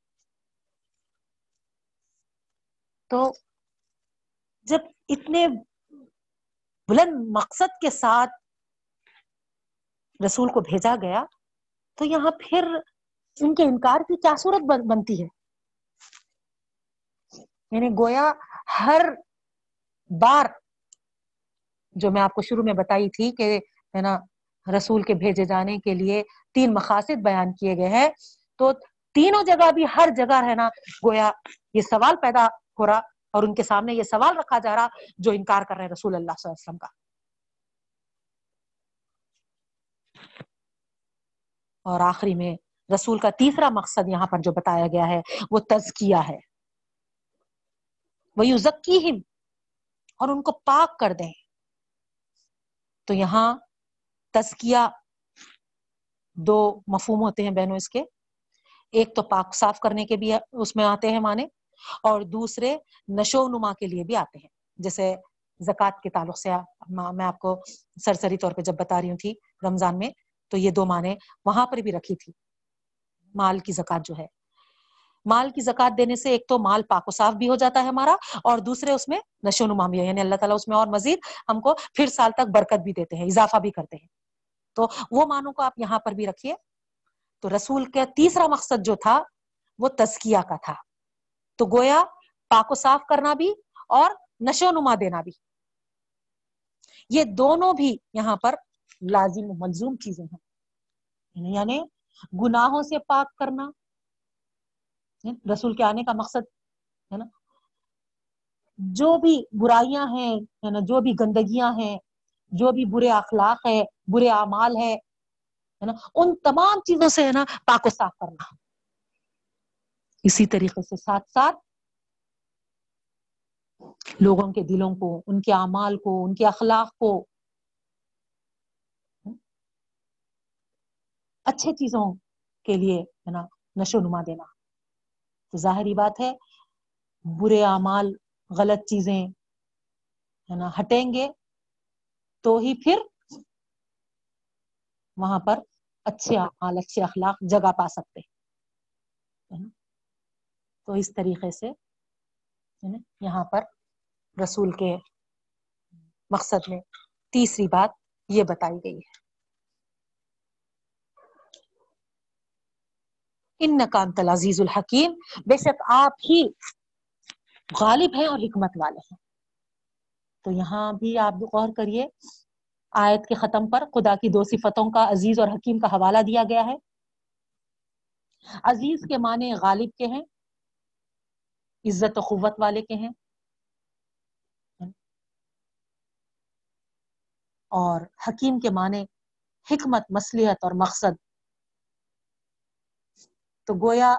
تو جب اتنے بلند مقصد کے ساتھ رسول کو بھیجا گیا، تو یہاں پھر ان کے انکار کی کیا صورت بنتی ہے؟ یعنی گویا ہر بار جو میں آپ کو شروع میں بتائی تھی کہ ہے نا، رسول کے بھیجے جانے کے لیے تین مقاصد بیان کیے گئے ہیں، تو تینوں جگہ بھی ہر جگہ ہے نا، گویا یہ سوال پیدا ہو رہا اور ان کے سامنے یہ سوال رکھا جا رہا جو انکار کر رہے ہیں رسول اللہ صلی اللہ علیہ وسلم کا۔ اور آخری میں رسول کا تیسرا مقصد یہاں پر جو بتایا گیا ہے، وہ تزکیہ ہے۔ وہ یوزکی اور ان کو پاک کر دیں۔ تو یہاں تزکیہ دو مفہوم ہوتے ہیں بہنوں اس کے۔ ایک تو پاک صاف کرنے کے بھی اس میں آتے ہیں مانے اور دوسرے نشو و نما کے لیے بھی آتے ہیں۔ جیسے زکوٰۃ کے تعلق سے میں آپ کو سرسری طور پہ جب بتا رہی ہوں تھی رمضان میں، تو یہ دو معنی وہاں پر بھی رکھی تھی۔ مال کی زکوٰۃ جو ہے۔ مال کی زکوٰۃ دینے سے ایک تو مال پاک و صاف بھی ہو جاتا ہے ہمارا اور دوسرے اس میں نشو نما بھی ہے۔ یعنی اللہ تعالیٰ اس میں اور مزید ہم کو پھر سال تک برکت بھی دیتے ہیں، اضافہ بھی کرتے ہیں۔ تو وہ معنوں کو آپ یہاں پر بھی رکھیے۔ تو رسول کا تیسرا مقصد جو تھا، وہ تزکیہ کا تھا۔ تو گویا پاک و صاف کرنا بھی اور نشو نما دینا بھی۔ یہ دونوں بھی یہاں پر لازم و ملزوم چیزیں ہیں۔ یعنی-, یعنی گناہوں سے پاک کرنا۔ رسول کے آنے کا مقصد، ہے نا؟ جو بھی برائیاں ہیں نا؟ جو بھی گندگیاں ہیں، جو بھی برے اخلاق ہے، برے اعمال ہے نا؟ ان تمام چیزوں سے، ہے نا، پاک و صاف کرنا۔ اسی طریقے سے ساتھ ساتھ لوگوں کے دلوں کو، ان کے اعمال کو، ان کے اخلاق کو اچھے چیزوں کے لیے ہے نا، نشو نما دینا۔ تو ظاہری بات ہے، برے اعمال، غلط چیزیں ہے نا، ہٹیں گے تو ہی پھر وہاں پر اچھے اعمال، اچھے اخلاق جگہ پا سکتے۔ تو اس طریقے سے یہاں پر رسول کے مقصد میں تیسری بات یہ بتائی گئی ہے۔ ان نقانت عزیز الحکیم، بے شک آپ ہی غالب ہیں اور حکمت والے ہیں۔ تو یہاں بھی آپ غور کریے، آیت کے ختم پر خدا کی دو صفتوں کا عزیز اور حکیم کا حوالہ دیا گیا ہے۔ عزیز کے معنی غالب کے ہیں عزت و قوت والے کے ہیں۔ اور حکیم کے معنی حکمت مسلحت اور مقصد۔ تو گویا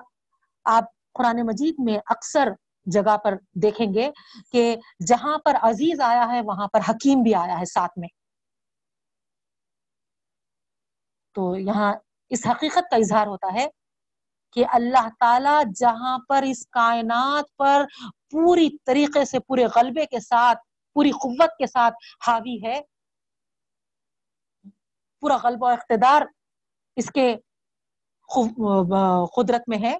آپ قرآن مجید میں اکثر جگہ پر دیکھیں گے کہ جہاں پر عزیز آیا ہے، وہاں پر حکیم بھی آیا ہے ساتھ میں۔ تو یہاں اس حقیقت کا اظہار ہوتا ہے کہ اللہ تعالی جہاں پر اس کائنات پر پوری طریقے سے، پورے غلبے کے ساتھ، پوری قوت کے ساتھ حاوی ہے، پورا غلب و اقتدار اس کے قدرت میں ہے،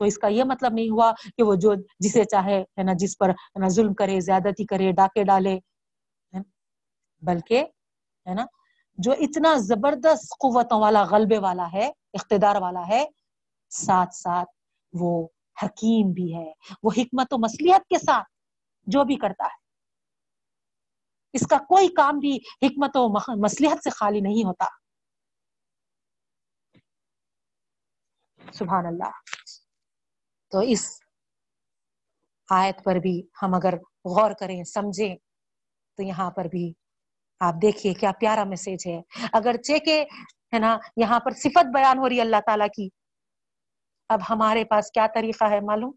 تو اس کا یہ مطلب نہیں ہوا کہ وہ جو جسے چاہے، ہے نا، جس پر، ہے نا، ظلم کرے، زیادتی کرے، ڈاکے ڈالے بلکہ، ہے نا جو اتنا زبردست قوتوں والا، غلبے والا ہے، اقتدار والا ہے، ساتھ ساتھ وہ حکیم بھی ہے، وہ حکمت و مسلحت کے ساتھ جو بھی کرتا ہے۔ اس کا کوئی کام بھی حکمت و مسلحت سے خالی نہیں ہوتا۔ سبحان اللہ۔ تو اس آیت پر بھی ہم اگر غور کریں، سمجھیں، تو یہاں پر بھی آپ دیکھیے کیا پیارا میسج ہے۔ اگر چیکے ہے نا، یہاں پر صفت بیان ہو رہی اللہ تعالیٰ کی۔ اب ہمارے پاس کیا طریقہ ہے معلوم؟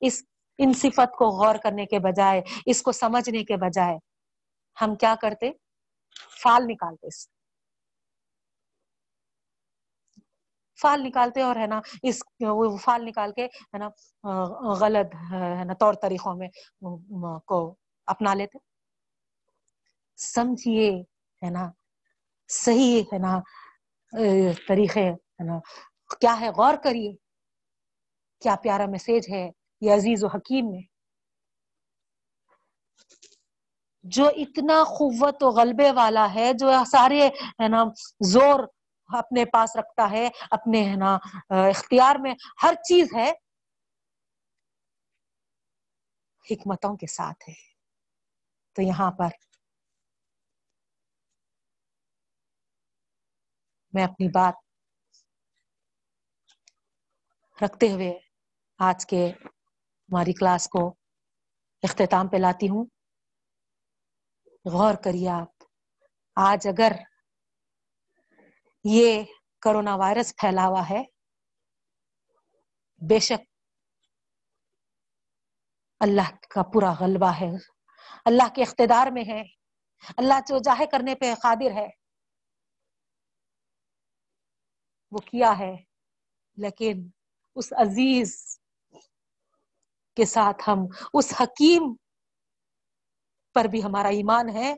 اس، ان صفت کو غور کرنے کے بجائے، اس کو سمجھنے کے بجائے ہم کیا کرتے؟ فال نکالتے فال نکالتے اور، ہے نا، اس فال نکال کے، ہے نا، غلط، ہے نا، طور طریقوں میں کو اپنا لیتے۔ سمجھیے، ہے نا؟ صحیح، ہے نا؟ طریقے، ہے نا؟ کیا ہے؟ غور کریے۔ کیا پیارا میسج ہے یہ عزیز و حکیم میں؟ جو اتنا قوت و غلبے والا ہے، جو سارے، ہے نا، زور اپنے پاس رکھتا ہے، اپنے، ہے نا، اختیار میں، ہر چیز ہے، حکمتوں کے ساتھ ہے۔ تو یہاں پر میں اپنی بات رکھتے ہوئے آج کے ہماری کلاس کو اختتام پہ لاتی ہوں۔ غور کریے آپ، آج اگر یہ کرونا وائرس پھیلا ہوا ہے، بے شک اللہ کا پورا غلبہ ہے۔ اللہ کے اقتدار میں ہے۔ اللہ جو جاہے کرنے پہ قادر ہے۔ وہ کیا ہے۔ لیکن اس عزیز کے ساتھ ہم، اس حکیم پر بھی ہمارا ایمان ہے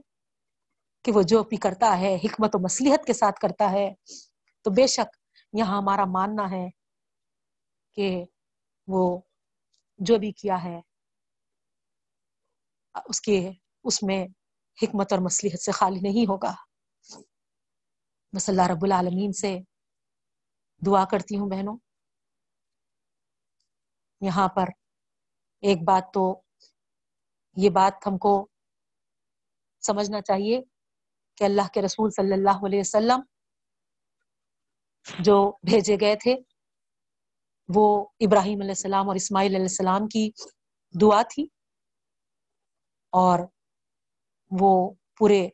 کہ وہ جو بھی کرتا ہے، حکمت و مصلیحت کے ساتھ کرتا ہے۔ تو بے شک یہاں ہمارا ماننا ہے کہ وہ جو بھی کیا ہے، اس کے، اس میں حکمت اور مصلیحت سے خالی نہیں ہوگا۔ بس اللہ رب العالمین سے دعا کرتی ہوں بہنوں۔ یہاں پر ایک بات تو یہ بات ہم کو سمجھنا چاہیے کہ اللہ کے رسول صلی اللہ علیہ وسلم جو بھیجے گئے تھے، وہ ابراہیم علیہ السلام اور اسماعیل علیہ السلام کی دعا تھی اور وہ پورے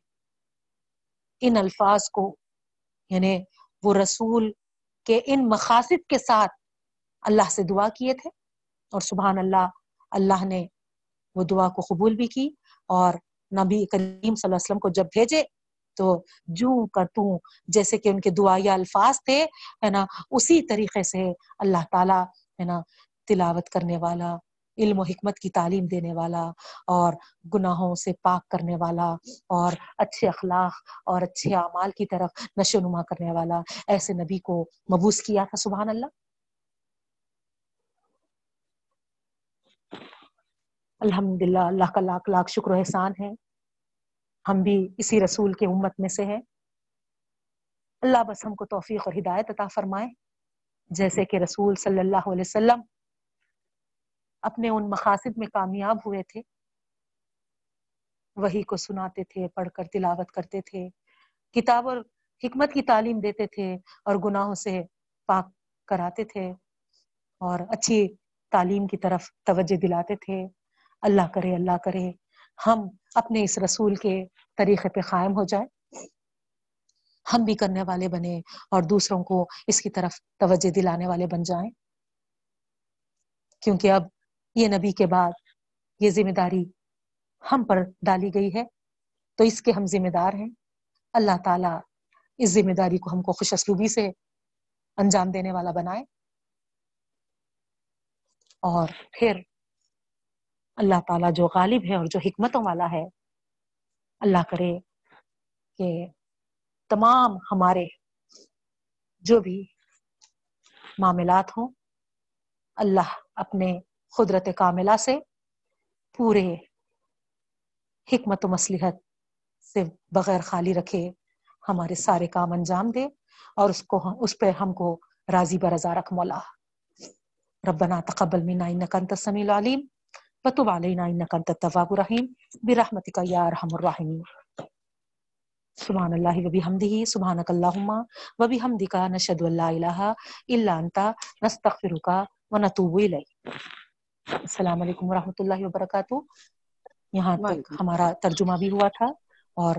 ان الفاظ کو یعنی وہ رسول کہ ان مقاصد کے ساتھ اللہ سے دعا کیے تھے اور سبحان اللہ اللہ نے وہ دعا کو قبول بھی کی اور نبی کریم صلی اللہ علیہ وسلم کو جب بھیجے تو جو کرتوں جیسے کہ ان کے دعائیا الفاظ تھے، ہے نا، اسی طریقے سے اللہ تعالیٰ، ہے نا، تلاوت کرنے والا علم و حکمت کی تعلیم دینے والا اور گناہوں سے پاک کرنے والا اور اچھے اخلاق اور اچھے اعمال کی طرف نشو نما کرنے والا ایسے نبی کو مبوس کیا تھا، سبحان اللہ؟ الحمد للہ اللہ کا لاکھ لاکھ شکر و احسان ہے۔ ہم بھی اسی رسول کے امت میں سے ہیں۔ اللہ بس ہم کو توفیق اور ہدایت عطا فرمائے۔ جیسے کہ رسول صلی اللہ علیہ وسلم اپنے ان مقاصد میں کامیاب ہوئے تھے۔ وہی کو سناتے تھے، پڑھ کر تلاوت کرتے تھے، کتاب اور حکمت کی تعلیم دیتے تھے اور گناہوں سے پاک کراتے تھے اور اچھی تعلیم کی طرف توجہ دلاتے تھے۔ اللہ کرے اللہ کرے، ہم اپنے اس رسول کے طریقے پہ قائم ہو جائیں۔ ہم بھی کرنے والے بنے اور دوسروں کو اس کی طرف توجہ دلانے والے بن جائیں۔ کیونکہ اب یہ نبی کے بعد یہ ذمہ داری ہم پر ڈالی گئی ہے، تو اس کے ہم ذمہ دار ہیں۔ اللہ تعالیٰ اس ذمہ داری کو ہم کو خوش اسلوبی سے انجام دینے والا بنائے۔ اور پھر اللہ تعالیٰ جو غالب ہے اور جو حکمتوں والا ہے، اللہ کرے کہ تمام ہمارے جو بھی معاملات ہوں، اللہ اپنے قدرت کاملہ سے پورے حکمت و مصلحت سے بغیر خالی رکھے، ہمارے سارے کام انجام دے اور اس کو اس پہ ہم کو راضی برضا رکھ مولا۔ ربنا تقبل منا انك انت السميع العليم وتب علينا انك انت التواب الرحيم برحمتك يا ارحم الراحمين سبحان الله وبحمده سبحانك اللهم وبحمدك نشهد ان لا اله الا انت نستغفرك ونتوب اليك السلام علیکم ورحمۃ اللہ وبرکاتہ۔ یہاں تک ہمارا ترجمہ بھی ہوا تھا اور